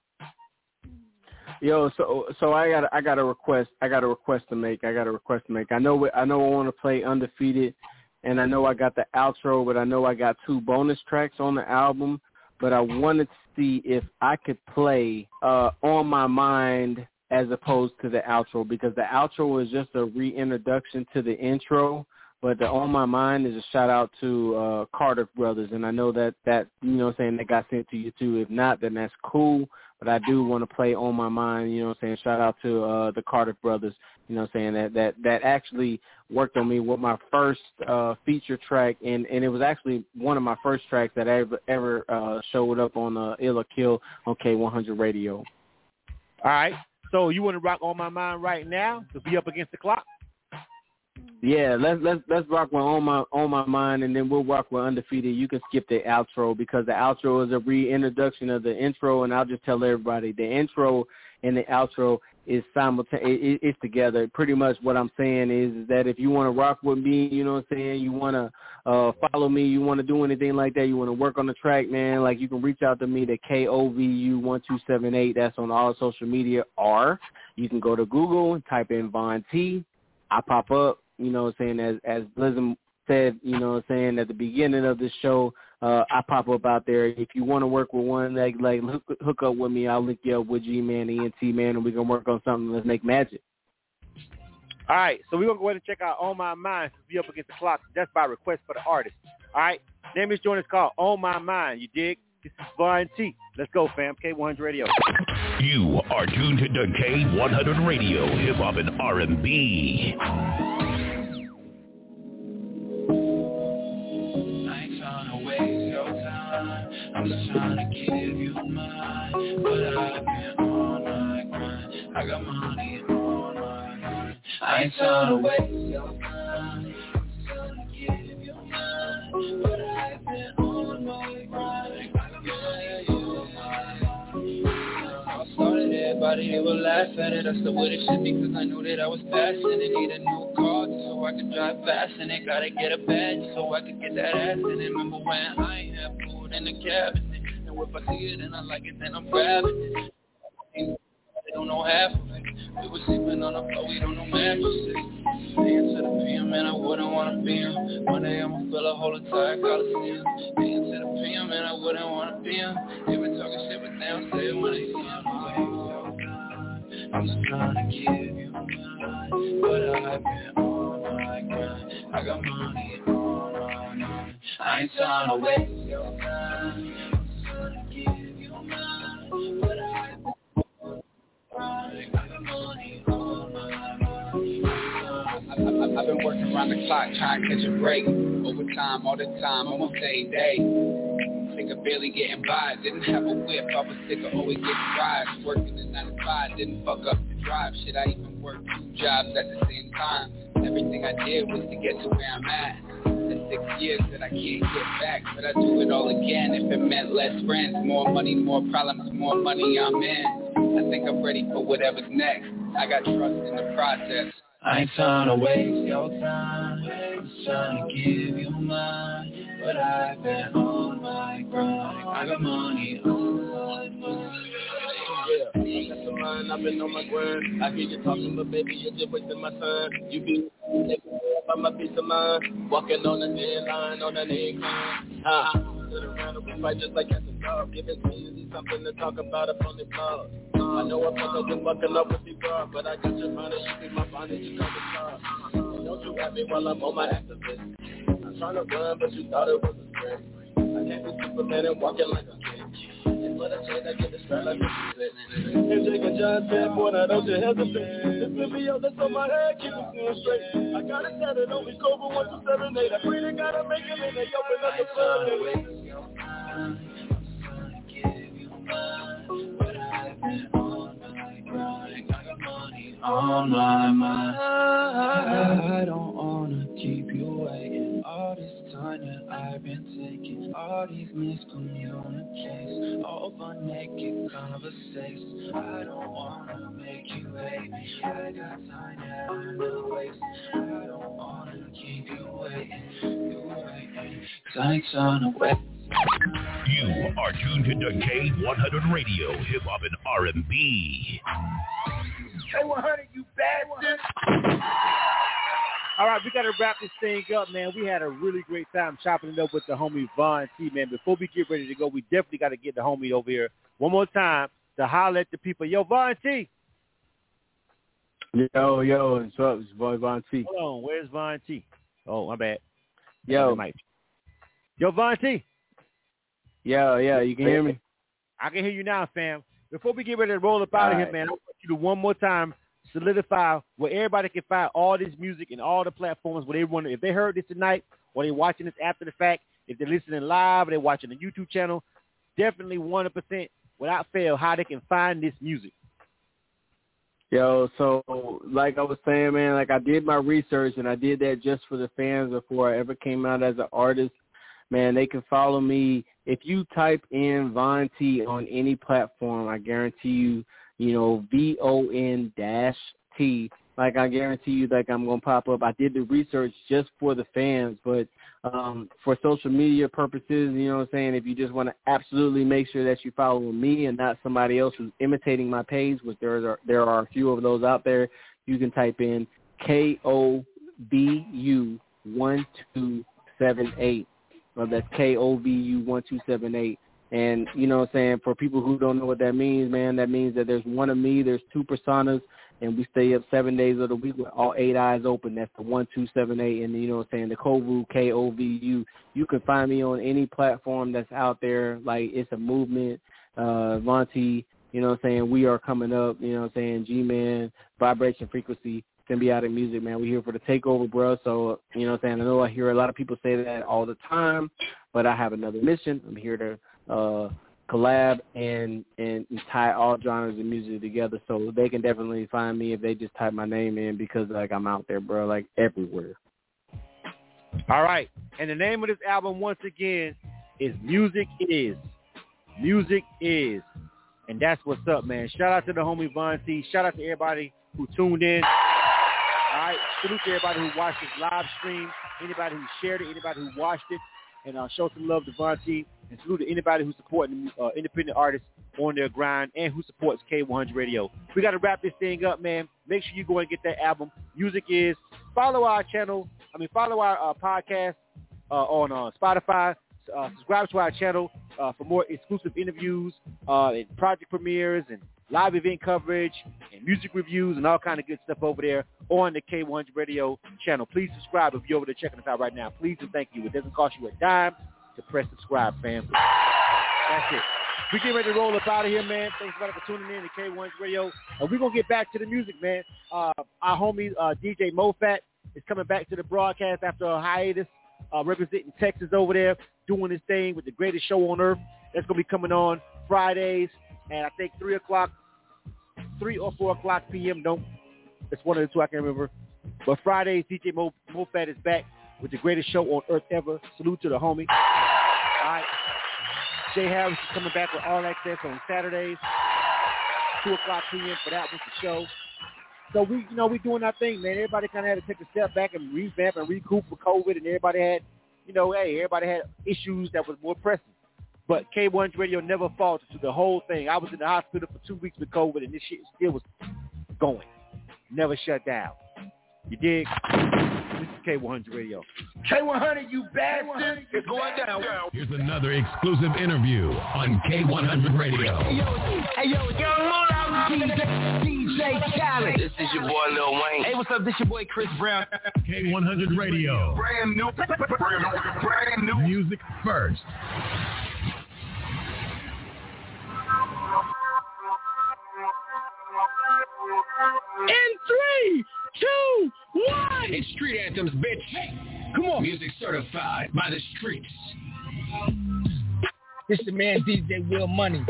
Yo, so so I got I got a request. I got a request to make. I got a request to make. I know I know I want to play undefeated, and I know I got the outro, but I know I got two bonus tracks on the album. But I wanted to see if I could play uh, on my mind as opposed to the outro because the outro was just a reintroduction to the intro. But the on my mind is a shout out to uh, Carter Brothers, and I know that that you know what I'm saying that got sent to you too. If not, then that's cool. But I do want to play on my mind. You know what I'm saying? Shout out to uh, the Carter Brothers. You know what I'm saying that that that actually worked on me with my first uh, feature track, and and it was actually one of my first tracks that ever ever uh, showed up on uh, Ill or Kill on K100 Radio. All right. So you want to rock on my mind right now to be up against the clock? Yeah, let's let's let's rock with on my on my mind, and then we'll rock with undefeated. You can skip the outro because the outro is a reintroduction of the intro, and I'll just tell everybody the intro and the outro is simultaneous. It's together. Pretty much what I'm saying is, that if you want to rock with me, you know what I'm saying. You want to uh, follow me. You want to do anything like that. You want to work on the track, man. Like you can reach out to me to kovu one two seven eight. That's on all social media. Or you can go to Google and type in Von T. I pop up you know what I'm saying, as as Blizzard said, you know what I'm saying, at the beginning of the show, uh, I pop up out there. If you want to work with one, like, like hook, hook up with me. I'll link you up with G-Man, ENT, man, and we can work on something. Let's make magic. All right, so we're going to go ahead and check out On My Mind to be up against the clock. That's by request for the artist. All right, name is this us is called On My Mind. You dig? This is Von T. Let's go, fam. K100 Radio. You are tuned to K100 Radio, Hip Hop and R&B. I'm just trying to give you mine, but I've been on my grind. I got money on my mind. I ain't trying to waste your time. But I've been on my grind. I got money on my mind. I started everybody, they will laugh at it. I still with it shit because I knew that I was passionate. Need a new car so I could drive fast and it gotta get a badge so I could get that ass it. Remember when I ain't have food in the cabinet? And if I see it and I like it, then I'm grabbing it. They don't know half of it. We were sleeping on the floor, we don't know mattresses. Paying to the PM, and I wouldn't wanna be him. One day I'ma fill a whole entire coliseum. Paying to the PM, and I wouldn't wanna be him. They been talking shit, but they don't say it when they see him. I'm just trying to give you mine, but I've been on my grind. I got money on my mind. I ain't trying to waste your time. I'm I've been working around the clock trying to catch a break. Overtime all the time, almost. Sick of barely getting by. Didn't have a whip, I was sick of always getting rides. Working the 9 to 5, didn't fuck up the drive. Shit, I even worked two jobs at the same time. Everything I did was to get to where I'm at. The six years that I can't get back, but I do it all again. If it meant less friends, more money, more problems, more money I'm in. I think I'm ready for whatever's next. I got trust in the process. I ain't trying to waste your time, I'm trying to give you mine. But I've been on my grind, I got money on my mind. Yeah, that's the line, I've been on my grind. I hear you talking, but baby, you're just wasting my time. You be about my peace of mind, walking on the dead line, on that incline. Ah, sit around and we fight just like at the dog, giving me something to talk about up on the blog. I know I'm fucking been fucking up with you, bro, but I got your money, you be my bondage, you come the star. Don't you at me while I'm on my activist. I'm trying to run, but you thought it was a script. I can't be Superman and walking like a kid. I change, I get. And and John said, boy, now don't you hesitate. This video that's on my head, keep it straight. I got it on me, Cobra 1278. I pray they gotta make it and they open up the floodgate. on my mind. I don't wanna keep you waiting. All this I've been taking, all these miscommunications, over naked conversations. I don't wanna make you hate me. I got time that I'm not wasting. I don't wanna keep you waiting, you waiting. Cause I ain't trying to wait. You are tuned into K100 Radio, Hip Hop and R&B. K100, you bastard. All right, we got to wrap this thing up, man. We had a really great time chopping it up with the homie Von T, man. Before we get ready to go, we definitely got to get the homie over here one more time to holler at the people. Yo, Von T. Yo, yo, what's up? It's boy Von T. Hold on, where's Von T? Oh, my bad. Yo. Yo, Von T. Yeah, yeah, you can hear me? I can hear you now, fam. Before we get ready to roll up out of here, man, I want you to one more time solidify where everybody can find all this music and all the platforms where they want if they heard this tonight or they watching this after the fact, if they're listening live or they're watching the YouTube channel, definitely 100% without fail how they can find this music. Yo, so like I was saying, man, like I did my research and I did that just for the fans before I ever came out as an artist. Man, they can follow me if you type in Von T on any platform. I guarantee you, you know, V-O-N dash T. Like I guarantee you, like I'm going to pop up. I did the research just for the fans, but um, for social media purposes, you know what I'm saying? If you just want to absolutely make sure that you follow me and not somebody else who's imitating my page, which there are, there are a few of those out there, you can type in K-O-B-U-1278. Well, that's K-O-B-U-1278. And you know what I'm saying, for people who don't know what that means, man, that means that there's one of me, there's two personas, and we stay up seven days of the week with all eight eyes open. That's the one two seven eight, and you know what I'm saying, the Kovu K O V U. You can find me on any platform that's out there. Like it's a movement. Uh, Von T, you know what I'm saying. We are coming up. You know what I'm saying. G Man, Vibration Frequency, symbiotic music, man. We're here for the takeover, bro. So you know what I'm saying. I know I hear a lot of people say that all the time, but I have another mission. I'm here to uh collab and and tie all genres of music together so they can definitely find me if they just type my name in because like I'm out there, bro, like everywhere. All right. And the name of this album once again is Music Is. Music Is. And that's what's up, man. Shout out to the homie Von T. Shout out to everybody who tuned in. All right. Salute to everybody who watched this live stream, anybody who shared it, anybody who watched it. And uh, show some love to Von And salute to anybody who's supporting uh, independent artists on their grind and who supports K100 Radio. We got to wrap this thing up, man. Make sure you go and get that album. Music is. Follow our channel. I mean, follow our uh, podcast uh, on uh, Spotify. uh, subscribe to our channel uh, for more exclusive interviews uh, and project premieres and live event coverage and music reviews and all kind of good stuff over there on the K100 Radio channel. Please subscribe if you're over there checking us out right now. Please and thank you. It doesn't cost you a dime to press subscribe, fam. That's it. We get ready to roll up out of here, man. Thanks everybody for tuning in to K100 Radio. And we're going to get back to the music, man. Uh, our homie uh, DJ Mofat is coming back to the broadcast after a hiatus, uh, representing Texas over there, doing his thing with the greatest show on earth. That's going to be coming on Fridays and I think 3 o'clock, 3 or 4 o'clock p.m. Don't, it's one of the two I can't remember. But Fridays, DJ Mo, Mofat is back with the greatest show on earth ever. Salute to the homie. All right. Jay Harris is coming back with All Access on Saturdays, 2 o'clock p.m. for that was the show. So we, you know, we doing our thing, man. Everybody kind of had to take a step back and revamp and recoup for COVID, and everybody had, you know, hey, everybody had issues that was more pressing. But K1 Radio never faltered to the whole thing. I was in the hospital for two weeks with COVID, and this shit still was going. Never shut down. You dig? This is K100 Radio. K100, you bastard! It's going down. Here's another exclusive interview on K100 Radio. Hey, yo, hey, yo, young Moolah, DJ, DJ Khaled. This is your boy Lil Wayne. Hey, what's up? This your boy Chris Brown. K100 Radio. Brand new, Brand new, brand new. Music first. In three, two, one. It's Street Anthems, bitch. Come on. Music certified by the streets. This the man DJ Will Money.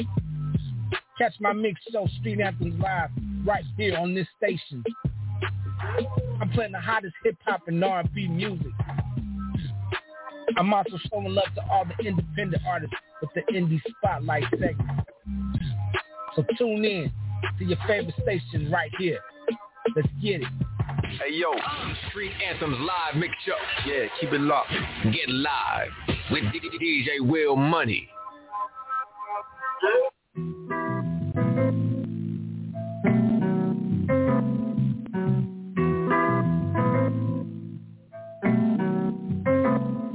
Catch my mix show Street Anthems live right here on this station. I'm playing the hottest hip hop and R&B music. I'm also showing love to all the independent artists with the indie spotlight segment. So tune in to your favorite station right here. Let's get it. Hey yo, Street Anthems live mix show. Yeah, keep it locked. Get live with DJ Will Money.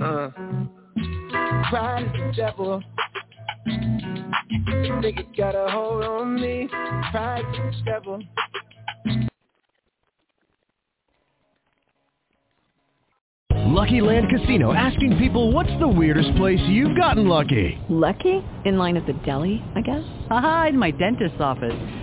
Uh, pride is the devil. Think it got a hold on me. Pride is the devil. Lucky Land Casino asking people what's the weirdest place you've gotten lucky? Lucky? In line at the deli, I guess? Aha, in my dentist's office.